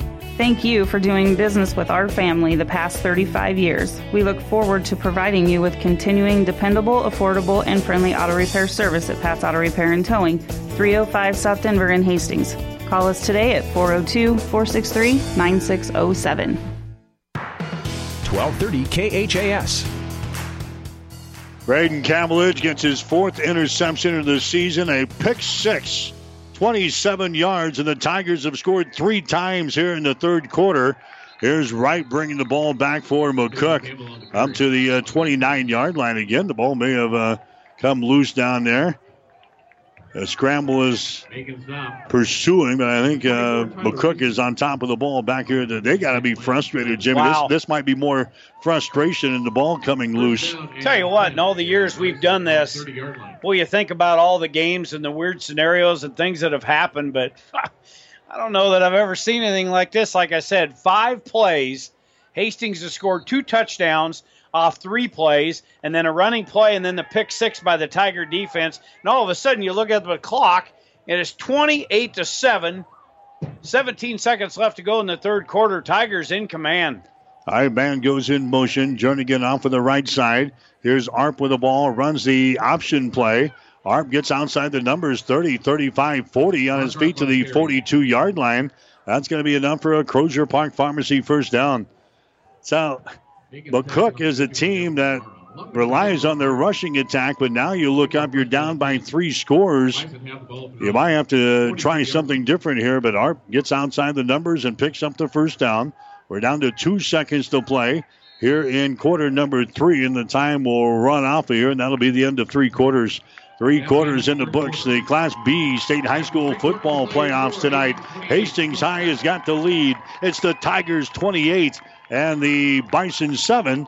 Thank you for doing business with our family the past 35 years. We look forward to providing you with continuing dependable, affordable, and friendly auto repair service at Pat's Auto Repair and Towing, 305 South Denver in Hastings. Call us today at 402 463 9607. 1230 KHAS. Braden Cavillage gets his fourth interception of the season, a pick six. 27 yards, and the Tigers have scored three times here in the third quarter. Here's Wright bringing the ball back for McCook up to the uh, 29 yard line again. The ball may have uh, come loose down there. A scramble is pursuing, but I think uh, McCook is on top of the ball back here. They got to be frustrated, Jimmy. Wow. This, this might be more frustration in the ball coming loose. Tell you what, in all the years we've done this, well, you think about all the games and the weird scenarios and things that have happened, but I don't know that I've ever seen anything like this. Like I said, five plays. Hastings has scored two touchdowns off three plays, and then a running play, and then the pick six by the Tiger defense. And all of a sudden, you look at the clock, and it's 28 to 7. 17 seconds left to go in the third quarter. Tigers in command. High man goes in motion. Jernigan off of the right side. Here's Arp with the ball, runs the option play. Arp gets outside the numbers 30, 35, 40 on his feet to the 42 yard line. That's going to be enough for a Crozier Park Pharmacy first down. So McCook is a team that relies on their rushing attack, but now you look up, you're down by three scores. You might have to try something different here, but Arp gets outside the numbers and picks up the first down. We're down to two seconds to play here in quarter number three, and the time will run off here, and that'll be the end of three quarters. Three quarters in the books. The Class B State High School football playoffs tonight. Hastings High has got the lead. It's the Tigers 28 and the Bison 7.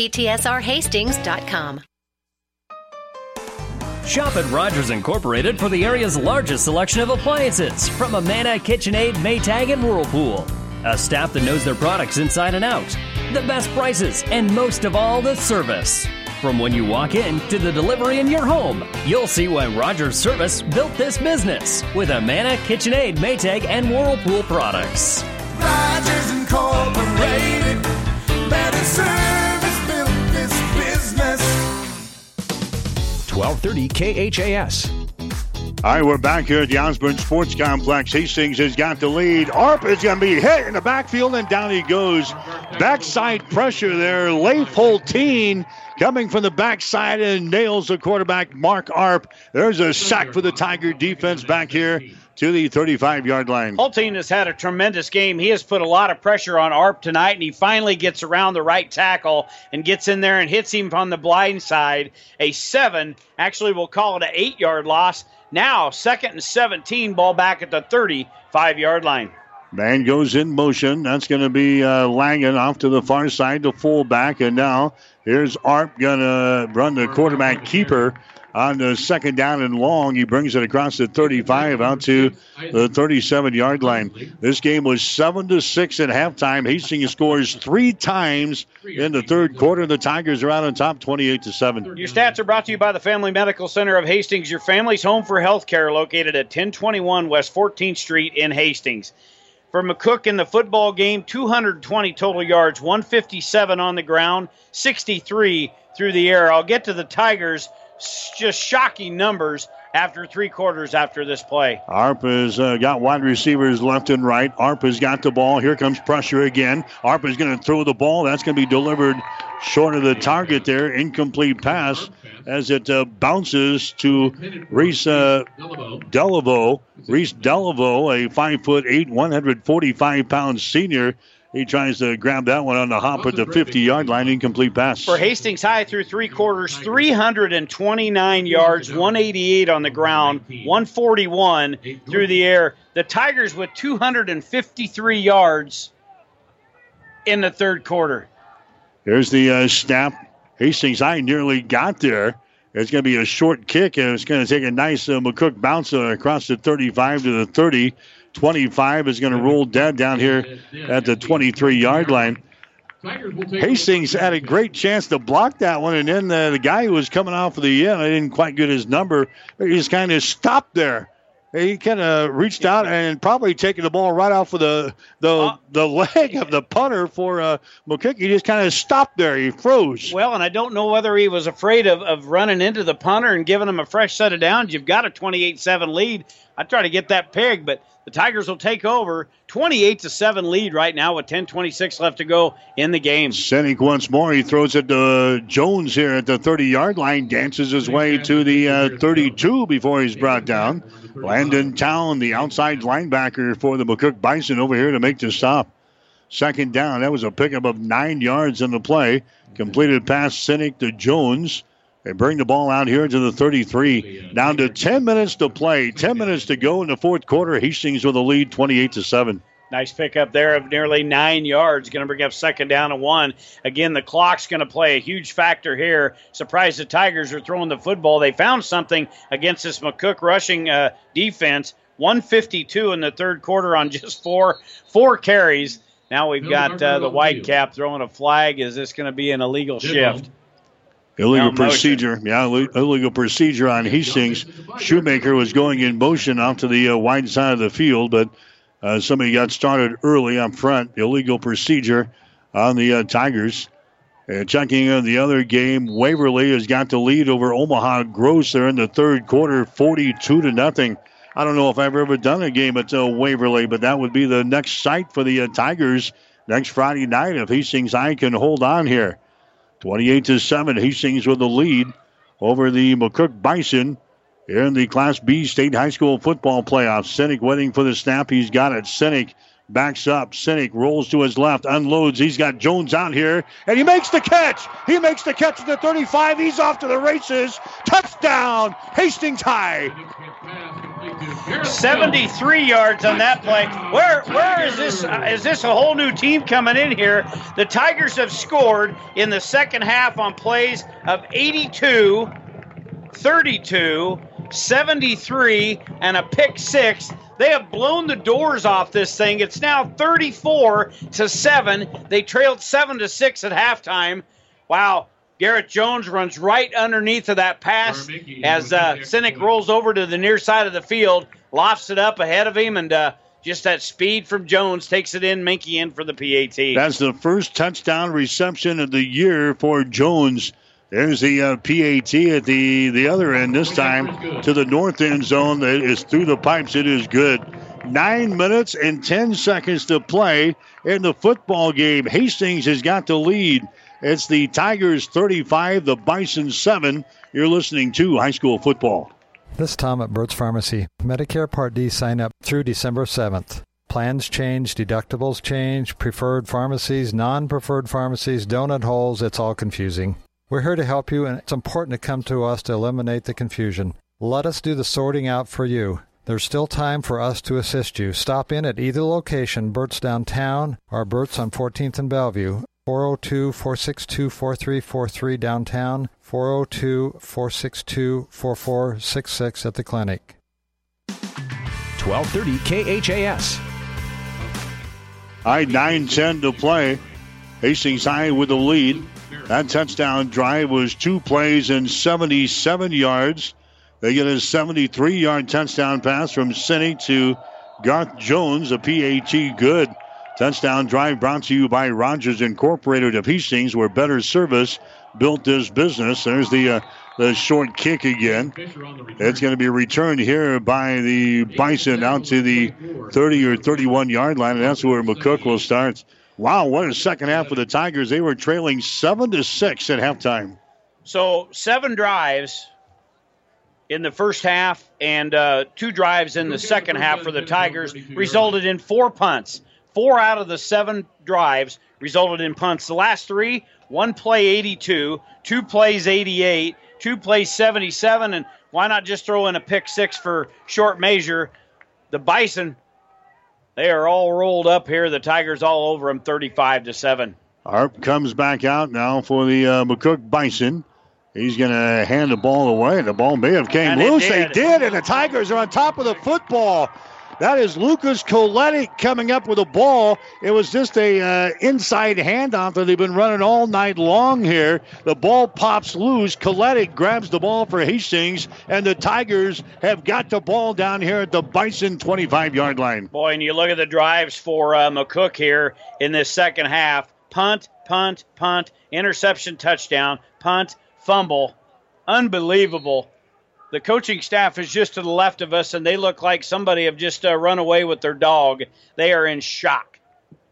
ptsrhastings.com. Shop at Rogers Incorporated for the area's largest selection of appliances from Amana, KitchenAid, Maytag, and Whirlpool. A staff that knows their products inside and out. The best prices, and most of all, the service. From when you walk in to the delivery in your home, you'll see why Rogers Service built this business with Amana, KitchenAid, Maytag, and Whirlpool products. Rogers Incorporated. Better service 1230 KHAS. All right, we're back here at the Osborne Sports Complex. Hastings has got the lead. Arp is going to be hit in the backfield, and down he goes. Backside pressure there. Leif Holteen coming from the backside and nails the quarterback, Mark Arp. There's a sack for the Tiger defense back here to the 35 yard line. Holteen has had a tremendous game. He has put a lot of pressure on Arp tonight, and he finally gets around the right tackle and gets in there and hits him from the blind side. A seven, actually, we'll call it an eight yard loss. Now, second and 17, ball back at the 35 yard line. Man goes in motion. That's going to be uh, Langen off to the far side to fullback. And now here's Arp going to run the quarterback keeper on the second down and long. He brings it across the 35 out to the 37 yard line. This game was 7 to 6 at halftime. Hastings scores three times in the third quarter. The Tigers are out on top 28 to 7. Your stats are brought to you by the Family Medical Center of Hastings, your family's home for health care, located at 1021 West 14th Street in Hastings. For McCook in the football game, 220 total yards, 157 on the ground, 63 through the air. I'll get to the Tigers just shocking numbers after three quarters after this play. Arp has uh, got wide receivers left and right. Arp has got the ball. Here comes pressure again. Arp is going to throw the ball. That's going to be delivered short of the target there. Incomplete pass as it uh, bounces to Reese uh. Reese Delaveau, a five foot eight, 145 pound senior. He tries to grab that one on the hop at the 50 yard line. Incomplete pass. For Hastings High through three quarters, 329 yards, 188 on the ground, 141 through the air. The Tigers with 253 yards in the third quarter. Here's the uh, snap. Hastings High nearly got there. It's going to be a short kick, and it's going to take a nice uh, McCook bounce across the 35 to the 30. 25 is going to roll dead down here at the 23 yard line. Hastings had a great chance to block that one, and then uh, the guy who was coming off of the end, I didn't quite get his number. He just kind of stopped there. He kind of reached out and probably taking the ball right off of the the, the leg of the punter for uh, McCook. He just kind of stopped there. He froze. Well, and I don't know whether he was afraid of, of running into the punter and giving him a fresh set of downs. You've got a 28 7 lead. I try to get that pig, but the Tigers will take over 28 to 7 lead right now with 10:26 left to go in the game. Sinek once more. He throws it to Jones here at the 30 yard line, dances his way to the uh, 32 before he's brought down. Landon Town, the outside linebacker for the McCook Bison, over here to make the stop. Second down. That was a pickup of nine yards in the play. Completed pass Sinek to Jones. They bring the ball out here to the 33. Down to 10 minutes to play. 10 minutes to go in the fourth quarter. Hastings with a lead 28 to 7. Nice pickup there of nearly nine yards. Going to bring up second down and one. Again, the clock's going to play a huge factor here. Surprised the Tigers are throwing the football. They found something against this McCook rushing uh, defense. 152 in the third quarter on just four four carries. Now we've got uh, the Whitecap throwing a flag. Is this going to be an illegal shift? Illegal procedure. Yeah, illegal procedure on Hastings. Shoemaker was going in motion out to the uh, wide side of the field, but uh, somebody got started early up front. Illegal procedure on the uh, Tigers. Uh, checking in the other game, Waverly has got the lead over Omaha Gross there in the third quarter, 42 to nothing. I don't know if I've ever done a game at uh, Waverly, but that would be the next site for the uh, Tigers next Friday night if Hastings I can hold on here. 28 to 7, Hastings with the lead over the McCook Bison in the Class B State High School football playoffs. Sinek waiting for the snap. He's got it. Sinek backs up. Sinek rolls to his left, unloads. He's got Jones out here, and he makes the catch. He makes the catch at the 35. He's off to the races. Touchdown, Hastings High. 73 yards on that play. Where where is this? Uh, is this a whole new team coming in here? The Tigers have scored in the second half on plays of 82, 32, 73, and a pick six. They have blown the doors off this thing. It's now 34 to 7. They trailed 7 to 6 at halftime. Wow. Garrett Jones runs right underneath of that pass as uh, Sinek rolls over to the near side of the field, lofts it up ahead of him, and uh, just that speed from Jones takes it in, Menke in for the PAT. That's the first touchdown reception of the year for Jones. There's the uh, PAT at the, the other end this time to the north end zone. It is through the pipes. It is good. Nine minutes and 10 seconds to play in the football game. Hastings has got the lead. It's the Tigers 35, the Bison 7. You're listening to high school football. This Tom at Burt's Pharmacy. Medicare Part D sign up through December 7th. Plans change, deductibles change, preferred pharmacies, non preferred pharmacies, donut holes, it's all confusing. We're here to help you, and it's important to come to us to eliminate the confusion. Let us do the sorting out for you. There's still time for us to assist you. Stop in at either location, Burt's downtown or Burt's on 14th and Bellevue. 402 462 4343 downtown, 402 462 4466 at the clinic. 1230 KHAS. All right, 9 10 to play. Hastings High with the lead. That touchdown drive was two plays and 77 yards. They get a 73 yard touchdown pass from Sinek to Garrett Jones, a PAT good. Touchdown drive brought to you by Rogers Incorporated of Hastings, where better service built this business. There's the uh, the short kick again. It's going to be returned here by the Bison out to the 30 or 31 yard line, and that's where McCook will start. Wow, what a second half for the Tigers. They were trailing seven to six at halftime. So seven drives in the first half and uh, two drives in the second half for the Tigers resulted in four punts. Four out of the seven drives resulted in punts. The last three, one play 82, two plays 88, two plays 77, and why not just throw in a pick six for short measure? The Bison, they are all rolled up here. The Tigers all over them 35 to 7. Arp comes back out now for the uh, McCook Bison. He's going to hand the ball away. The ball may have came And loose. They did. did, and the Tigers are on top of the football. That is Lucas Coletti coming up with a ball. It was just a uh, inside handoff that they've been running all night long here. The ball pops loose. Coletti grabs the ball for Hastings, and the Tigers have got the ball down here at the Bison 25-yard line. Boy, and you look at the drives for uh, McCook here in this second half punt, punt, punt, interception, touchdown, punt, fumble. Unbelievable. The coaching staff is just to the left of us, and they look like somebody have just uh, run away with their dog. They are in shock.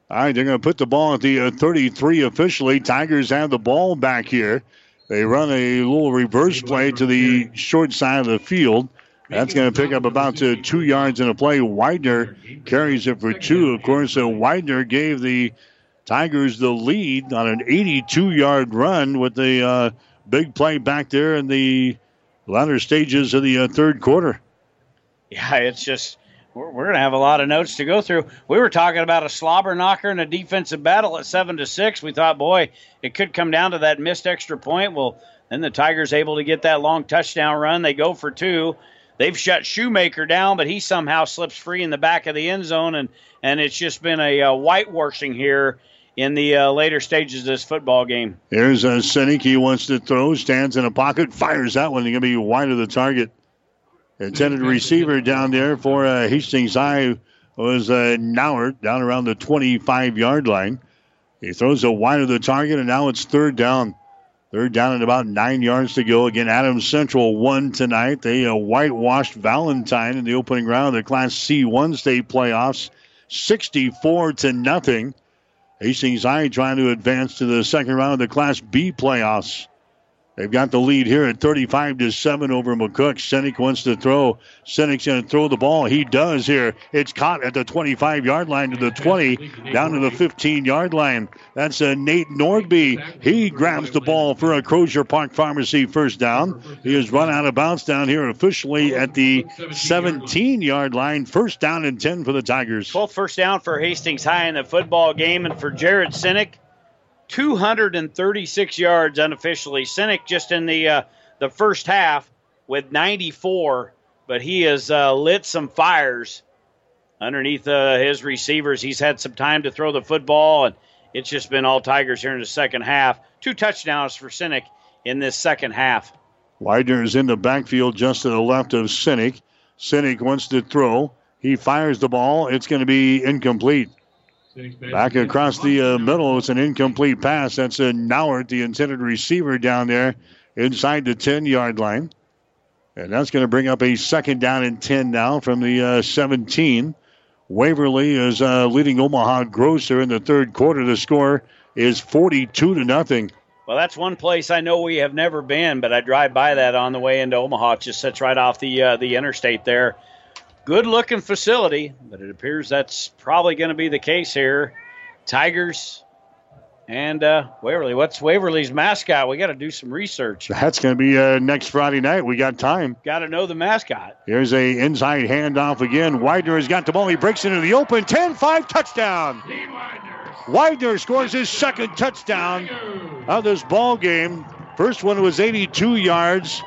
All right, they're going to put the ball at the uh, 33 officially. Tigers have the ball back here. They run a little reverse play to the short side of the field. That's going to pick up about uh, two yards in a play. Widener carries it for two. Of course, uh, Widener gave the Tigers the lead on an 82 yard run with the uh, big play back there in the latter stages of the uh, third quarter. Yeah, it's just we're, we're going to have a lot of notes to go through. We were talking about a slobber knocker and a defensive battle at seven to six. We thought, boy, it could come down to that missed extra point. Well, then the Tigers able to get that long touchdown run. They go for two. They've shut Shoemaker down, but he somehow slips free in the back of the end zone, and and it's just been a uh, whitewashing here in the uh, later stages of this football game. Here's a Sinek. He wants to throw, stands in a pocket, fires that one. He's going to be wide of the target. Intended receiver down there for uh, Hastings High was uh, Nauert down around the 25 yard line. He throws a wide of the target, and now it's third down. Third down and about nine yards to go. Again, Adams Central won tonight. They uh, whitewashed Valentine in the opening round of the Class C1 state playoffs, 64 to nothing. Hastings High trying to advance to the second round of the Class B playoffs. They've got the lead here at 35 to 7 over McCook. Sinek wants to throw. Sinek's going to throw the ball. He does here. It's caught at the 25 yard line to the 20, down to the 15 yard line. That's a Nate Nordby. He grabs the ball for a Crozier Park Pharmacy first down. He is run out of bounds down here officially at the 17 yard line. First down and 10 for the Tigers. 12th first down for Hastings High in the football game, and for Jared Sinek, 236 yards unofficially. Sinek just in the uh, the first half with 94, but he has uh, lit some fires underneath uh, his receivers. He's had some time to throw the football, and it's just been all Tigers here in the second half. Two touchdowns for Sinek in this second half. Widener is in the backfield just to the left of Sinek. Sinek wants to throw. He fires the ball. It's going to be incomplete. Back across the uh, middle, it's an incomplete pass. That's a Nauert, the intended receiver down there inside the 10 yard line. And that's going to bring up a second down and 10 now from the uh, 17. Waverly is uh, leading Omaha Grosser in the third quarter. The score is 42 to nothing. Well, that's one place I know we have never been, but I drive by that on the way into Omaha. It just sits right off the uh, the interstate there. Good looking facility, but it appears that's probably going to be the case here. Tigers And uh, Waverly, what's Waverly's mascot? We got to do some research. That's going to be uh, next Friday night. We got time. Got to know the mascot. Here's a inside handoff again. Widener has got the ball. He breaks into the open. 10-5 touchdown. Widener scores his second touchdown of this ball game. First one was 82 yards.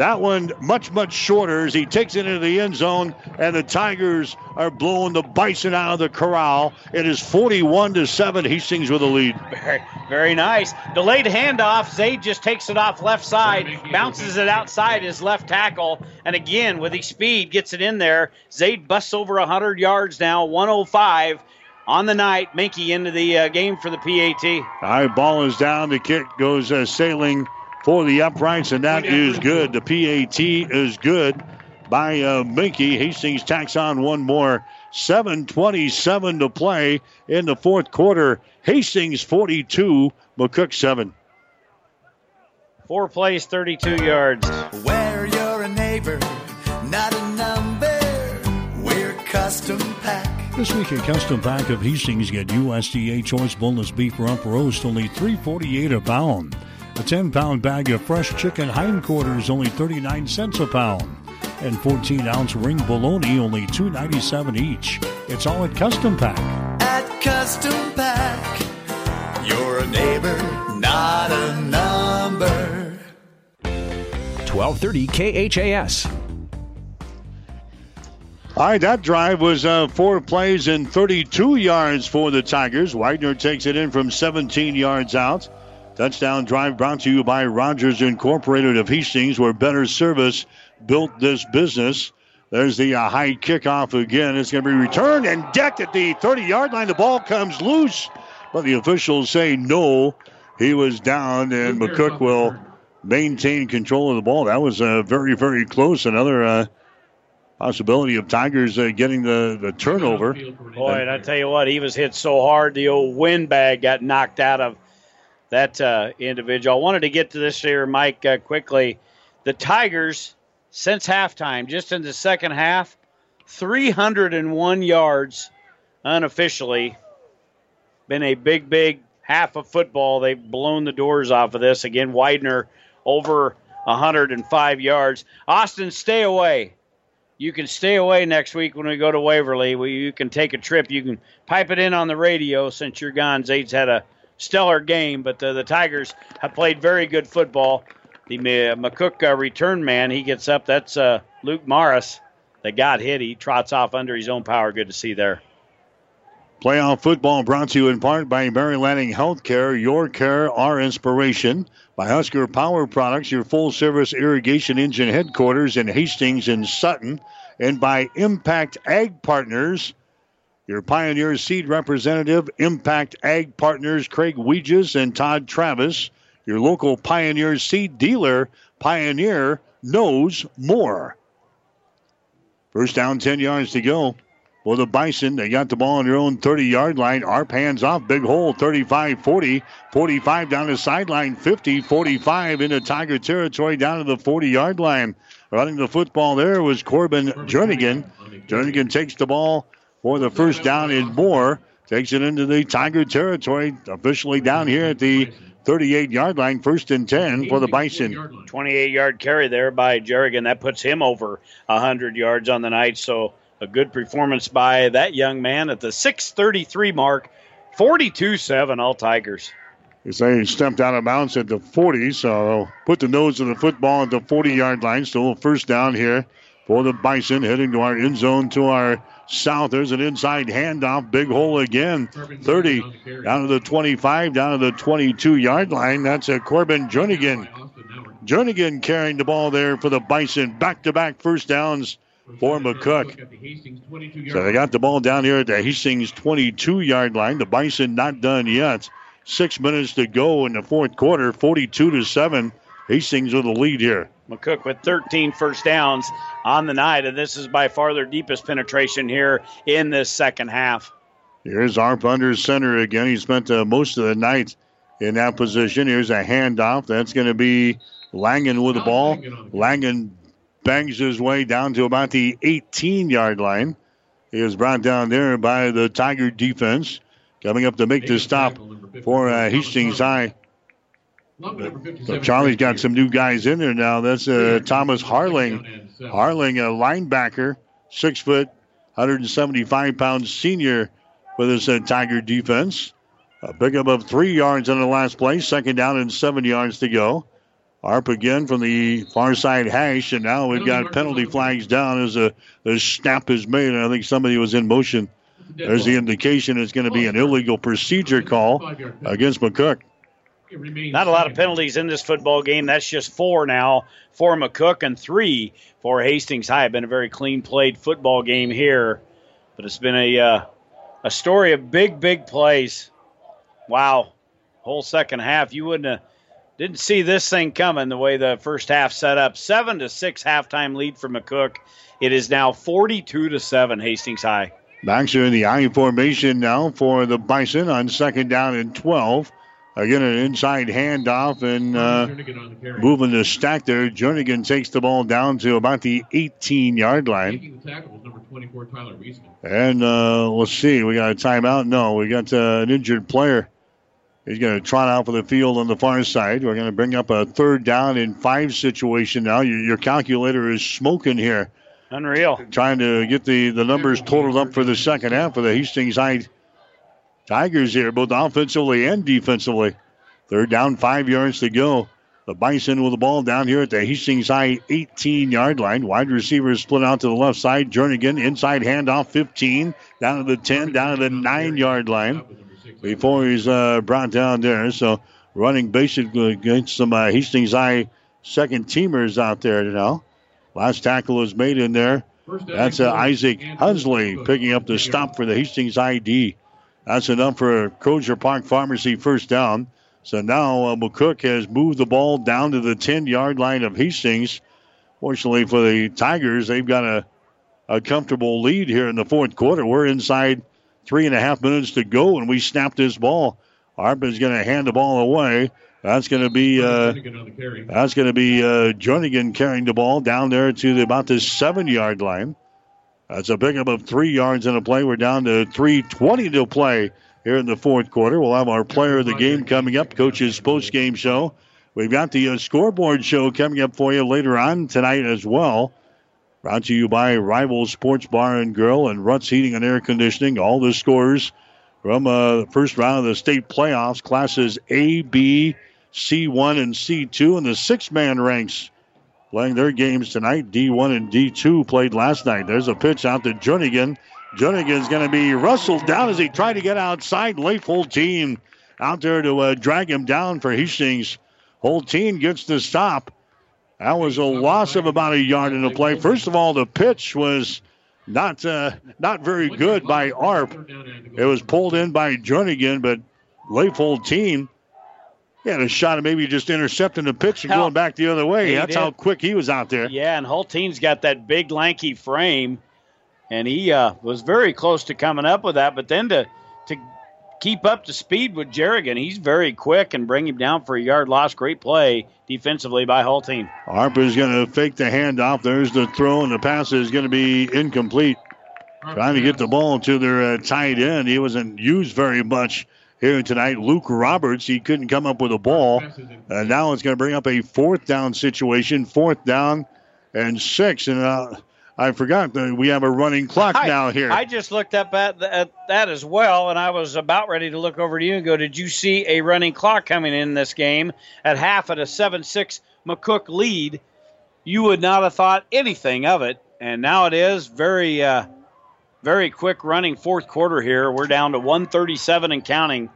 That one much, much shorter as he takes it into the end zone, and the Tigers are blowing the Bison out of the corral. It is 41 to 7. Hastings with a lead. Very, very nice. Delayed handoff. Zaid just takes it off left side, bounces it outside his left tackle, and again, with his speed, gets it in there. Zaid busts over 100 yards now, 105 on the night. Menke into the uh, game for the PAT. All right, ball is down. The kick goes uh, sailing for the uprights, and that is good. The PAT is good by uh, Menke. Hastings tacks on one more. 7.27 to play in the fourth quarter. Hastings 42, McCook 7. Four plays, 32 yards. Where you're a neighbor, not a number. We're custom pack. This week at Custom Pack of Hastings, get USDA choice boneless beef rump roast, only 348 a pound. A 10 pound bag of fresh chicken hindquarters, only 39 cents a pound. And 14 ounce ring bologna, only 2.97 each. It's all at Custom Pack. At Custom Pack, you're a neighbor, not a number. 1230 KHAS. All right, that drive was uh, four plays and 32 yards for the Tigers. Widener takes it in from 17 yards out. Touchdown drive brought to you by Rogers Incorporated of Hastings, where better service built this business. There's the uh, high kickoff again. It's going to be returned and decked at the 30 yard line. The ball comes loose, but the officials say no. He was down, and McCook will maintain control of the ball. That was uh, very, very close. Another uh, possibility of Tigers uh, getting the, the turnover. Boy, and I tell you what, he was hit so hard, the old windbag got knocked out of that uh, individual. I wanted to get to this here, Mike, uh, quickly. The Tigers, since halftime, just in the second half, 301 yards unofficially. Been a big, big half of football. They've blown the doors off of this. Again, Widener over 105 yards. Austin, stay away. You can stay away next week when we go to Waverly. We, you can take a trip. You can pipe it in on the radio since you're gone. Zaid's had a stellar game, but the, the Tigers have played very good football. The McCook uh, return man, he gets up. That's uh, Luke Morris that got hit. He trots off under his own power. Good to see there. Playoff football brought to you in part by Mary Lanning Healthcare, your care, our inspiration. By Husker Power Products, your full service irrigation engine headquarters in Hastings and Sutton. And by Impact Ag Partners, your Pioneer Seed representative, Impact Ag Partners, Craig Weeges and Todd Travis. Your local Pioneer Seed dealer, Pioneer knows more. First down, 10 yards to go. For the Bison, they got the ball on their own 30 yard line. Arp hands off, big hole, 35 40. 45 down the sideline, 50 45 into Tiger territory down to the 40 yard line. Running the football there was Corbin Jernigan. Jernigan takes the ball for the first down and more. Takes it into the Tiger territory. Officially down here at the 38 yard line, first and 10 for the Bison. 28 yard carry there by Jernigan. That puts him over 100 yards on the night. So a good performance by that young man at the 633 mark. 42 7, all Tigers. You say he stepped out of bounds at the 40, so put the nose of the football at the 40 yard line. Still a first down here for the Bison, heading to our end zone to our south. There's an inside handoff. Big hole again. 30 down to the 25, down to the 22 yard line. That's a Corbin Jernigan. Jernigan carrying the ball there for the Bison. Back to back first downs for McCook. So they got the ball down here at the Hastings 22 yard line. The Bison not done yet. Six minutes to go in the fourth quarter, 42 to 7. Hastings with the lead here. McCook with 13 first downs on the night, and this is by far their deepest penetration here in this second half. Here's Arp under center again. He spent uh, most of the night in that position. Here's a handoff. That's going to be Langen with the ball. Langen bangs his way down to about the 18 yard line. He is brought down there by the Tiger defense. Coming up to make the stop for uh, Hastings High. So Charlie's got some new guys in there now. That's uh, Thomas Harling. Harling, a linebacker, six foot, 175 pounds senior for this uh, Tiger defense. A pickup of three yards on the last play, second down and seven yards to go. Arp again from the far side hash, and now we've got penalty flags down as a, a snap is made. I think somebody was in motion. There's the indication it's going to be an illegal procedure call against McCook. Not a lot of penalties in this football game. That's just four now for McCook and three for Hastings High. Been a very clean played football game here, but it's been a uh, a story of big, big plays. Wow, whole second half. You wouldn't have didn't see this thing coming the way the first half set up. Seven to six halftime lead for McCook. It is now 42 to seven. Hastings High. Backs are in the I formation now for the Bison on second down and 12. Again, an inside handoff and uh, moving the stack there. Jernigan takes the ball down to about the 18 yard line. And uh, let's see, we got a timeout. No, we got uh, an injured player. He's going to trot out for the field on the far side. We're going to bring up a third down in five situation now. Your, your calculator is smoking here. Unreal. Trying to get the, the numbers totaled up for the second half of the Hastings High Tigers here, both offensively and defensively. Third down, five yards to go. The Bison with the ball down here at the Hastings High 18 yard line. Wide receivers split out to the left side. Jernigan inside handoff 15, down to the 10, down to the 9 yard line before he's uh, brought down there. So running basically against some uh, Hastings High second teamers out there now. Last tackle was made in there. That's uh, Isaac Hunsley picking up the stop for the Hastings ID. That's enough for Crozier Park Pharmacy first down. So now uh, McCook has moved the ball down to the 10 yard line of Hastings. Fortunately for the Tigers, they've got a, a comfortable lead here in the fourth quarter. We're inside three and a half minutes to go, and we snap this ball. Arp is going to hand the ball away. That's going to be uh, that's going to be uh, Jernigan carrying the ball down there to the, about the seven yard line. That's a pickup of three yards in a play. We're down to 3:20 to play here in the fourth quarter. We'll have our player of the game coming up, coach's post game show. We've got the uh, scoreboard show coming up for you later on tonight as well. Brought to you by Rival Sports Bar and Grill and Ruts Heating and Air Conditioning. All the scores from uh, the first round of the state playoffs, classes A, B, C1, and C2, and the six man ranks playing their games tonight. D1 and D2 played last night. There's a pitch out to Jernigan. Jernigan's going to be rustled down as he tried to get outside. Full team out there to uh, drag him down for Hastings. Whole team gets the stop. That was a loss of about a yard in the play. First of all, the pitch was not uh, not very good by Arp. It was pulled in by Jernigan, but full team he had a shot of maybe just intercepting the pitch and going back the other way. That's did. how quick he was out there. Yeah, and Holteen's got that big, lanky frame, and he uh, was very close to coming up with that. But then to to keep up to speed with Jernigan, he's very quick and bring him down for a yard loss. Great play defensively by Holteen. Harper's going to fake the handoff. There's the throw, and the pass is going to be incomplete. Trying to get the ball to their uh, tight end. He wasn't used very much here tonight. Luke Roberts, he couldn't come up with a ball. And now it's going to bring up a fourth down situation, fourth down and six. And uh, I forgot that we have a running clock I, now here. I just looked up at, at, that as well, and I was about ready to look over to you and go, Did you see a running clock coming in this game at half at a 7 6 McCook lead? You would not have thought anything of it. And now it is very. Uh, very quick running fourth quarter here. We're down to 137 and counting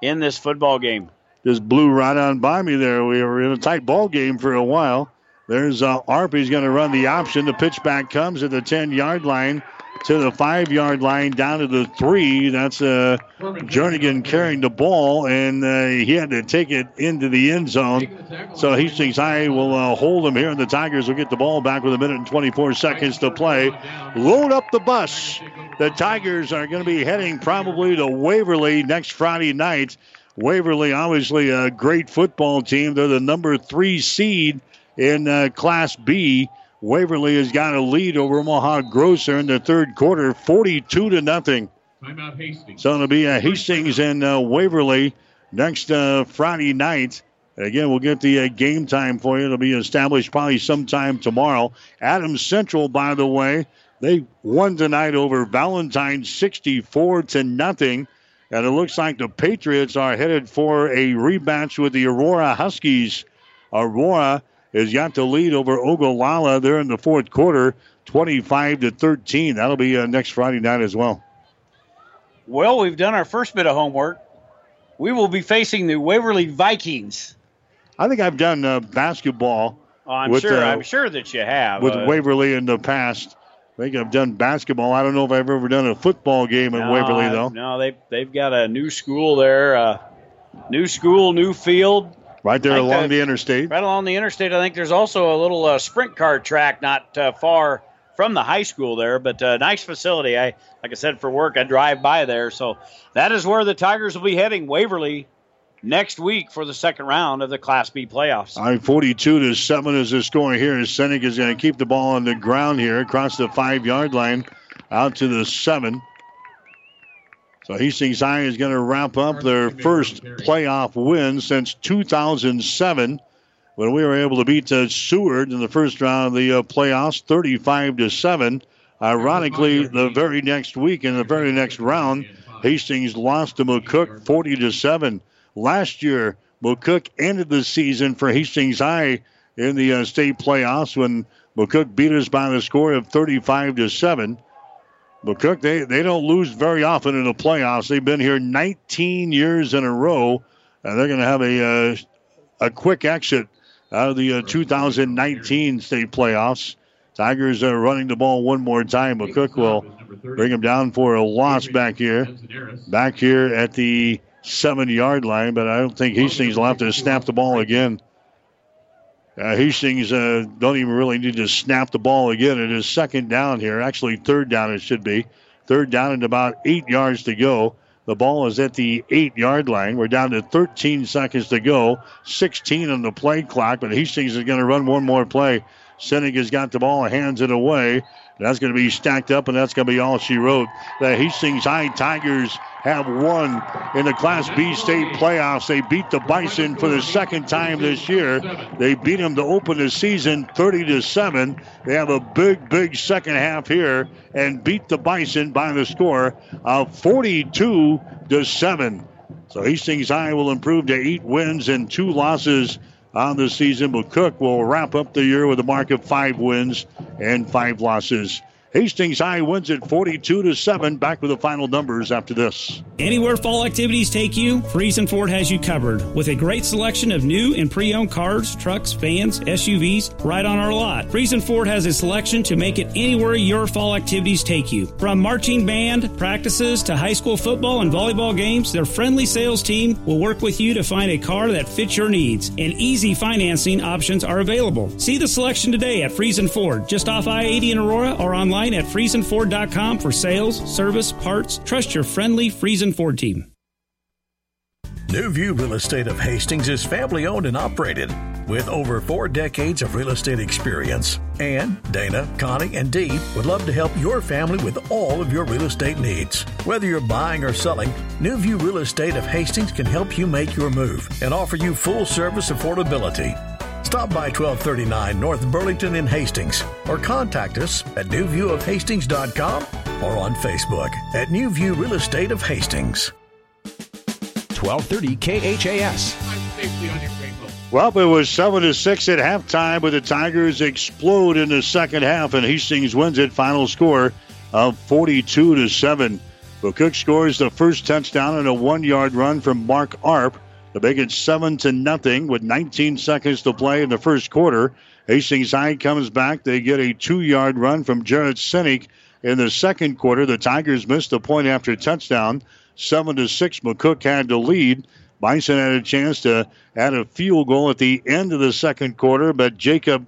in this football game. Just blew right on by me there. We were in a tight ball game for a while. There's uh, going to run the option. The pitch back comes at the 10 yard line to the five yard line down to the three. That's uh, Jernigan carrying the ball, and uh, he had to take it into the end zone. So Hastings High will uh, hold him here, and the Tigers will get the ball back with a minute and 24 seconds to play. Load up the bus. The Tigers are going to be heading probably to Waverly next Friday night. Waverly, obviously a great football team. They're the number three seed in uh, Class B. Waverly has got a lead over Omaha Grosser in the third quarter, 42 to nothing. So it'll be a Hastings and uh, Waverly next uh, Friday night. Again, we'll get the uh, game time for you. It'll be established probably sometime tomorrow. Adams Central, by the way, they won tonight over Valentine 64 to nothing. And it looks like the Patriots are headed for a rematch with the Aurora Huskies. Aurora has got the lead over Ogallala. They're in the fourth quarter, 25 to 13. That'll be uh, next Friday night as well. Well, we've done our first bit of homework. We will be facing the Waverly Vikings. I think I've done uh, basketball. Oh, I'm with, sure. uh, I'm sure that you have. with Uh, Waverly in the past. I think I've done basketball. I don't know if I've ever done a football game in no, Waverly though. No, they they've got a new school there. Uh, new school, new field. Right there along that- the interstate. Right along the interstate, I think there's also a little uh, sprint car track not uh, far from the high school there, but uh, nice facility. I like I said for work, I drive by there, so that is where the Tigers will be heading. Waverly next week for the second round of the Class B playoffs. I'm 42 to 7 is the score here. Seneca is going to keep the ball on the ground here across the five yard line out to the seven. So Hastings High is going to wrap up their first playoff win since 2007 when we were able to beat uh, Seward in the first round of the uh, playoffs 35 to 7. Ironically, the very next week in the very next round, Hastings lost to McCook 40 to 7. Last year, McCook ended the season for Hastings High in the uh, state playoffs when McCook beat us by the score of 35 to 7. McCook, they, they don't lose very often in the playoffs. They've been here 19 years in a row, and they're going to have a, uh, a quick exit out of the uh, 2019 state playoffs. Tigers are running the ball one more time. McCook will bring them down for a loss back here. Back here at the seven yard line, but I don't think Hastings will have to snap the ball again. Uh, Hastings uh, don't even really need to snap the ball again. It is second down here. Actually, third down it should be. Third down and about eight yards to go. The ball is at the eight yard line. We're down to 13 seconds to go. 16 on the play clock, but Hastings is going to run one more play. Seneca's got the ball, hands it away. That's going to be stacked up, and that's going to be all she wrote. The Hastings High Tigers have won in the Class B state playoffs. They beat the Bison for the second time this year. They beat them to open the season 30 to 7. They have a big, big second half here and beat the Bison by the score of 42 to 7. So Hastings High will improve to eight wins and two losses on the season. McCook will wrap up the year with a mark of five wins and five losses. Hastings High wins it 42 to 7. Back with the final numbers after this. Anywhere fall activities take you, Friesen Ford has you covered with a great selection of new and pre-owned cars, trucks, vans, SUVs right on our lot. Friesen Ford has a selection to make it anywhere your fall activities take you. From marching band practices to high school football and volleyball games, their friendly sales team will work with you to find a car that fits your needs. And easy financing options are available. See the selection today at Friesen Ford, just off I-80 in Aurora or online at FriesenFord.com for sales, service, parts. Trust your friendly Friesen Ford team. New View Real Estate of Hastings is family owned and operated with over four decades of real estate experience. And Dana, Connie, and Dee would love to help your family with all of your real estate needs. Whether you're buying or selling, New View Real Estate of Hastings can help you make your move and offer you full service affordability. Stop by 1239 North Burlington in Hastings or contact us at newviewofhastings.com or on Facebook at New View Real Estate of Hastings. 1230 KHAS. Well, it was seven to six at halftime, but the Tigers explode in the second half, and Hastings wins it. Final score of forty-two to seven. McCook scores the first touchdown on a one-yard run from Mark Arp to make it seven to nothing with 19 seconds to play in the first quarter. Hastings High comes back. They get a two-yard run from Jared Sinek in the second quarter. The Tigers missed a point after touchdown. Seven to six. McCook had the lead. Bison had a chance to add a field goal at the end of the second quarter, but Jacob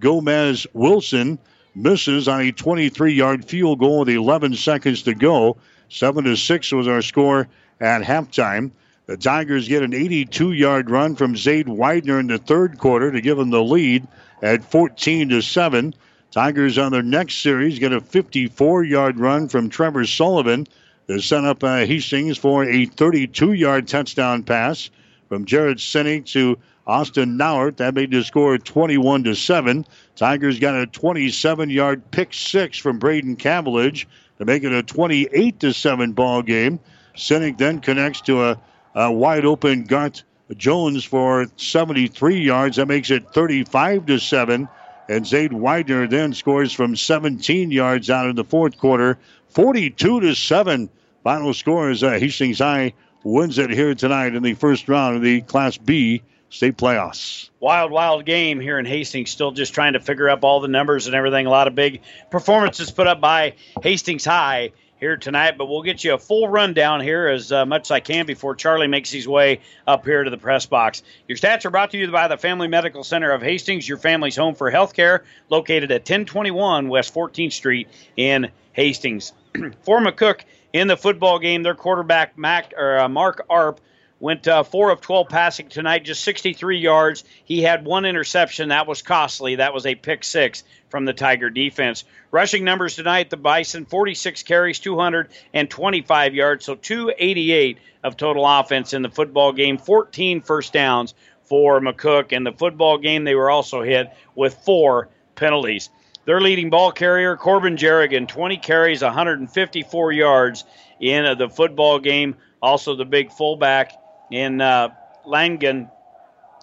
Gomez Wilson misses on a 23-yard field goal with 11 seconds to go. Seven to six was our score at halftime. The Tigers get an 82-yard run from Zade Widener in the third quarter to give them the lead at 14 to seven. Tigers on their next series get a 54-yard run from Trevor Sullivan to set up uh, Hastings for a 32 yard touchdown pass from Jared Sinek to Austin Nauert. That made the score 21 to 7. Tigers got a 27 yard pick six from Braden Cavalage to make it a 28 to 7 ball game. Sinek then connects to a, a wide open Garrett Jones for 73 yards. That makes it 35 to 7. And Zade Widener then scores from 17 yards out in the fourth quarter, 42 to 7. Final score is uh, Hastings High wins it here tonight in the first round of the Class B state playoffs. Wild, wild game here in Hastings. Still just trying to figure up all the numbers and everything. A lot of big performances put up by Hastings High here tonight, but we'll get you a full rundown here as uh, much as I can before Charlie makes his way up here to the press box. Your stats are brought to you by the Family Medical Center of Hastings, your family's home for health care, located at 1021 West 14th Street in Hastings. for McCook in the football game, their quarterback Mac, or, uh, Mark Arp Went uh, four of 12 passing tonight, just 63 yards. He had one interception. That was costly. That was a pick six from the Tiger defense. Rushing numbers tonight, the Bison 46 carries, 225 yards, so 288 of total offense in the football game, 14 first downs for McCook. In the football game, they were also hit with four penalties. Their leading ball carrier, Corbin Jernigan, 20 carries, 154 yards in the football game. Also, the big fullback in uh, Langen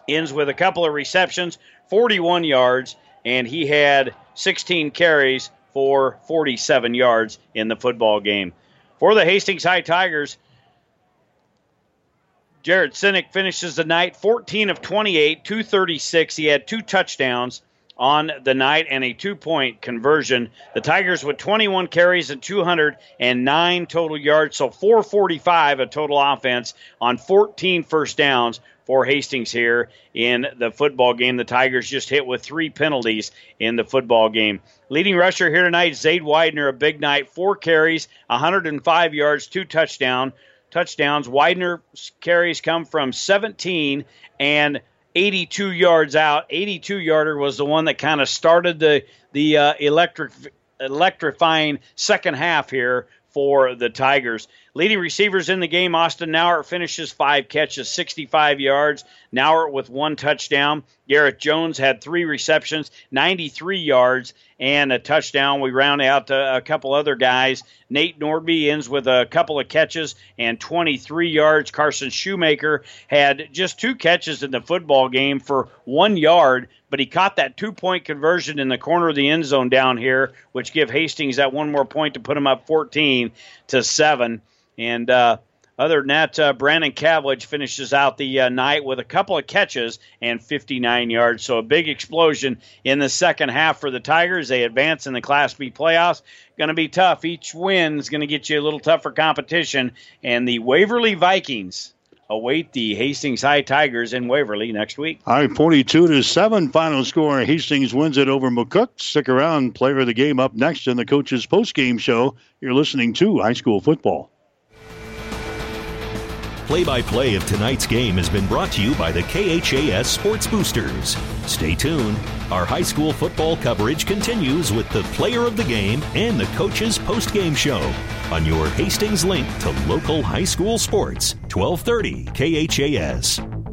ends with a couple of receptions, 41 yards, and he had 16 carries for 47 yards in the football game. For the Hastings High Tigers, Jared Sinek finishes the night 14 of 28, 236. He had two touchdowns on the night and a two point conversion. The Tigers with 21 carries and 209 total yards, so 445 a total offense on 14 first downs for Hastings here in the football game. The Tigers just hit with three penalties in the football game. Leading rusher here tonight, Zade Widener, a big night, four carries, 105 yards, two touchdown touchdowns. Widener carries come from 17 and 82 yards out. 82 yarder was the one that kind of started the the uh, electric electrifying second half here for the Tigers. Leading receivers in the game, Austin Nauert finishes five catches, 65 yards. Nauert with one touchdown. Garrett Jones had three receptions, 93 yards, and a touchdown. We round out a, a couple other guys. Nate Nordby ends with a couple of catches and 23 yards. Carson Shoemaker had just two catches in the football game for one yard, but he caught that two point conversion in the corner of the end zone down here, which give Hastings that one more point to put him up 14 to 7. And uh, other than that, uh, Brandon Cavlich finishes out the uh, night with a couple of catches and 59 yards. So a big explosion in the second half for the Tigers. They advance in the Class B playoffs. Going to be tough. Each win is going to get you a little tougher competition. And the Waverly Vikings await the Hastings High Tigers in Waverly next week. All right, 42 to 7 final score. Hastings wins it over McCook. Stick around. Player of the game up next in the coach's post game show. You're listening to high school football. Play by play of tonight's game has been brought to you by the KHAS Sports Boosters. Stay tuned. Our high school football coverage continues with the player of the game and the coach's post game show on your Hastings link to local high school sports, 1230 KHAS.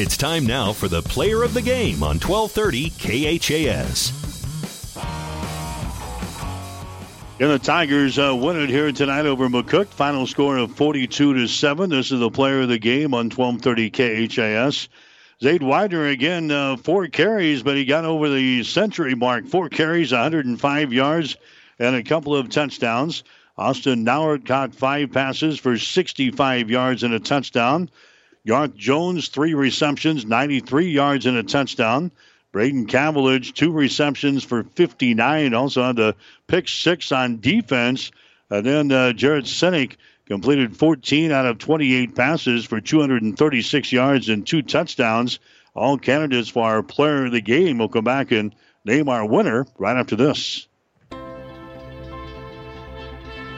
It's time now for the player of the game on 1230 KHAS. And the Tigers uh, win it here tonight over McCook. Final score of 42 to 7. This is the player of the game on 1230 KHAS. Zade Widener again, uh, four carries, but he got over the century mark. Four carries, 105 yards, and a couple of touchdowns. Austin Nauert caught five passes for 65 yards and a touchdown. Garrett Jones, three receptions, 93 yards and a touchdown. Braden Cavillage, two receptions for 59. Also had the pick six on defense. And then uh, Jared Sinek completed 14 out of 28 passes for 236 yards and two touchdowns. All candidates for our player of the game. We'll come back and name our winner right after this.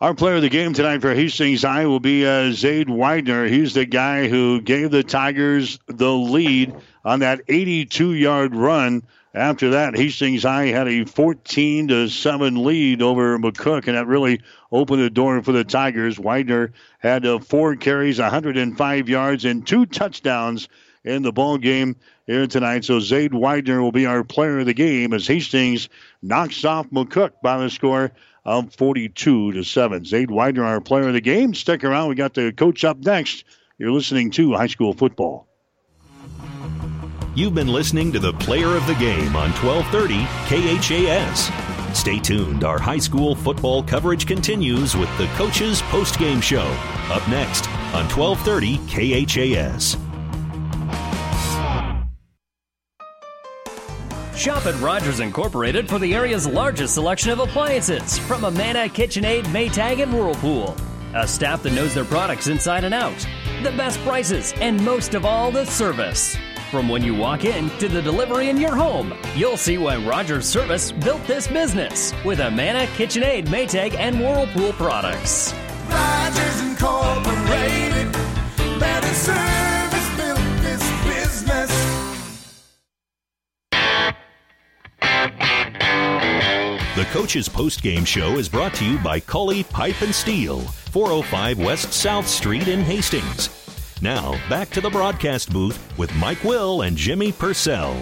Our player of the game tonight for Hastings High will be uh, Zade Widener. He's the guy who gave the Tigers the lead on that 82 yard run. After that, Hastings High had a 14 to 7 lead over McCook, and that really opened the door for the Tigers. Widener had uh, four carries, 105 yards, and two touchdowns in the ball game here tonight. So Zade Widener will be our player of the game as Hastings knocks off McCook by the score of 42 to 7. Zade Widener, our player of the game. Stick around. We got the coach up next. You're listening to high school football. You've been listening to the player of the game on 1230 KHAS. Stay tuned. Our high school football coverage continues with the coach's post-game show. Up next on 1230 KHAS. Shop at Rogers Incorporated for the area's largest selection of appliances from Amana, KitchenAid, Maytag, and Whirlpool. A staff that knows their products inside and out. The best prices, and most of all, the service. From when you walk in to the delivery in your home, you'll see why Rogers Service built this business with Amana, KitchenAid, Maytag, and Whirlpool products. Rogers Incorporated. Better service The Coach's Post Game Show is brought to you by Cully Pipe and Steel, 405 West South Street in Hastings. Now, back to the broadcast booth with Mike Will and Jimmy Purcell.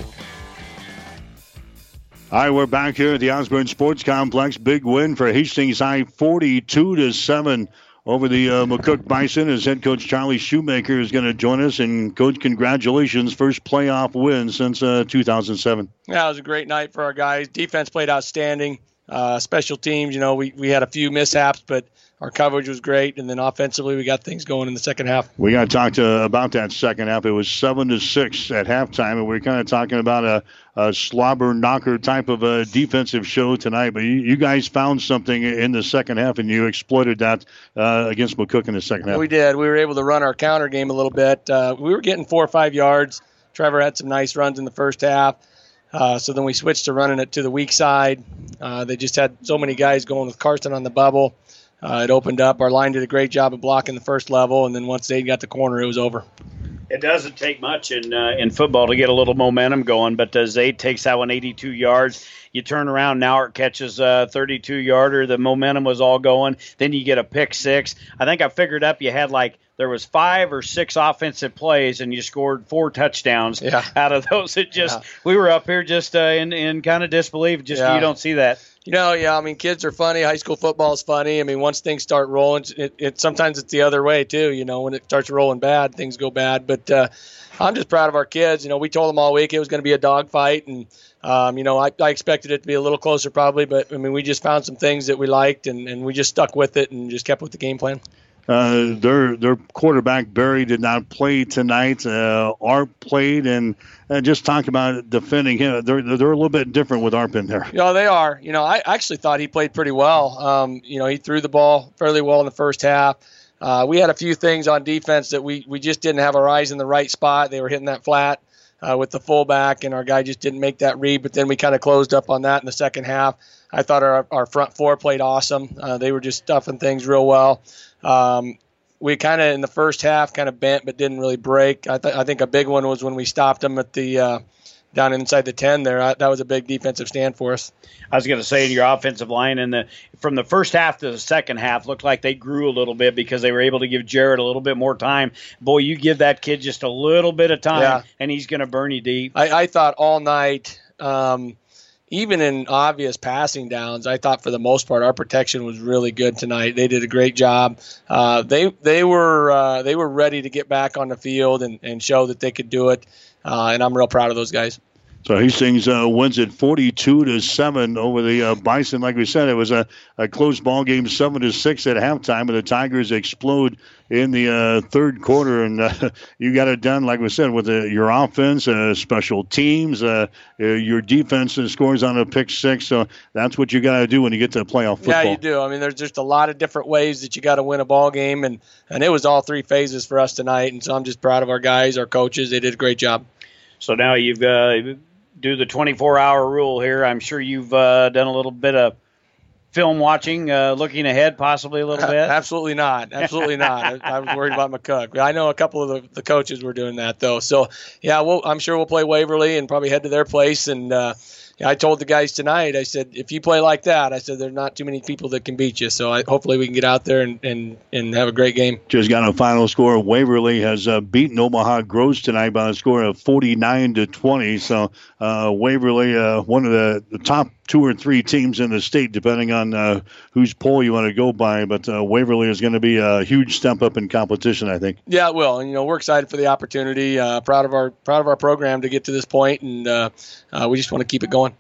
Hi, we're back here at the Osborne Sports Complex. Big win for Hastings High, 42 to 7 over the uh, McCook Bison. As head coach Charlie Shoemaker is going to join us. And, coach, congratulations. First playoff win since uh, 2007. Yeah, it was a great night for our guys. Defense played outstanding. Uh, special teams, you know, we, we had a few mishaps, but our coverage was great. And then offensively, we got things going in the second half. We got to talk to about that second half. It was seven to six at halftime, and we are kind of talking about a, a slobber knocker type of a defensive show tonight. But you, you, guys found something in the second half, and you exploited that uh, against McCook in the second half. We did. We were able to run our counter game a little bit. Uh, we were getting four or five yards. Trevor had some nice runs in the first half. Uh, so then we switched to running it to the weak side. Uh, they just had so many guys going with Carson on the bubble. Uh, it opened up. Our line did a great job of blocking the first level, and then once they got the corner, it was over. It doesn't take much in uh, in football to get a little momentum going, but uh, Zade takes that one 82 yards. You turn around, Nauert catches a 32 yarder. The momentum was all going. Then you get a pick six. I think I figured up you had like there was five or six offensive plays and you scored four touchdowns yeah. out of those. It just Yeah. we were up here just uh, in in kind of disbelief. Just Yeah. you don't see that. You know, yeah. I mean, kids are funny. High school football is funny. I mean, once things start rolling, it, it sometimes it's the other way too. You know, when it starts rolling bad, things go bad. But uh, I'm just proud of our kids. You know, we told them all week it was going to be a dogfight, and um, you know, I, I expected it to be a little closer probably. But I mean, we just found some things that we liked, and, and we just stuck with it and just kept with the game plan. Uh, their their quarterback Berry did not play tonight. Uh, Arp played, and uh, just talk about defending him. They're they're a little bit different with Arp in there. Know, they are. You know, I actually thought he played pretty well. Um, you know, he threw the ball fairly well in the first half. Uh, we had a few things on defense that we, we just didn't have our eyes in the right spot. They were hitting that flat uh, with the fullback, and our guy just didn't make that read. But then we kind of closed up on that in the second half. I thought our, our front four played awesome. Uh, they were just stuffing things real well. Um, we kind of in the first half kind of bent but didn't really break. I, th- I think a big one was when we stopped them at the uh, down inside the ten there. I, that was a big defensive stand for us. I was going to say your offensive line in the from the first half to the second half looked like they grew a little bit because they were able to give Jared a little bit more time. Boy, you give that kid just a little bit of time, Yeah. and he's going to burn you deep. I, I thought all night Um, even in obvious passing downs, I thought for the most part our protection was really good tonight. They did a great job. Uh, they they were uh, they were ready to get back on the field and, and show that they could do it, uh, and I'm real proud of those guys. So Hastings uh, wins it 42 to seven over the uh, Bison. Like we said, it was a, a close ball game, seven to six at halftime, and the Tigers explode in the uh, third quarter. And uh, you got it done, like we said, with uh, your offense, uh, special teams, your defense, and scores on a pick six. So that's what you got to do when you get to playoff football. Yeah, you do. I mean, there's just a lot of different ways that you got to win a ball game, and and it was all three phases for us tonight. And so I'm just proud of our guys, our coaches. They did a great job. So now you've do the 24 hour rule here. I'm sure you've uh, done a little bit of film watching, uh, looking ahead, possibly a little bit. Absolutely not. Absolutely not. I, I, was worried about McCook. I know a couple of the, the, coaches were doing that though. So yeah, we'll, I'm sure we'll play Waverly and probably head to their place and. Uh, I told the guys tonight, I said, if you play like that, I said, there's not too many people that can beat you. So I, hopefully we can get out there and, and, and have a great game. Just got a final score. Waverly has uh, beaten Omaha Gross tonight by a score of 49 to 20. So uh, Waverly, uh, one of the, the top two or three teams in the state, depending on uh, whose poll you want to go by. But uh, Waverly is going to be a huge step up in competition, I think. Yeah, it will. And you know, we're excited for the opportunity. Uh, proud of our proud of our program to get to this point, and uh, uh, we just want to keep it going.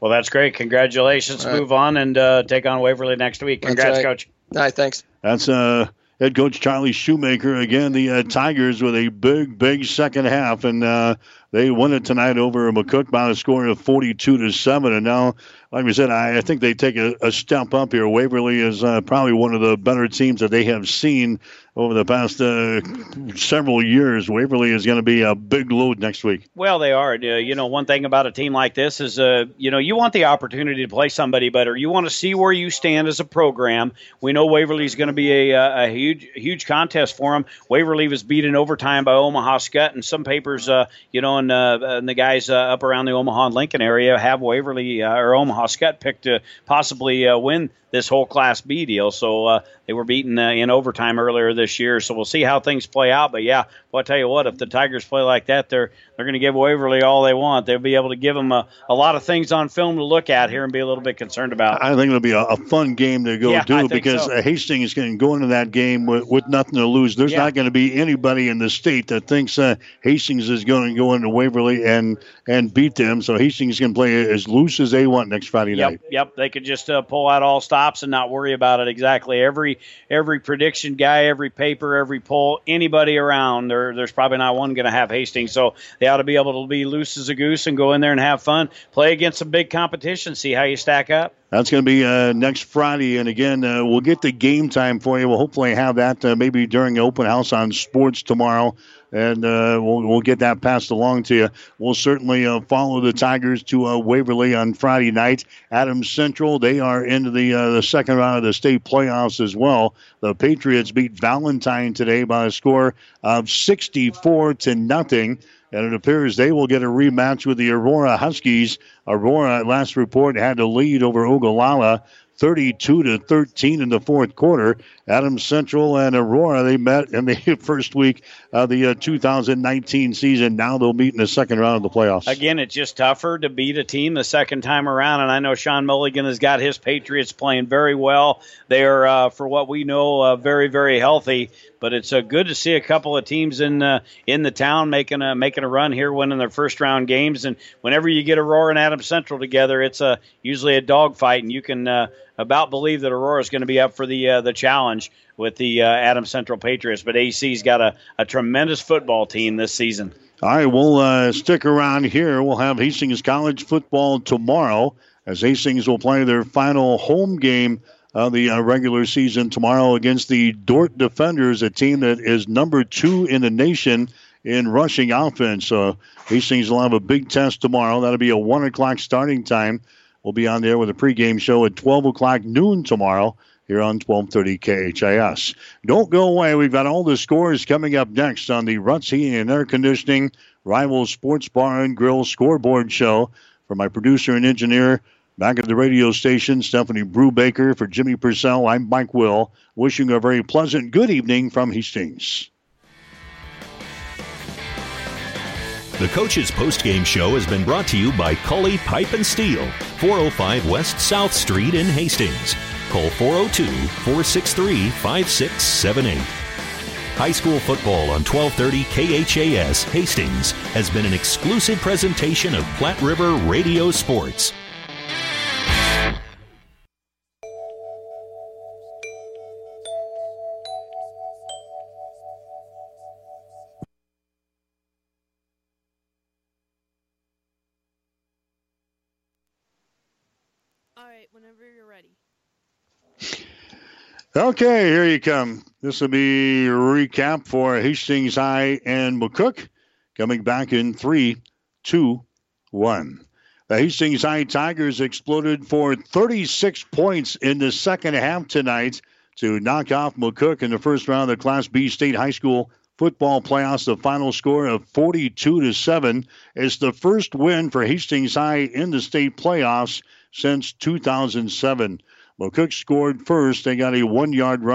Well, that's great. Congratulations. Right. Move on and uh, take on Waverly next week. Congrats, right. coach. All right, thanks. That's uh head coach Charlie Shoemaker again. The uh, Tigers with a big, big second half, and uh, they won it tonight over McCook by a score of 42 to seven. And now, like we said, I, I think they take a, a, step up here. Waverly is uh, probably one of the better teams that they have seen over the past uh, several years. Waverly is going to be a big load next week. Well, they are. Uh, you know, one thing about a team like this is, uh, you know, you want the opportunity to play somebody better. You want to see where you stand as a program. We know Waverly is going to be a, uh, a, huge, huge contest for them. Waverly was beat in overtime by Omaha Skutt, and some papers, uh, you know, and, uh, and the guys up around the Omaha and Lincoln area have Waverly or Omaha Skutt picked to possibly uh, win this whole Class B deal. So uh, they were beaten uh, in overtime earlier this year. So we'll see how things play out. But yeah, well, I tell you what, if the Tigers play like that, they're they're going to give Waverly all they want. They'll be able to give them a, a lot of things on film to look at here and be a little bit concerned about. I think it'll be a, a fun game to go yeah, do because so. Hastings can go into that game with, with nothing to lose. There's yeah. not going to be anybody in the state that thinks uh, Hastings is going to go into Waverly and and beat them. So Hastings can play as loose as they want next Friday yep, night. Yep, they could just uh, pull out all stops and not worry about it exactly. Every every prediction guy, every paper, every poll, anybody around, there, there's probably not one going to have Hastings. So they ought to be able to be loose as a goose and go in there and have fun, play against some big competition, see how you stack up. That's going to be uh, next Friday, and again, uh, we'll get the game time for you. We'll hopefully have that uh, maybe during the open house on sports tomorrow and uh, we'll, we'll get that passed along to you. We'll certainly uh, follow the Tigers to uh, Waverly on Friday night. Adams Central, they are into the uh, the second round of the state playoffs as well. The Patriots beat Valentine today by a score of 64 to nothing. And it appears they will get a rematch with the Aurora Huskies. Aurora, last report, had to lead over Ogallala 32 to 13 in the fourth quarter. Adams Central and Aurora they met in the first week of the uh, 2019 season. Now they'll meet in the second round of the playoffs. Again, it's just tougher to beat a team the second time around, and I know Sean Mulligan has got his Patriots playing very well. They are, uh, for what we know, uh, very very healthy. But it's uh, good to see a couple of teams in uh, in the town making a making a run here, winning their first round games. And whenever you get Aurora and Adams Central together, it's a usually a dogfight, and you can uh, about believe that Aurora is going to be up for the uh, the challenge with the uh, Central Patriots. But AC's got a, a tremendous football team this season. All right, we'll uh, stick around here. We'll have Hastings College football tomorrow as Hastings will play their final home game of the uh, regular season tomorrow against the Dordt Defenders, a team that is number two in the nation in rushing offense. So Hastings will have a big test tomorrow. That'll be a one o'clock starting time. We'll be on there with a pregame show at 12 o'clock noon tomorrow here on 1230 KHAS. Don't go away. We've got all the scores coming up next on the Ruts Heating and Air Conditioning Rival Sports Bar and Grill Scoreboard Show. For my producer and engineer back at the radio station, Stephanie Brubaker. For Jimmy Purcell, I'm Mike Will. Wishing a very pleasant good evening from Hastings. The Coach's post-game Show has been brought to you by Cully Pipe and Steel, 405 West South Street in Hastings. Call 402 463 5678. High school football on 1230 KHAS Hastings has been an exclusive presentation of Platte River Radio Sports. Okay, here you come. This will be a recap for Hastings High and McCook. Coming back in three, two, one. The Hastings High Tigers exploded for 36 points in the second half tonight to knock off McCook in the first round of the Class B State High School football playoffs. The final score of 42 to 7 is the first win for Hastings High in the state playoffs since 2007. McCook scored first. They got a one yard run.